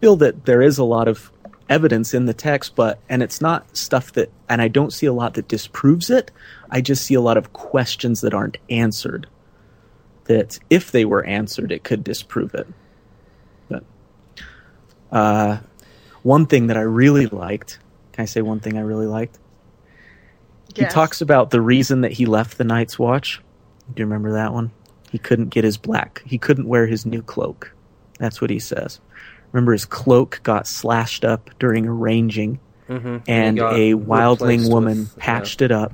feel that there is a lot of evidence in the text, but and it's not stuff that, and I don't see a lot that disproves it. I just see a lot of questions that aren't answered. That if they were answered, it could disprove it. But uh, One thing that I really liked. Can I say one thing I really liked? He talks about the reason that he left the Night's Watch. Do you remember that one? He couldn't get his black. He couldn't wear his new cloak. That's what he says. Remember, his cloak got slashed up during arranging, Mhm. and He got a wildling woman with, patched it up,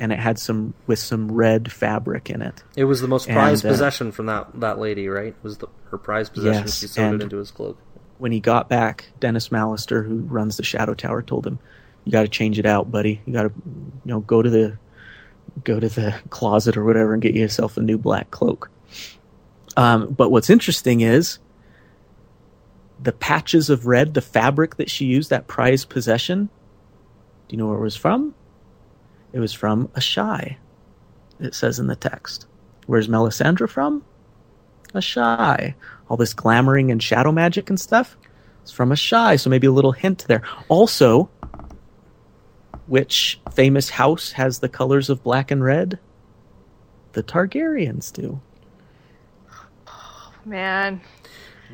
and it had some with some red fabric in it. It was the most prized And, uh, possession from that that lady, right? It Was the her prized possession? Yes, she sewed it into his cloak. When he got back, Denys Mallister, who runs the Shadow Tower, told him, "You got to change it out, buddy. You got to, you know, go to the, go to the closet or whatever and get yourself a new black cloak." Um, but what's interesting is the patches of red, the fabric that she used, that prized possession. Do you know where it was from? It was from Asshai. It says in the text. Where's Melisandre from? A shy. All this glamoring and shadow magic and stuff is from Asshai, so maybe a little hint there. Also, which famous house has the colors of black and red? The Targaryens do. Oh, man,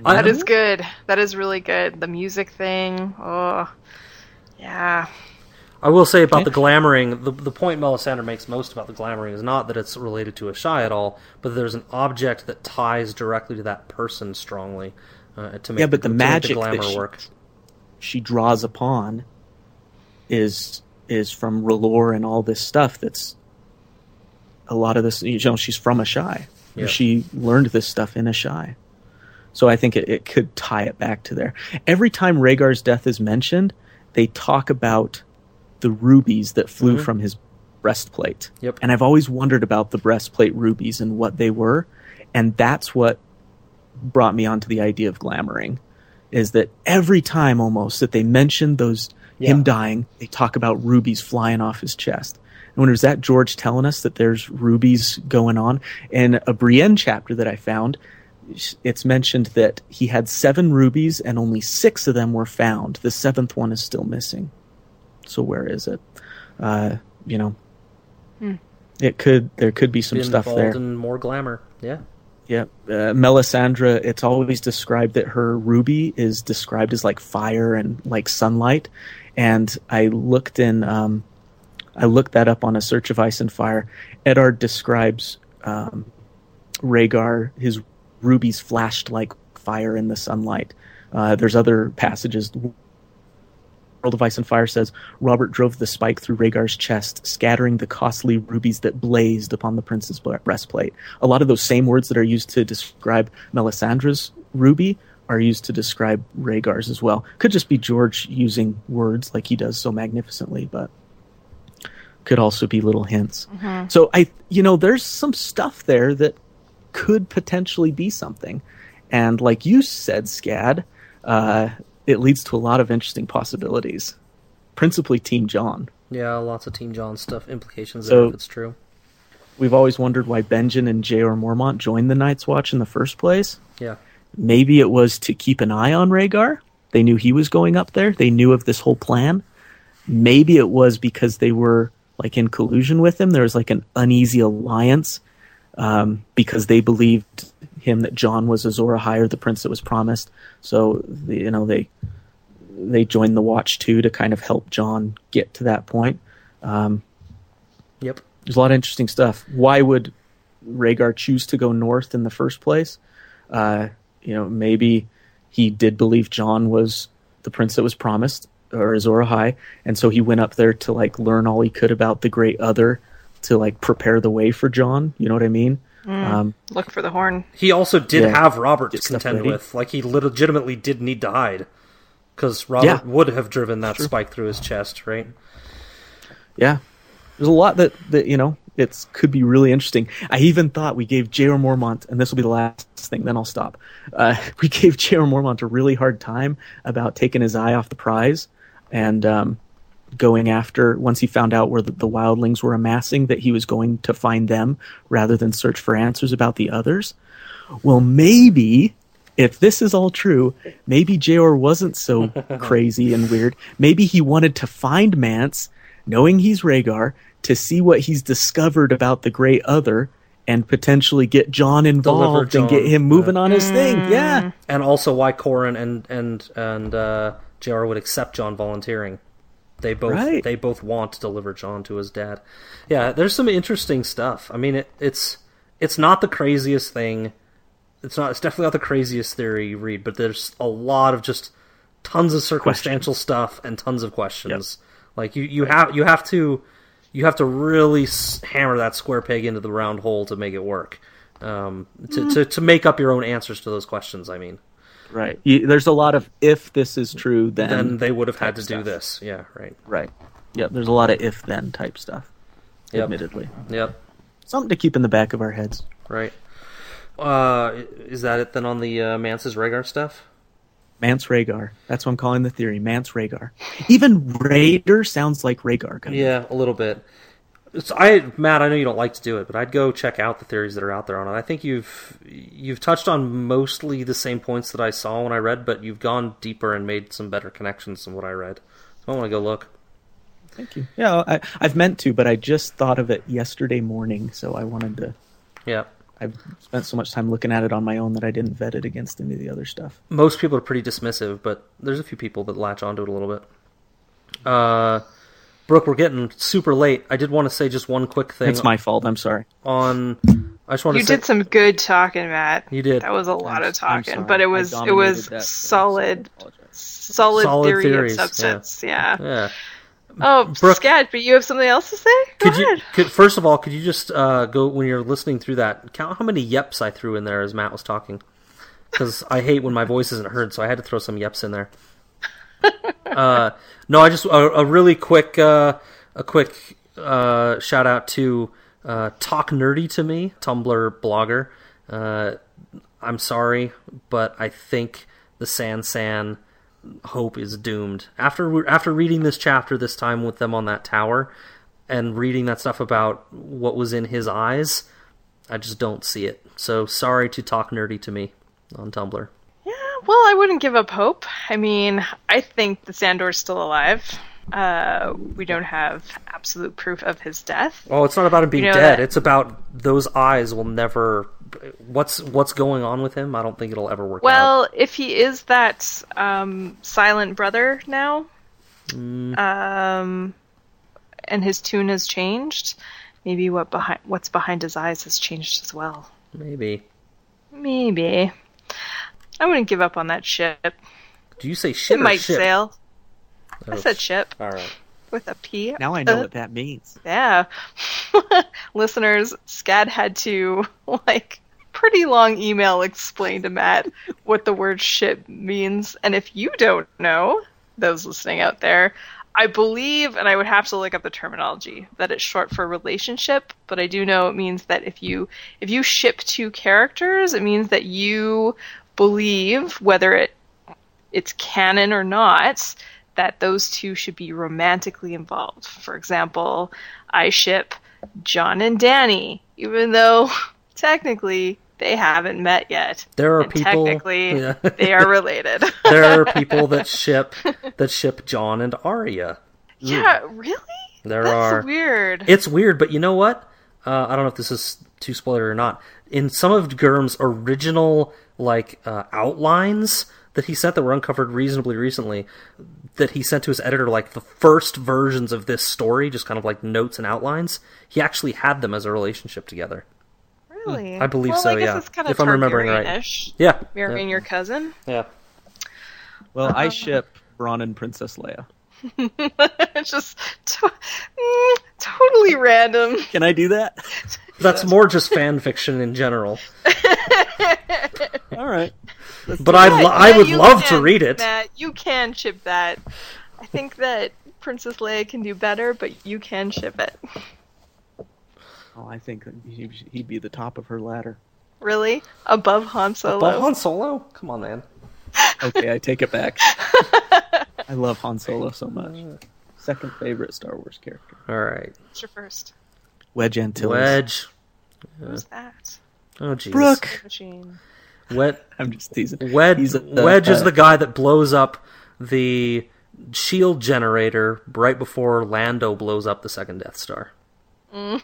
I- that is good. That is really good. The music thing. Oh, yeah. I will say about Okay. the glamoring, the, the point Melisandre makes most about the glamoring is not that it's related to Asshai at all, but there's an object that ties directly to that person strongly uh, to make Yeah, but the magic the that glamour she- work. She draws upon is is from R'hllor and all this stuff. That's a lot of this. You know, she's from Asshai. Yeah. She learned this stuff in Asshai. So I think it, it could tie it back to there. Every time Rhaegar's death is mentioned, they talk about the rubies that flew Mhm. from his breastplate. Yep. And I've always wondered about the breastplate rubies and what they were. And that's what brought me onto the idea of glamoring is that every time almost that they mention those him dying, they talk about rubies flying off his chest. And when was that George telling us that there's rubies going on? In a Brienne chapter that I found, it's mentioned that he had seven rubies and only six of them were found. The seventh one is still missing. So where is it? Uh, you know, Hmm. it could there could be some Be stuff there. in more glamour. Yeah. Yeah, uh, Melisandre. It's always described that her ruby is described as like fire and like sunlight. And I looked in, um, I looked that up on a search of ice and fire. Eddard describes um, Rhaegar. His rubies flashed like fire in the sunlight. Uh, there's other passages. World of Ice and Fire says Robert drove the spike through Rhaegar's chest, scattering the costly rubies that blazed upon the prince's breastplate. A lot of those same words that are used to describe Melisandre's ruby are used to describe Rhaegar's as well. Could just be George using words like he does so magnificently, but could also be little hints. So I, you know, there's some stuff there that could potentially be something, and like you said, Scad, uh, it leads to a lot of interesting possibilities. Principally, Team Jon. Yeah, lots of Team Jon stuff implications So- there if it's true. We've always wondered why Benjen and Jeor Mormont joined the Night's Watch in the first place. Yeah. Maybe it was to keep an eye on Rhaegar. They knew he was going up there. They knew of this whole plan. Maybe it was because they were like in collusion with him. There was like an uneasy alliance um, because they believed him that Jon was Azor Ahai, the prince that was promised. So the, you know they they joined the Watch too to kind of help Jon get to that point. Um, Yep. there's a lot of interesting stuff. Why would Rhaegar choose to go north in the first place? Uh, you know, maybe he did believe Jon was the prince that was promised, or Azor Ahai, and so he went up there to like learn all he could about the Great Other to like prepare the way for Jon. You know what I mean? Um, Look for the horn. He also did Yeah. have Robert to contend with. Like he legitimately did need to hide because Robert Yeah. would have driven that spike through his chest, right? yeah, there's a lot that that you know it's could be really interesting. I even thought we gave Jeor Mormont, and this will be the last thing, then I'll stop. Uh, we gave Jeor Mormont a really hard time about taking his eye off the prize and um, going after. Once he found out where the, the wildlings were amassing, that he was going to find them rather than search for answers about the others. Well, maybe if this is all true, maybe Jeor wasn't so crazy and weird. Maybe he wanted to find Mance, knowing he's Rhaegar, to see what he's discovered about the Great Other and potentially get Jon involved Jon, and get him moving on his thing. Yeah. And also why Qhorin and and and uh, Jr. would accept Jon volunteering. They both Right. they both want to deliver Jon to his dad. Yeah, there's some interesting stuff. I mean, it, it's it's not the craziest thing. It's not. It's definitely not the craziest theory you read, but there's a lot of just tons of circumstantial stuff and tons of questions. Like you, you have you have to you have to really hammer that square peg into the round hole to make it work. Um, to, to to make up your own answers to those questions. I mean, Right. You, there's a lot of if this is true, then then they would have had to type do this. Yeah, right. Right. Yeah. There's a lot of if then type stuff. Yep. Admittedly, Yep. something to keep in the back of our heads. Right. Uh, is that it then on the uh, Mance's Rhaegar stuff? Mance Rhaegar. That's what I'm calling the theory. Mance Rhaegar. Even Rayder sounds like Rhaegar. Kind of. Yeah, a little bit. It's, I Matt, I know you don't like to do it, but I'd go check out the theories that are out there on it. I think you've you've touched on mostly the same points that I saw when I read, but you've gone deeper and made some better connections than what I read. So I want to go look. Thank you. Yeah, I, I've meant to, but I just thought of it yesterday morning, so I wanted to. Yeah. I've spent so much time looking at it on my own that I didn't vet it against any of the other stuff. Most people are pretty dismissive, but there's a few people that latch onto it a little bit. Uh, Brooke, we're getting super late. I did want to say just one quick thing. It's my fault. I'm sorry. on. I just want You to say did some good talking, Matt. You did. That was a lot I'm- of talking, but it was it was that, solid, I solid, Solid theory theories, and substance. Yeah. yeah. Oh, Brooke- Scat, but you have something else to say? Go Could you could first of all could you just uh, go when you're listening through that count how many yeps I threw in there as Matt was talking because I hate when my voice isn't heard so I had to throw some yeps in there. Uh, no, I just a, a really quick uh, a quick uh, shout out to uh, Talk Nerdy to Me Tumblr blogger. Uh, I'm sorry, but I think the San San hope is doomed. After after reading this chapter this time with them on that tower and reading that stuff about what was in his eyes, I just don't see it. So sorry to talk nerdy to me on Tumblr. Well, I wouldn't give up hope. I mean, I think the Sandor's still alive. Uh, we don't have absolute proof of his death. Oh, it's not about him being know dead. that- It's about those eyes will never. What's what's going on with him? I don't think it'll ever work out. Well, if he is that um, silent brother now, Mm. um, and his tune has changed, maybe what behind what's behind his eyes has changed as well. Maybe. Maybe. I wouldn't give up on that ship. Do you say ship? It or might ship? sail. I Oh, said ship All right. with a P. Now I know Uh, what that means. Yeah. Listeners, Scad had to, like, pretty long email explain to Matt what the word ship means. And if you don't know, those listening out there, I believe, and I would have to look up the terminology, that it's short for relationship, but I do know it means that if you if you ship two characters, it means that you believe whether it it's canon or not that those two should be romantically involved. For example, I ship Jon and Dany, even though technically they haven't met yet. There are and people- technically yeah. they are related. There are people that ship that ship Jon and Arya. yeah, really? There That's are. weird. It's weird, but you know what? Uh, I don't know if this is too spoiler or not. In some of GRRM's original like uh, outlines that he sent that were uncovered reasonably recently, that he sent to his editor, like the first versions of this story, just kind of like notes and outlines, he actually had them as a relationship together. really? I believe well, so, I guess yeah. it's kind of If I'm remembering right. Targaryen-ish. Yeah, Marrying yeah. your cousin. Yeah. Well. I ship Bronn and Princess Leia. it's just to- mm, totally random. Can I do that? That's more just fan fiction in general. All right. But I, Yeah, lo- I would you love to read it. Matt, you can ship that. I think that Princess Leia can do better, but you can ship it. Oh, I think he- he'd be the top of her ladder. Really? Above Han Solo? Above Han Solo? Come on, man. Okay, I take it back. I love Han Solo so much. Second favorite Star Wars character. All right. What's your first? Wedge Antilles. Wedge. Who's that? Oh, jeez. Brooke. Machine. Wed- I'm just teasing. Wed- a- Wedge is uh, the guy that blows up the shield generator right before Lando blows up the second Death Star. Mm.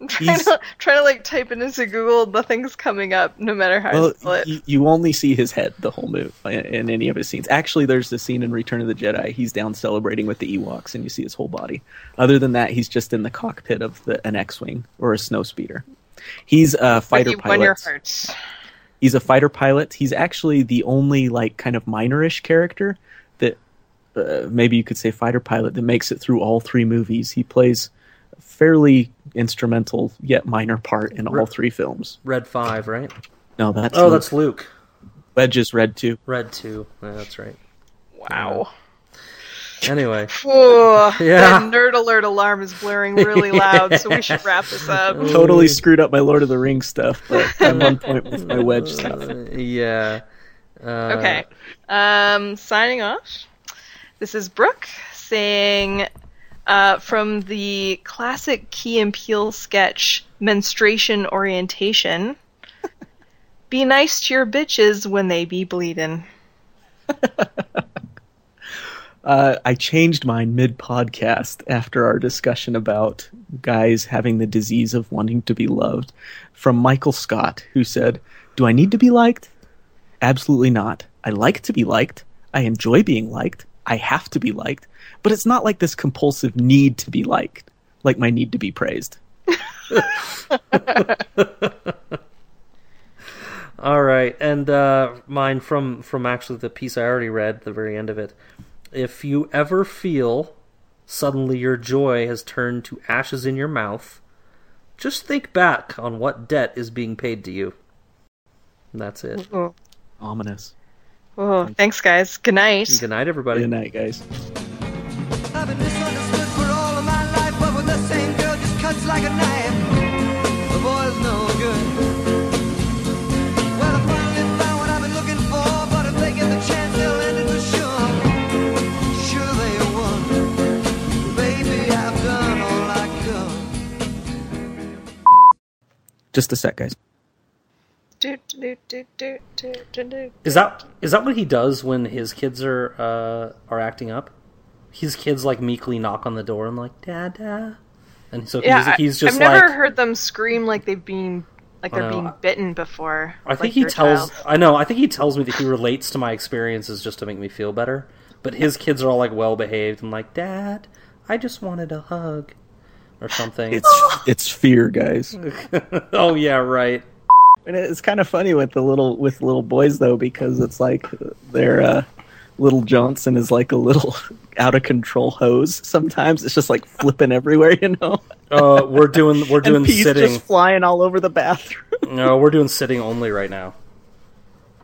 I'm trying He's- to trying to like type it into Google. Nothing's coming up, no matter how Well, I spell it. you, only see his head the whole movie in, in any of his scenes. Actually, there's the scene in Return of the Jedi. He's down celebrating with the Ewoks, and you see his whole body. Other than that, he's just in the cockpit of the, an X-wing or a snowspeeder. He's a fighter you won your pilot. He's a fighter pilot. He's actually the only like kind of minorish character that uh, maybe you could say fighter pilot that makes it through all three movies. He plays fairly instrumental yet minor part in all Re- three films. Red five, right? No, that's Oh, Luke. that's Luke. Wedge is red Two. Red two. Yeah, that's right. Wow. Anyway, Whoa, Yeah. That nerd alert alarm is blaring really loud, so we should wrap this up. Totally screwed up my Lord of the Rings stuff, but at one point with my Wedge stuff. Uh, yeah. Uh, Okay. Um, signing off. This is Brooke saying uh, from the classic Key and Peele sketch Menstruation Orientation Be nice to your bitches when they be bleeding. Uh, I changed mine mid podcast after our discussion about guys having the disease of wanting to be loved from Michael Scott, who said, Do I need to be liked? Absolutely not. I like to be liked. I enjoy being liked. I have to be liked. But it's not like this compulsive need to be liked, like my need to be praised. All right, and uh, mine from from actually the piece I already read, the very end of it. If you ever feel suddenly your joy has turned to ashes in your mouth, just think back on what debt is being paid to you. And that's it. Oh, Ominous. Oh, thanks, guys. Good night. Good night, everybody. Good night, guys. I've been misunderstood for all of my life, but with the same girl just cuts like a knife. The boy's no good. Well, I finally found what I've been looking for, but if they get the chance, they'll end it for sure. Sure they won. Baby, I've done all I could. Just a sec, guys. Do, do, do, do, do, do, do. Is that is that what he does when his kids are uh, are acting up? His kids like meekly knock on the door and like Dada, and so Yeah, he's, he's just I've never like heard them scream like they've been like I they're know. being bitten before. I think like he your tells. child. I know. I think he tells me that he relates to my experiences just to make me feel better. But his kids are all like well behaved and like, Dad, I just wanted a hug, or something. It's it's fear, guys. oh yeah, right. And it's kind of funny with the little with little boys though because it's like their uh, little Johnson is like a little out of control hose. Sometimes it's just like flipping everywhere, you know. Uh, we're doing we're doing and sitting. just flying all over the bathroom. No, we're doing sitting only right now.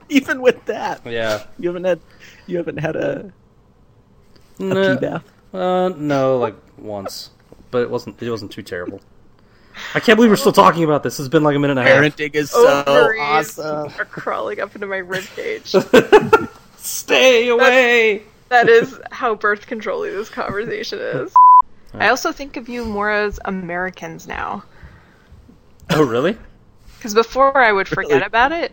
Even with that, Yeah. you haven't had you haven't had a a No, pee bath. Uh, no, like once, but it wasn't. It wasn't too terrible. I can't believe we're still talking about this. It's been like a minute and a half. Parenting is so Ovaries awesome. are crawling up into my rib cage. Stay away. that is how birth control this conversation is. I also think of you more as Americans now. Oh really? Because before I would forget Really? about it,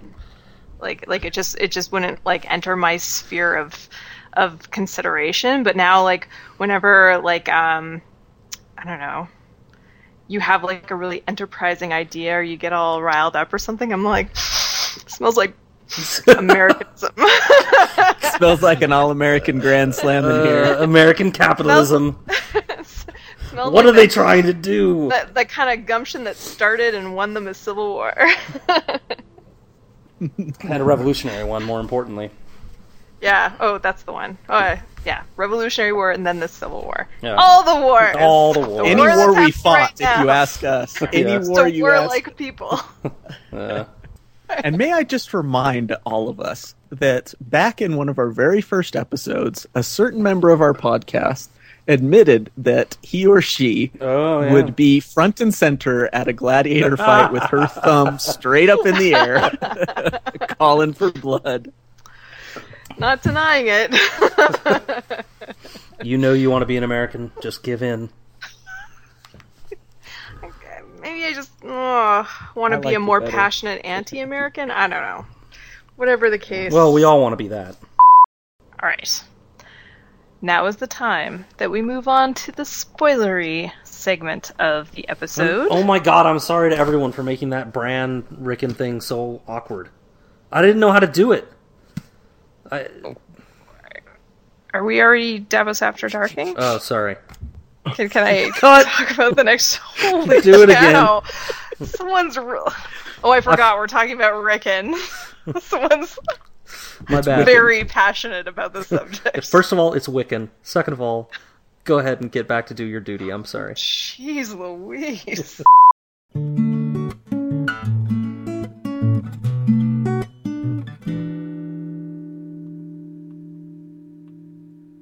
like like it just it just wouldn't like enter my sphere of of consideration. But now, like whenever like um, I don't know, you have like a really enterprising idea or you get all riled up or something, I'm like, smells like Americanism. Smells like an all American Grand Slam in Uh, here. American capitalism. Smells What like are they trying to do? That, that kind of gumption that started and won them a civil war. And a revolutionary one, more importantly. Yeah. Oh, that's the one. Oh, uh, yeah. Revolutionary War and then the Civil War. Yeah. All the wars. All the wars. Any war war we fought, right if you ask us. Any Yeah. war It's a you war ask. like people. Uh, And may I just remind all of us that back in one of our very first episodes, a certain member of our podcast admitted that he or she oh yeah. would be front and center at a gladiator fight with her thumb straight up in the air, calling for blood. Not denying it. You know you want to be an American. Just give in. Maybe I just want I to be like a more better. passionate anti-American. I don't know. Whatever the case. Well, we all want to be that. All right. now is the time that we move on to the spoilery segment of the episode. Oh, oh my god, I'm sorry to everyone for making that Bran Rickon thing so awkward. I didn't know how to do it. I, Are we already Davos After Darking? oh, sorry. Can, can I Cut. talk about the next? Holy Do it again. cow. Someone's. Real... Oh, I forgot. We're talking about Rickon. Someone's My bad. very passionate about this subject. First of all, it's Wiccan. Second of all, go ahead and get back to do your duty. I'm sorry. Jeez Louise.